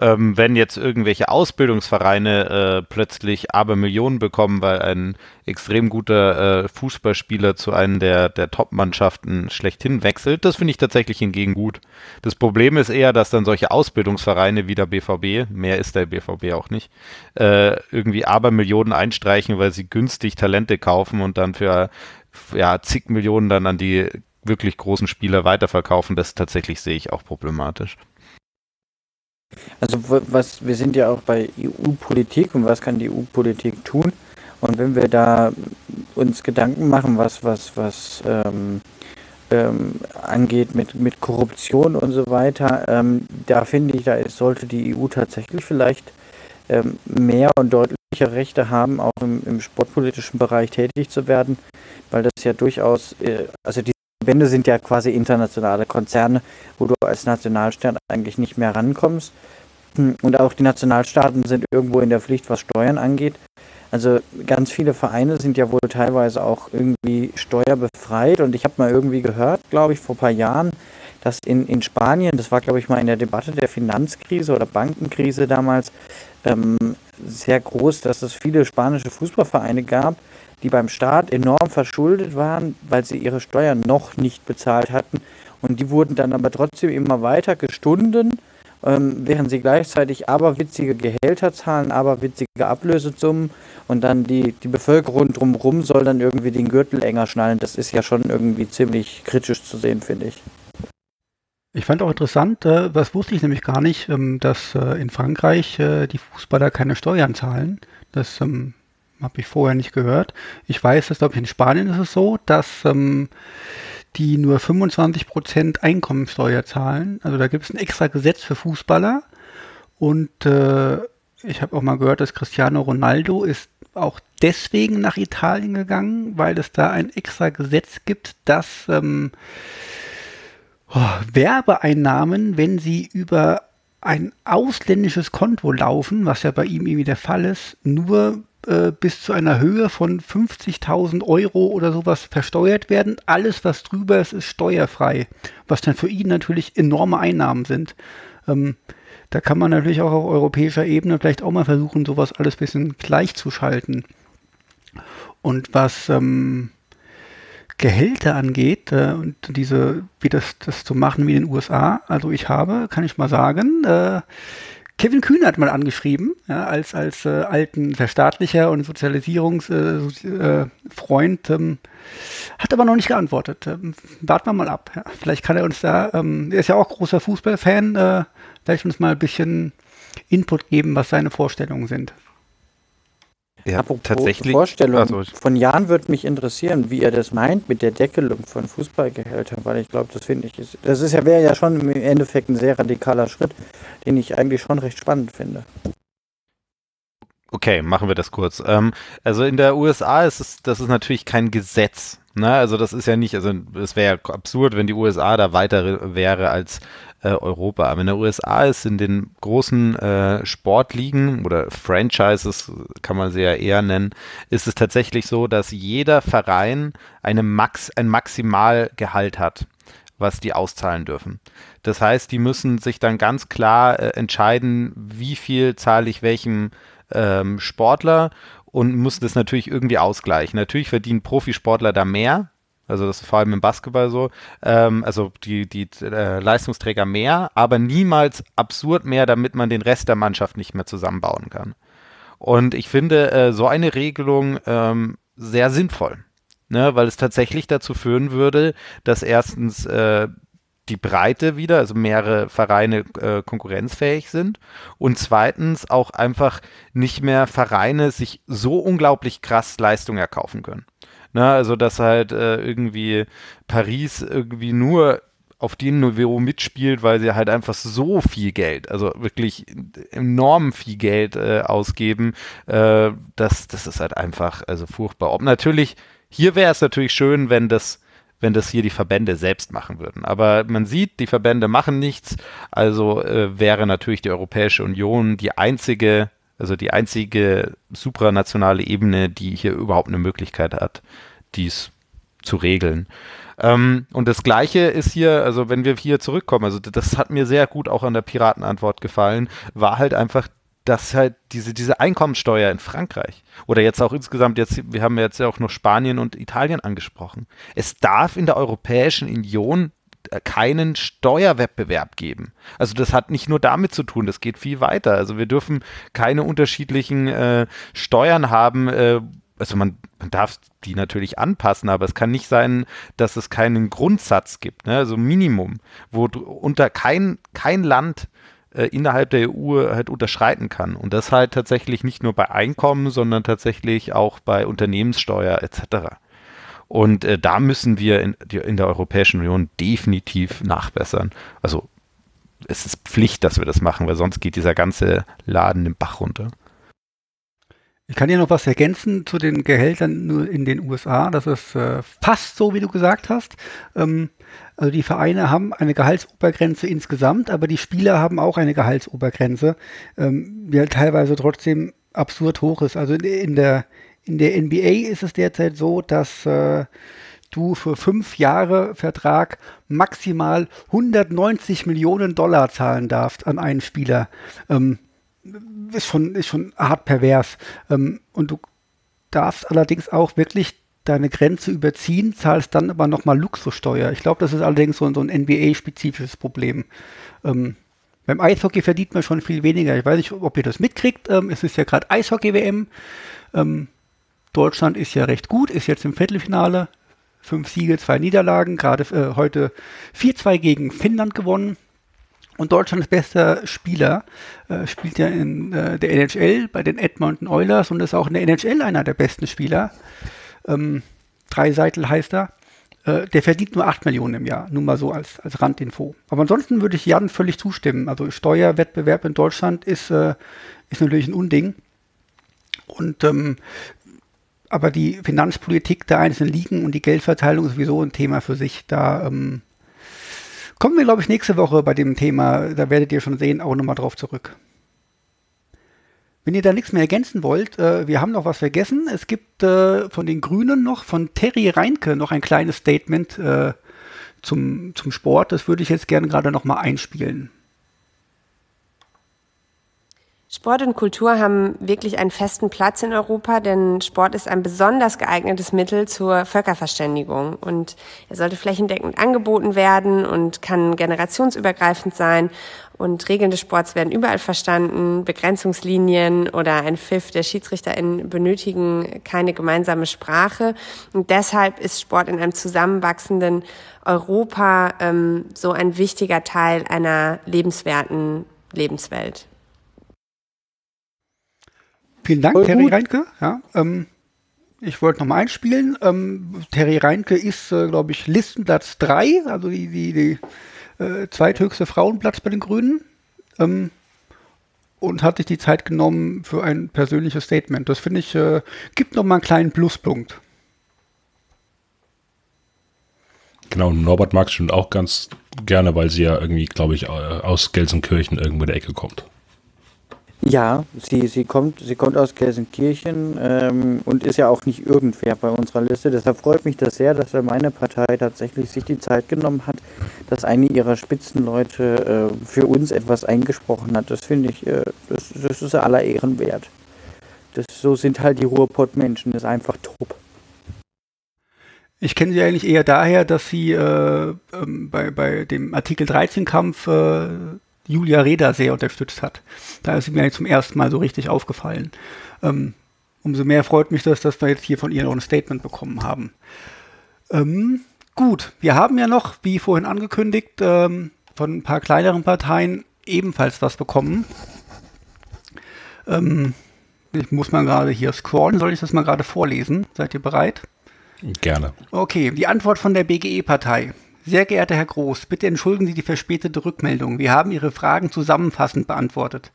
Ähm, wenn jetzt irgendwelche Ausbildungsvereine äh, plötzlich aber Millionen bekommen, weil ein extrem guter äh, Fußballspieler zu einem der, der Top-Mannschaften schlechthin wechselt, das finde ich tatsächlich hingegen gut. Das Problem ist eher, dass dann solche Ausbildungsvereine wie der BVB, mehr ist der BVB auch nicht, äh, irgendwie aber Millionen einstreichen, weil sie günstig Talente kaufen und dann für ja, zig Millionen dann an die wirklich großen Spieler weiterverkaufen. Das tatsächlich sehe ich auch problematisch. Also was wir sind ja auch bei EU-Politik und was kann die EU-Politik tun? Und wenn wir da uns Gedanken machen, was was was ähm, ähm, angeht mit mit Korruption und so weiter, ähm, da finde ich, da ist, sollte die EU tatsächlich vielleicht ähm, mehr und deutlicher Rechte haben, auch im, im sportpolitischen Bereich tätig zu werden, weil das ja durchaus, äh, also die Verbände sind ja quasi internationale Konzerne, wo du als Nationalstaat eigentlich nicht mehr rankommst. Und auch die Nationalstaaten sind irgendwo in der Pflicht, was Steuern angeht. Also ganz viele Vereine sind ja wohl teilweise auch irgendwie steuerbefreit. Und ich habe mal irgendwie gehört, glaube ich, vor ein paar Jahren, dass in, in Spanien, das war, glaube ich, mal in der Debatte der Finanzkrise oder Bankenkrise damals, ähm, sehr groß, dass es viele spanische Fußballvereine gab, die beim Staat enorm verschuldet waren, weil sie ihre Steuern noch nicht bezahlt hatten. Und die wurden dann aber trotzdem immer weiter gestunden, ähm, während sie gleichzeitig aberwitzige Gehälter zahlen, aberwitzige Ablösesummen und dann die, die Bevölkerung drumherum soll dann irgendwie den Gürtel enger schnallen. Das ist ja schon irgendwie ziemlich kritisch zu sehen, finde ich. Ich fand auch interessant, äh, was wusste ich nämlich gar nicht, ähm, dass äh, in Frankreich äh, die Fußballer keine Steuern zahlen. Das ähm, habe ich vorher nicht gehört. Ich weiß, dass glaube ich in Spanien ist es so, dass ähm, die nur 25% Einkommensteuer zahlen. Also da gibt es ein extra Gesetz für Fußballer. Und äh, ich habe auch mal gehört, dass Cristiano Ronaldo ist auch deswegen nach Italien gegangen, weil es da ein extra Gesetz gibt, dass ähm, oh, Werbeeinnahmen, wenn sie über ein ausländisches Konto laufen, was ja bei ihm irgendwie der Fall ist, nur äh, bis zu einer Höhe von 50.000 Euro oder sowas versteuert werden. Alles, was drüber ist, ist steuerfrei, was dann für ihn natürlich enorme Einnahmen sind. Ähm, da kann man natürlich auch auf europäischer Ebene vielleicht auch mal versuchen, sowas alles ein bisschen gleichzuschalten. Und was ähm, Gehälter angeht äh, und diese, wie das, das zu machen wie in den USA, also ich habe, kann ich mal sagen, äh, Kevin Kühn hat mal angeschrieben, ja, als, als äh, alten Verstaatlicher und Sozialisierungsfreund, äh, äh, ähm, hat aber noch nicht geantwortet. Ähm, warten wir mal ab. Ja. Vielleicht kann er uns da, ähm, er ist ja auch großer Fußballfan, äh, vielleicht uns mal ein bisschen Input geben, was seine Vorstellungen sind. Ja, Apropos tatsächlich. Vorstellung. Also, von Jan würde mich interessieren, wie er das meint mit der Deckelung von Fußballgehältern, weil ich glaube, das finde ich, ist, das ist ja, wäre ja schon im Endeffekt ein sehr radikaler Schritt, den ich eigentlich schon recht spannend finde. Okay, machen wir das kurz. Ähm, also in der USA ist es, das ist natürlich kein Gesetz. Ne? Also das ist ja nicht, also es wäre ja absurd, wenn die USA da weiter wäre als äh, Europa. Aber in der USA ist in den großen äh, Sportligen oder Franchises, kann man sie ja eher nennen, ist es tatsächlich so, dass jeder Verein eine Max, ein Maximalgehalt hat was die auszahlen dürfen. Das heißt, die müssen sich dann ganz klar äh, entscheiden, wie viel zahle ich welchem ähm, Sportler und müssen das natürlich irgendwie ausgleichen. Natürlich verdienen Profisportler da mehr, also das ist vor allem im Basketball so. Ähm, also die, die äh, Leistungsträger mehr, aber niemals absurd mehr, damit man den Rest der Mannschaft nicht mehr zusammenbauen kann. Und ich finde äh, so eine Regelung ähm, sehr sinnvoll, ne? weil es tatsächlich dazu führen würde, dass erstens äh, die Breite wieder, also mehrere Vereine äh, konkurrenzfähig sind und zweitens auch einfach nicht mehr Vereine sich so unglaublich krass Leistung erkaufen können. Ne? Also, dass halt äh, irgendwie Paris irgendwie nur auf dem Niveau mitspielt, weil sie halt einfach so viel Geld, also wirklich enorm viel Geld äh, ausgeben, äh, das, das ist halt einfach also furchtbar. Ob natürlich, hier wäre es natürlich schön, wenn das wenn das hier die Verbände selbst machen würden. Aber man sieht, die Verbände machen nichts, also äh, wäre natürlich die Europäische Union die einzige also die einzige supranationale Ebene, die hier überhaupt eine Möglichkeit hat, dies zu regeln. Ähm, und das Gleiche ist hier, also wenn wir hier zurückkommen, also das hat mir sehr gut auch an der Piratenantwort gefallen, war halt einfach dass halt diese, diese Einkommensteuer in Frankreich oder jetzt auch insgesamt, jetzt, wir haben jetzt ja auch noch Spanien und Italien angesprochen. Es darf in der Europäischen Union keinen Steuerwettbewerb geben. Also das hat nicht nur damit zu tun, das geht viel weiter. Also wir dürfen keine unterschiedlichen äh, Steuern haben, äh, also man, man darf die natürlich anpassen, aber es kann nicht sein, dass es keinen Grundsatz gibt, ne? also Minimum, wo unter kein, kein Land äh, innerhalb der EU halt unterschreiten kann. Und das halt tatsächlich nicht nur bei Einkommen, sondern tatsächlich auch bei Unternehmenssteuer etc. Und äh, da müssen wir in, in der Europäischen Union definitiv nachbessern. Also es ist Pflicht, dass wir das machen, weil sonst geht dieser ganze Laden den Bach runter. Ich kann hier noch was ergänzen zu den Gehältern in den USA. Das ist äh, fast so, wie du gesagt hast. Ähm, also die Vereine haben eine Gehaltsobergrenze insgesamt, aber die Spieler haben auch eine Gehaltsobergrenze, ähm, die halt teilweise trotzdem absurd hoch ist. Also in der, in der NBA ist es derzeit so, dass äh, du für fünf Jahre Vertrag maximal 190 Millionen Dollar zahlen darfst an einen Spieler. Ähm, ist schon, ist schon hart pervers. Ähm, und du darfst allerdings auch wirklich deine Grenze überziehen, zahlst dann aber nochmal Luxussteuer. Ich glaube, das ist allerdings so, so ein NBA-spezifisches Problem. Ähm, beim Eishockey verdient man schon viel weniger. Ich weiß nicht, ob ihr das mitkriegt. Ähm, es ist ja gerade Eishockey-WM. Ähm, Deutschland ist ja recht gut, ist jetzt im Viertelfinale. Fünf Siege, zwei Niederlagen. Gerade äh, heute 4-2 gegen Finnland gewonnen. Und Deutschlands bester Spieler äh, spielt ja in äh, der NHL bei den Edmonton Oilers und ist auch in der NHL einer der besten Spieler. Ähm, Dreiseitel heißt er. Äh, der verdient nur 8 Millionen im Jahr. Nur mal so als, als Randinfo. Aber ansonsten würde ich Jan völlig zustimmen. Also Steuerwettbewerb in Deutschland ist, äh, ist natürlich ein Unding. Und ähm, aber die Finanzpolitik der einzelnen Ligen und die Geldverteilung ist sowieso ein Thema für sich. Da ähm, Kommen wir, glaube ich, nächste Woche bei dem Thema, da werdet ihr schon sehen, auch nochmal drauf zurück. Wenn ihr da nichts mehr ergänzen wollt, äh, wir haben noch was vergessen. Es gibt äh, von den Grünen noch, von Terry Reinke, noch ein kleines Statement äh, zum, zum Sport. Das würde ich jetzt gerne gerade nochmal einspielen. Sport und Kultur haben wirklich einen festen Platz in Europa, denn Sport ist ein besonders geeignetes Mittel zur Völkerverständigung und er sollte flächendeckend angeboten werden und kann generationsübergreifend sein und Regeln des Sports werden überall verstanden. Begrenzungslinien oder ein Pfiff der SchiedsrichterInnen benötigen keine gemeinsame Sprache. Und deshalb ist Sport in einem zusammenwachsenden Europa ähm, so ein wichtiger Teil einer lebenswerten Lebenswelt. Vielen Dank, Voll Terry gut. Reinke. Ja, ähm, ich wollte nochmal einspielen. Ähm, Terry Reinke ist, äh, glaube ich, Listenplatz 3, also die, die, die äh, zweithöchste Frauenplatz bei den Grünen. Ähm, und hat sich die Zeit genommen für ein persönliches Statement. Das finde ich, äh, gibt nochmal einen kleinen Pluspunkt. Genau, Norbert mag es schon auch ganz gerne, weil sie ja irgendwie, glaube ich, aus Gelsenkirchen irgendwo in der Ecke kommt. Ja, sie, sie, kommt, sie kommt aus Gelsenkirchen ähm, und ist ja auch nicht irgendwer bei unserer Liste. Deshalb freut mich das sehr, dass meine Partei tatsächlich sich die Zeit genommen hat, dass eine ihrer Spitzenleute äh, für uns etwas eingesprochen hat. Das finde ich, äh, das, das ist aller Ehren wert. Das, so sind halt die Ruhrpott-Menschen, das ist einfach top. Ich kenne sie eigentlich eher daher, dass sie äh, ähm, bei, bei dem Artikel 13-Kampf äh, Julia Reda sehr unterstützt hat. Da ist sie mir zum ersten Mal so richtig aufgefallen. Ähm, umso mehr freut mich das, dass wir jetzt hier von ihr noch ein Statement bekommen haben. Ähm, gut, wir haben ja noch, wie vorhin angekündigt, ähm, von ein paar kleineren Parteien ebenfalls was bekommen. Ähm, ich muss mal gerade hier scrollen. Soll ich das mal gerade vorlesen? Seid ihr bereit? Gerne. Okay, die Antwort von der BGE-Partei. Sehr geehrter Herr Groß, bitte entschuldigen Sie die verspätete Rückmeldung. Wir haben Ihre Fragen zusammenfassend beantwortet.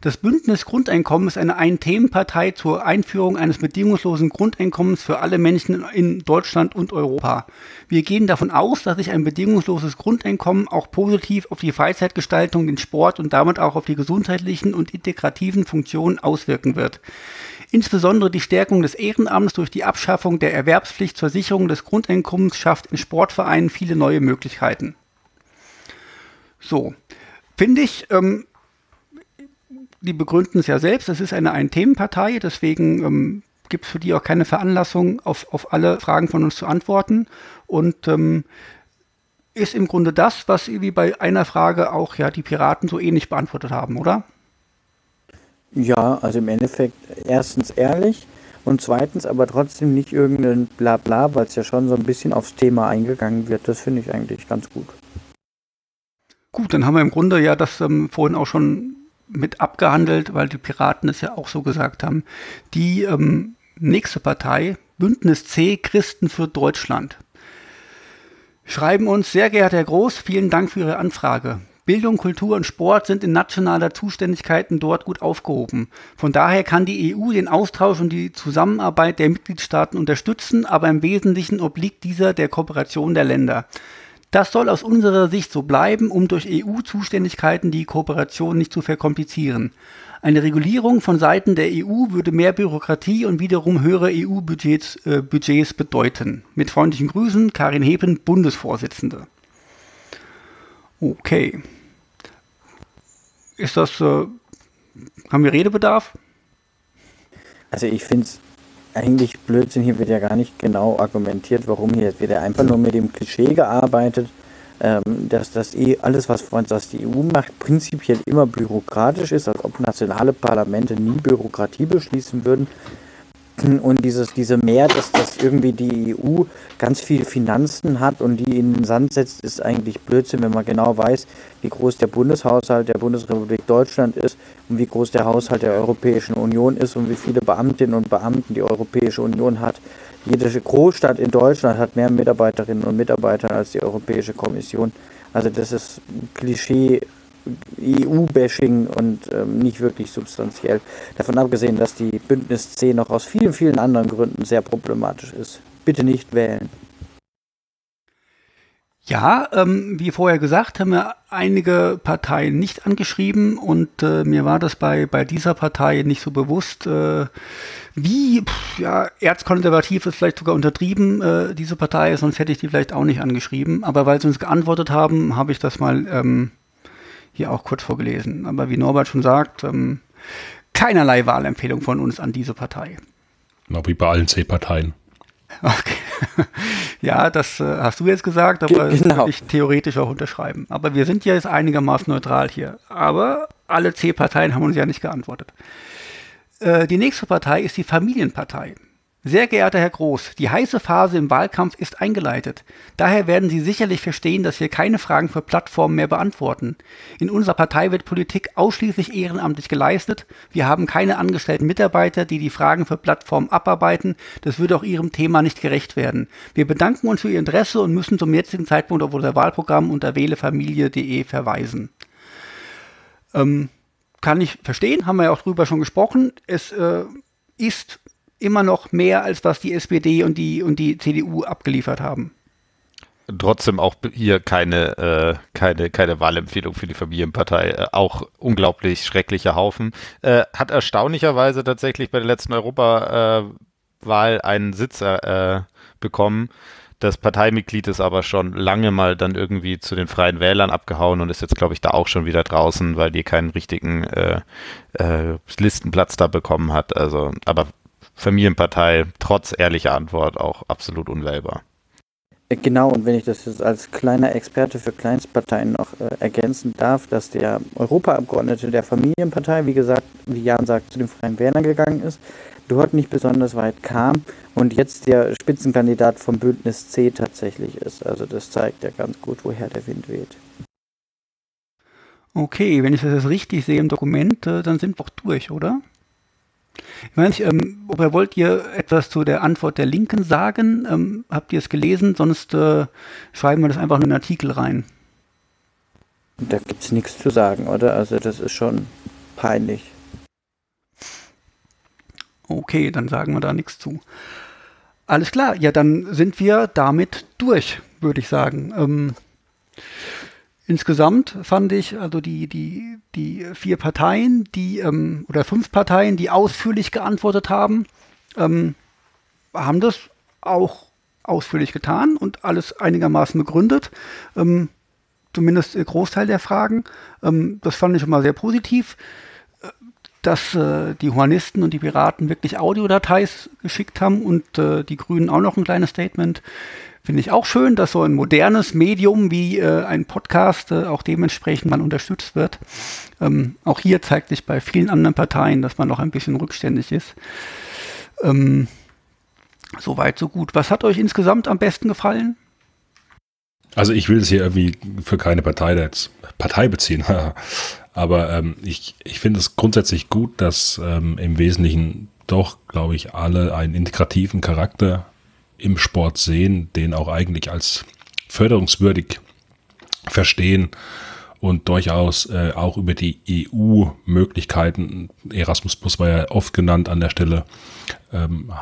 Das Bündnis Grundeinkommen ist eine Ein-Themen-Partei zur Einführung eines bedingungslosen Grundeinkommens für alle Menschen in Deutschland und Europa. Wir gehen davon aus, dass sich ein bedingungsloses Grundeinkommen auch positiv auf die Freizeitgestaltung, den Sport und damit auch auf die gesundheitlichen und integrativen Funktionen auswirken wird. Insbesondere die Stärkung des Ehrenamts durch die Abschaffung der Erwerbspflicht zur Sicherung des Grundeinkommens schafft in Sportvereinen viele neue Möglichkeiten. So, finde ich, ähm, die begründen es ja selbst, es ist eine Ein-Themen-Partei, deswegen ähm, gibt es für die auch keine Veranlassung, auf, auf alle Fragen von uns zu antworten. Und ähm, ist im Grunde das, was wie bei einer Frage auch ja die Piraten so ähnlich beantwortet haben, oder? Ja, also im Endeffekt erstens ehrlich und zweitens aber trotzdem nicht irgendein Blabla, weil es ja schon so ein bisschen aufs Thema eingegangen wird. Das finde ich eigentlich ganz gut. Gut, dann haben wir im Grunde ja das ähm, vorhin auch schon mit abgehandelt, weil die Piraten es ja auch so gesagt haben. Die ähm, nächste Partei, Bündnis C, Christen für Deutschland, schreiben uns, sehr geehrter Herr Groß, vielen Dank für Ihre Anfrage. Bildung, Kultur und Sport sind in nationaler Zuständigkeiten dort gut aufgehoben. Von daher kann die EU den Austausch und die Zusammenarbeit der Mitgliedstaaten unterstützen, aber im Wesentlichen obliegt dieser der Kooperation der Länder. Das soll aus unserer Sicht so bleiben, um durch EU-Zuständigkeiten die Kooperation nicht zu verkomplizieren. Eine Regulierung von Seiten der EU würde mehr Bürokratie und wiederum höhere EU-Budgets äh, Budgets bedeuten. Mit freundlichen Grüßen, Karin Heben, Bundesvorsitzende. Okay. Ist das, äh, haben wir Redebedarf? Also ich finde es eigentlich Blödsinn, hier wird ja gar nicht genau argumentiert, warum hier wird ja einfach nur mit dem Klischee gearbeitet, ähm, dass das eh alles, was, was die EU macht, prinzipiell immer bürokratisch ist, als ob nationale Parlamente nie Bürokratie beschließen würden. Und dieses, diese Mehr, dass das irgendwie die EU ganz viel Finanzen hat und die in den Sand setzt, ist eigentlich Blödsinn, wenn man genau weiß, wie groß der Bundeshaushalt der Bundesrepublik Deutschland ist und wie groß der Haushalt der Europäischen Union ist und wie viele Beamtinnen und Beamten die Europäische Union hat. Jede Großstadt in Deutschland hat mehr Mitarbeiterinnen und Mitarbeiter als die Europäische Kommission. Also das ist Klischee EU-Bashing und ähm, nicht wirklich substanziell. Davon abgesehen, dass die Bündnis C noch aus vielen, vielen anderen Gründen sehr problematisch ist. Bitte nicht wählen. Ja, ähm, wie vorher gesagt, haben wir einige Parteien nicht angeschrieben und äh, mir war das bei, bei dieser Partei nicht so bewusst, äh, wie, pff, ja, erzkonservativ ist vielleicht sogar untertrieben, äh, diese Partei, sonst hätte ich die vielleicht auch nicht angeschrieben. Aber weil sie uns geantwortet haben, habe ich das mal ähm, hier auch kurz vorgelesen. Aber wie Norbert schon sagt, ähm, keinerlei Wahlempfehlung von uns an diese Partei. Na, wie bei allen C-Parteien. Okay. ja, das äh, hast du jetzt gesagt, aber genau. das würde ich theoretisch auch unterschreiben. Aber wir sind ja jetzt einigermaßen neutral hier. Aber alle C-Parteien haben uns ja nicht geantwortet. Äh, die nächste Partei ist die Familienpartei. Sehr geehrter Herr Groß, die heiße Phase im Wahlkampf ist eingeleitet. Daher werden Sie sicherlich verstehen, dass wir keine Fragen für Plattformen mehr beantworten. In unserer Partei wird Politik ausschließlich ehrenamtlich geleistet. Wir haben keine angestellten Mitarbeiter, die die Fragen für Plattformen abarbeiten. Das würde auch Ihrem Thema nicht gerecht werden. Wir bedanken uns für Ihr Interesse und müssen zum jetzigen Zeitpunkt auf unser Wahlprogramm unter wählefamilie.de verweisen. Ähm, kann ich verstehen, haben wir ja auch drüber schon gesprochen. Es äh, ist immer noch mehr, als was die SPD und die, und die CDU abgeliefert haben. Trotzdem auch hier keine, äh, keine, keine Wahlempfehlung für die Familienpartei. Äh, auch unglaublich schrecklicher Haufen. Äh, hat erstaunlicherweise tatsächlich bei der letzten Europawahl einen Sitz äh, bekommen. Das Parteimitglied ist aber schon lange mal dann irgendwie zu den Freien Wählern abgehauen und ist jetzt, glaube ich, da auch schon wieder draußen, weil die keinen richtigen äh, äh, Listenplatz da bekommen hat. Also, aber Familienpartei trotz ehrlicher Antwort auch absolut unwählbar. Äh, genau, und wenn ich das jetzt als kleiner Experte für Kleinstparteien noch äh, ergänzen darf, dass der Europaabgeordnete der Familienpartei, wie gesagt, wie Jan sagt, zu den Freien Wählern gegangen ist, dort nicht besonders weit kam und jetzt der Spitzenkandidat vom Bündnis C tatsächlich ist. Also das zeigt ja ganz gut, woher der Wind weht. Okay, wenn ich das jetzt richtig sehe im Dokument, äh, dann sind wir auch durch, oder? Ich weiß nicht, ähm, oder wollt ihr etwas zu der Antwort der Linken sagen? Ähm, habt ihr es gelesen? Sonst äh, schreiben wir das einfach nur in den Artikel rein. Da gibt es nichts zu sagen, oder? Also das ist schon peinlich. Okay, dann sagen wir da nichts zu. Alles klar, ja, dann sind wir damit durch, würde ich sagen. Ähm, insgesamt fand ich, also die, die, die vier Parteien, die, ähm, oder fünf Parteien, die ausführlich geantwortet haben, ähm, haben das auch ausführlich getan und alles einigermaßen begründet. Ähm, zumindest der Großteil der Fragen. Ähm, das fand ich immer sehr positiv. Äh, dass äh, die Humanisten und die Piraten wirklich Audiodateis geschickt haben und äh, die Grünen auch noch ein kleines Statement. Finde ich auch schön, dass so ein modernes Medium wie äh, ein Podcast äh, auch dementsprechend mal unterstützt wird. Ähm, auch hier zeigt sich bei vielen anderen Parteien, dass man noch ein bisschen rückständig ist. Ähm, Soweit, so gut. Was hat euch insgesamt am besten gefallen? Also ich will es hier irgendwie für keine Partei jetzt Partei beziehen, aber ähm, ich, ich finde es grundsätzlich gut, dass ähm, im Wesentlichen doch, glaube ich, alle einen integrativen Charakter im Sport sehen, den auch eigentlich als förderungswürdig verstehen und durchaus äh, auch über die EU-Möglichkeiten, Erasmus Plus war ja oft genannt an der Stelle, ähm,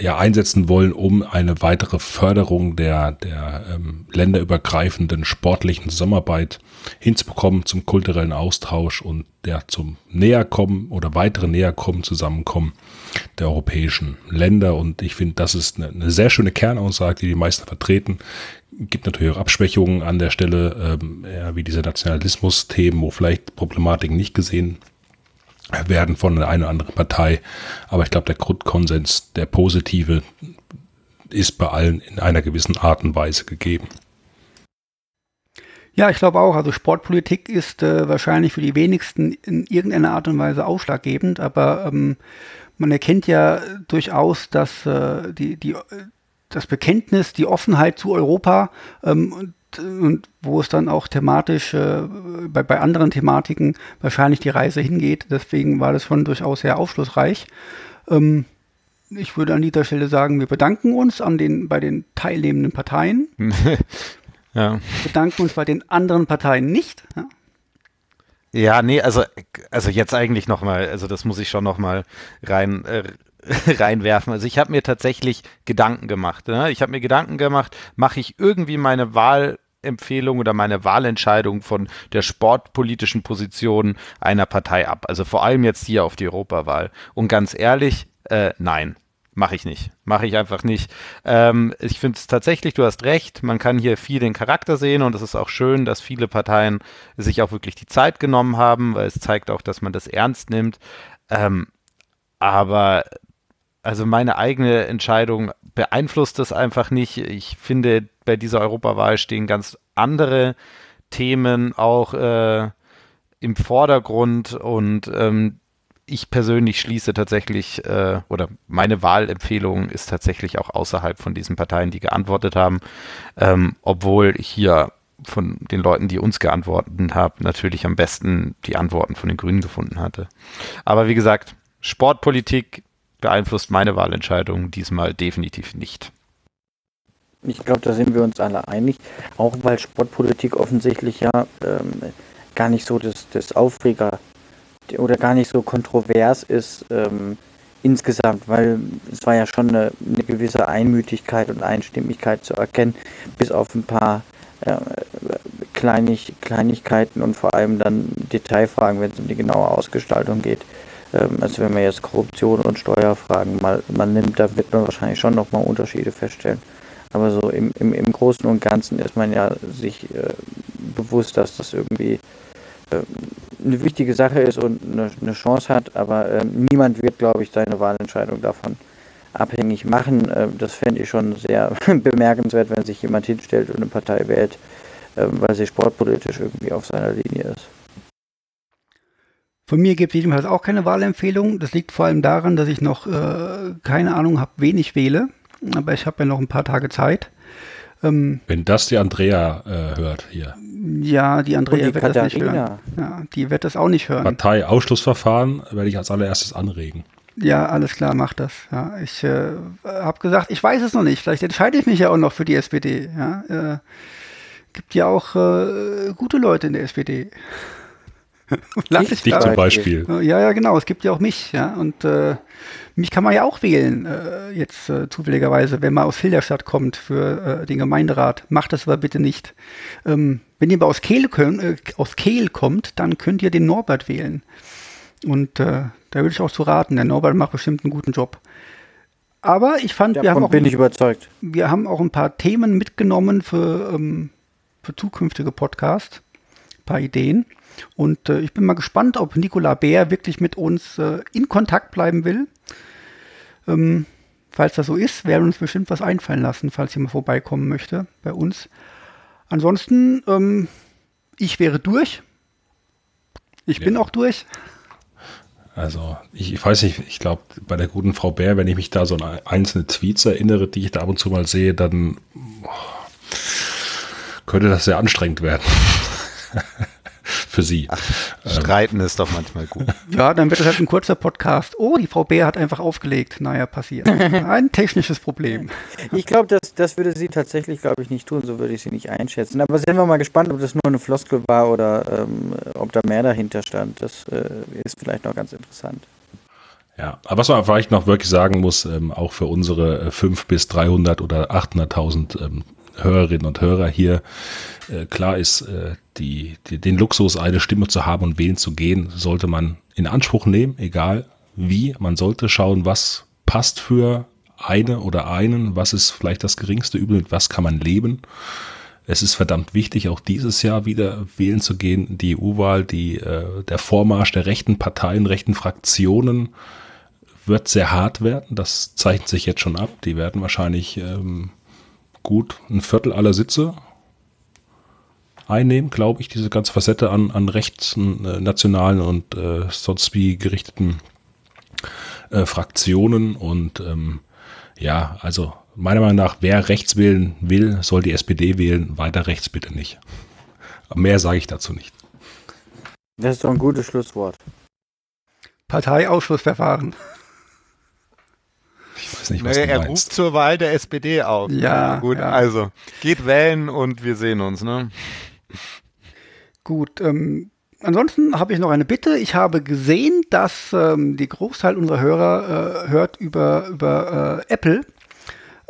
ja einsetzen wollen, um eine weitere Förderung der, der ähm, länderübergreifenden sportlichen Zusammenarbeit hinzubekommen, zum kulturellen Austausch und der zum Näherkommen oder weitere Näherkommen, Zusammenkommen der europäischen Länder. Und ich finde, das ist eine, eine, sehr schöne Kernaussage, die die meisten vertreten. Gibt natürlich auch Abschwächungen an der Stelle, ähm, ja, wie diese Nationalismus-Themen, wo vielleicht Problematiken nicht gesehen werden von der einen oder anderen Partei. Aber ich glaube, der Grundkonsens, der positive, ist bei allen in einer gewissen Art und Weise gegeben. Ja, ich glaube auch. Also Sportpolitik ist äh, wahrscheinlich für die wenigsten in irgendeiner Art und Weise ausschlaggebend, aber ähm, man erkennt ja durchaus, dass äh, die, die, das Bekenntnis, die Offenheit zu Europa ähm, und wo es dann auch thematisch äh, bei, bei anderen Thematiken wahrscheinlich die Reise hingeht. Deswegen war das schon durchaus sehr aufschlussreich. Ähm, ich würde an dieser Stelle sagen, wir bedanken uns an den, bei den teilnehmenden Parteien. ja. Bedanken uns bei den anderen Parteien nicht. Ja. Ja, nee, also, also jetzt eigentlich nochmal, also das muss ich schon nochmal rein, äh, reinwerfen. Also ich habe mir tatsächlich Gedanken gemacht. Ne? Ich habe mir Gedanken gemacht, mache ich irgendwie meine Wahl Empfehlung oder meine Wahlentscheidung von der sportpolitischen Position einer Partei ab. Also vor allem jetzt hier auf die Europawahl. Und ganz ehrlich, äh, nein. Mache ich nicht. Mache ich einfach nicht. Ähm, ich finde es tatsächlich, du hast recht, man kann hier viel den Charakter sehen und es ist auch schön, dass viele Parteien sich auch wirklich die Zeit genommen haben, weil es zeigt auch, dass man das ernst nimmt. Ähm, aber also meine eigene Entscheidung beeinflusst das einfach nicht. Ich finde, bei dieser Europawahl stehen ganz andere Themen auch äh, im Vordergrund und ähm, ich persönlich schließe tatsächlich, äh, oder meine Wahlempfehlung ist tatsächlich auch außerhalb von diesen Parteien, die geantwortet haben, ähm, obwohl ich hier von den Leuten, die uns geantwortet haben, natürlich am besten die Antworten von den Grünen gefunden hatte. Aber wie gesagt, Sportpolitik beeinflusst meine Wahlentscheidung diesmal definitiv nicht. Ich glaube, da sind wir uns alle einig, auch weil Sportpolitik offensichtlich ja ähm, gar nicht so das, das Aufreger oder gar nicht so kontrovers ist ähm, insgesamt, weil es war ja schon eine, eine, gewisse Einmütigkeit und Einstimmigkeit zu erkennen, bis auf ein paar äh, Kleinig, Kleinigkeiten und vor allem dann Detailfragen, wenn es um die genaue Ausgestaltung geht. Ähm, also wenn man jetzt Korruption und Steuerfragen mal, mal nimmt, da wird man wahrscheinlich schon nochmal Unterschiede feststellen. Aber so im, im, im Großen und Ganzen ist man ja sich äh, bewusst, dass das irgendwie äh, eine wichtige Sache ist und eine, eine Chance hat, aber äh, niemand wird, glaube ich, seine Wahlentscheidung davon abhängig machen. Äh, das fände ich schon sehr bemerkenswert, wenn sich jemand hinstellt und eine Partei wählt, äh, weil sie sportpolitisch irgendwie auf seiner Linie ist. Von mir gibt es jedenfalls auch keine Wahlempfehlung. Das liegt vor allem daran, dass ich noch äh, keine Ahnung habe, wen ich wähle. Aber ich habe ja noch ein paar Tage Zeit. Ähm, Wenn das die Andrea äh, hört hier. Ja, die Andrea die wird Katharina. das nicht hören. Ja, die wird das auch nicht hören. Partei-Ausschlussverfahren werde ich als allererstes anregen. Ja, alles klar, mach das. Ja, ich äh, habe gesagt, ich weiß es noch nicht. Vielleicht entscheide ich mich ja auch noch für die SPD. Ja, äh, gibt ja auch äh, gute Leute in der SPD. Lass ich Dich zum Beispiel. Ja, ja, genau. Es gibt ja auch mich, ja. Und äh, mich kann man ja auch wählen, äh, jetzt äh, zufälligerweise, wenn man aus Hilderstadt kommt für äh, den Gemeinderat. Macht das aber bitte nicht. Ähm, wenn ihr aber aus Kehl, äh, aus Kehl kommt, dann könnt ihr den Norbert wählen. Und äh, da würde ich auch zu raten, der Norbert macht bestimmt einen guten Job. Aber ich fand, Davon wir haben auch, bin ich überzeugt. Wir haben auch ein paar Themen mitgenommen für, ähm, für zukünftige Podcasts, ein paar Ideen. Und äh, ich bin mal gespannt, ob Nicola Bär wirklich mit uns äh, in Kontakt bleiben will. Ähm, falls das so ist, werden uns bestimmt was einfallen lassen, falls jemand vorbeikommen möchte bei uns. Ansonsten, ähm, ich wäre durch. Ich ja. bin auch durch. Also ich, ich weiß nicht, ich glaube, bei der guten Frau Bär, wenn ich mich da so an einzelne Tweets erinnere, die ich da ab und zu mal sehe, dann oh, könnte das sehr anstrengend werden. für sie. Ach, streiten ist doch manchmal gut. Ja, dann wird es halt ein kurzer Podcast. Oh, die Frau Bär hat einfach aufgelegt. Naja, passiert. Ein technisches Problem. Ich glaube, das, das würde sie tatsächlich, glaube ich, nicht tun. So würde ich sie nicht einschätzen. Aber sind wir mal gespannt, ob das nur eine Floskel war oder ähm, ob da mehr dahinter stand. Das äh, ist vielleicht noch ganz interessant. Ja, aber was man vielleicht noch wirklich sagen muss, ähm, auch für unsere 5 äh, bis 300 oder 800.000 ähm, Hörerinnen und Hörer hier, äh, klar ist, äh, die, die, den Luxus, eine Stimme zu haben und wählen zu gehen, sollte man in Anspruch nehmen, egal wie. Man sollte schauen, was passt für eine oder einen, was ist vielleicht das geringste Übel, mit was kann man leben. Es ist verdammt wichtig, auch dieses Jahr wieder wählen zu gehen. Die EU-Wahl, äh, der Vormarsch der rechten Parteien, rechten Fraktionen wird sehr hart werden. Das zeichnet sich jetzt schon ab. Die werden wahrscheinlich ähm, gut ein Viertel aller Sitze einnehmen, glaube ich, diese ganze Facette an, an rechts, äh, nationalen und äh, sonst wie gerichteten äh, Fraktionen. Und ähm, ja, also meiner Meinung nach, wer rechts wählen will, soll die SPD wählen, weiter rechts bitte nicht. Mehr sage ich dazu nicht. Das ist doch ein gutes Schlusswort. Parteiausschussverfahren. Weiß nicht, was naja, du Er ruft zur Wahl der SPD auf. Ja. Gut, ja. also geht wählen und wir sehen uns, ne? Gut, ähm, ansonsten habe ich noch eine Bitte. Ich habe gesehen, dass ähm, die Großteil unserer Hörer äh, hört über, über äh, Apple.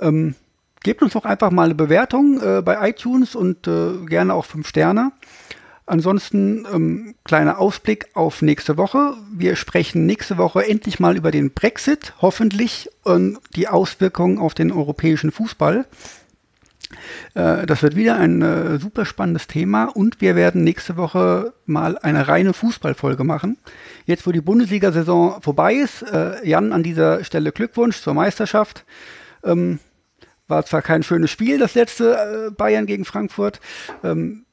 Ähm, gebt uns doch einfach mal eine Bewertung äh, bei iTunes und äh, gerne auch fünf Sterne. Ansonsten ähm, kleiner Ausblick auf nächste Woche. Wir sprechen nächste Woche endlich mal über den Brexit, hoffentlich und die Auswirkungen auf den europäischen Fußball. Äh, das wird wieder ein äh, super spannendes Thema und wir werden nächste Woche mal eine reine Fußballfolge machen. Jetzt, wo die Bundesliga-Saison vorbei ist, äh, Jan, an dieser Stelle Glückwunsch zur Meisterschaft. Ähm, war zwar kein schönes Spiel, das letzte äh, Bayern gegen Frankfurt. Ähm,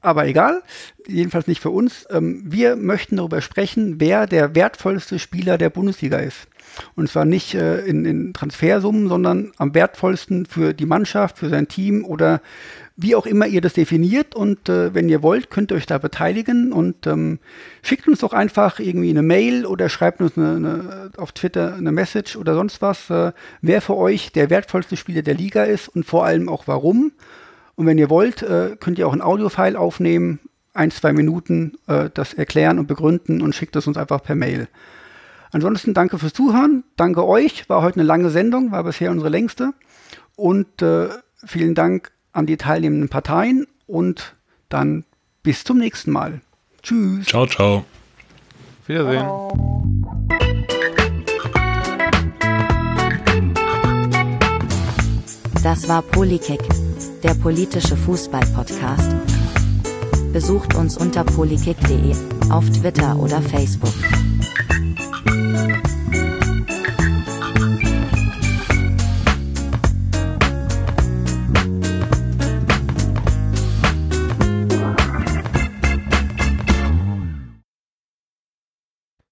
aber egal, jedenfalls nicht für uns. Ähm, wir möchten darüber sprechen, wer der wertvollste Spieler der Bundesliga ist. Und zwar nicht äh, in, in Transfersummen, sondern am wertvollsten für die Mannschaft, für sein Team oder wie auch immer ihr das definiert. Und äh, wenn ihr wollt, könnt ihr euch da beteiligen und ähm, schickt uns doch einfach irgendwie eine Mail oder schreibt uns eine, eine, auf Twitter eine Message oder sonst was, äh, wer für euch der wertvollste Spieler der Liga ist und vor allem auch warum. Und wenn ihr wollt, äh, könnt ihr auch ein Audiofile aufnehmen, ein, zwei Minuten äh, das erklären und begründen und schickt es uns einfach per Mail. Ansonsten danke fürs Zuhören, danke euch, war heute eine lange Sendung, war bisher unsere längste. Und äh, vielen Dank an die teilnehmenden Parteien und dann bis zum nächsten Mal. Tschüss. Ciao, ciao. Wiedersehen. Das war Polykick der politische Fußball-Podcast. Besucht uns unter polykick.de, auf Twitter oder Facebook.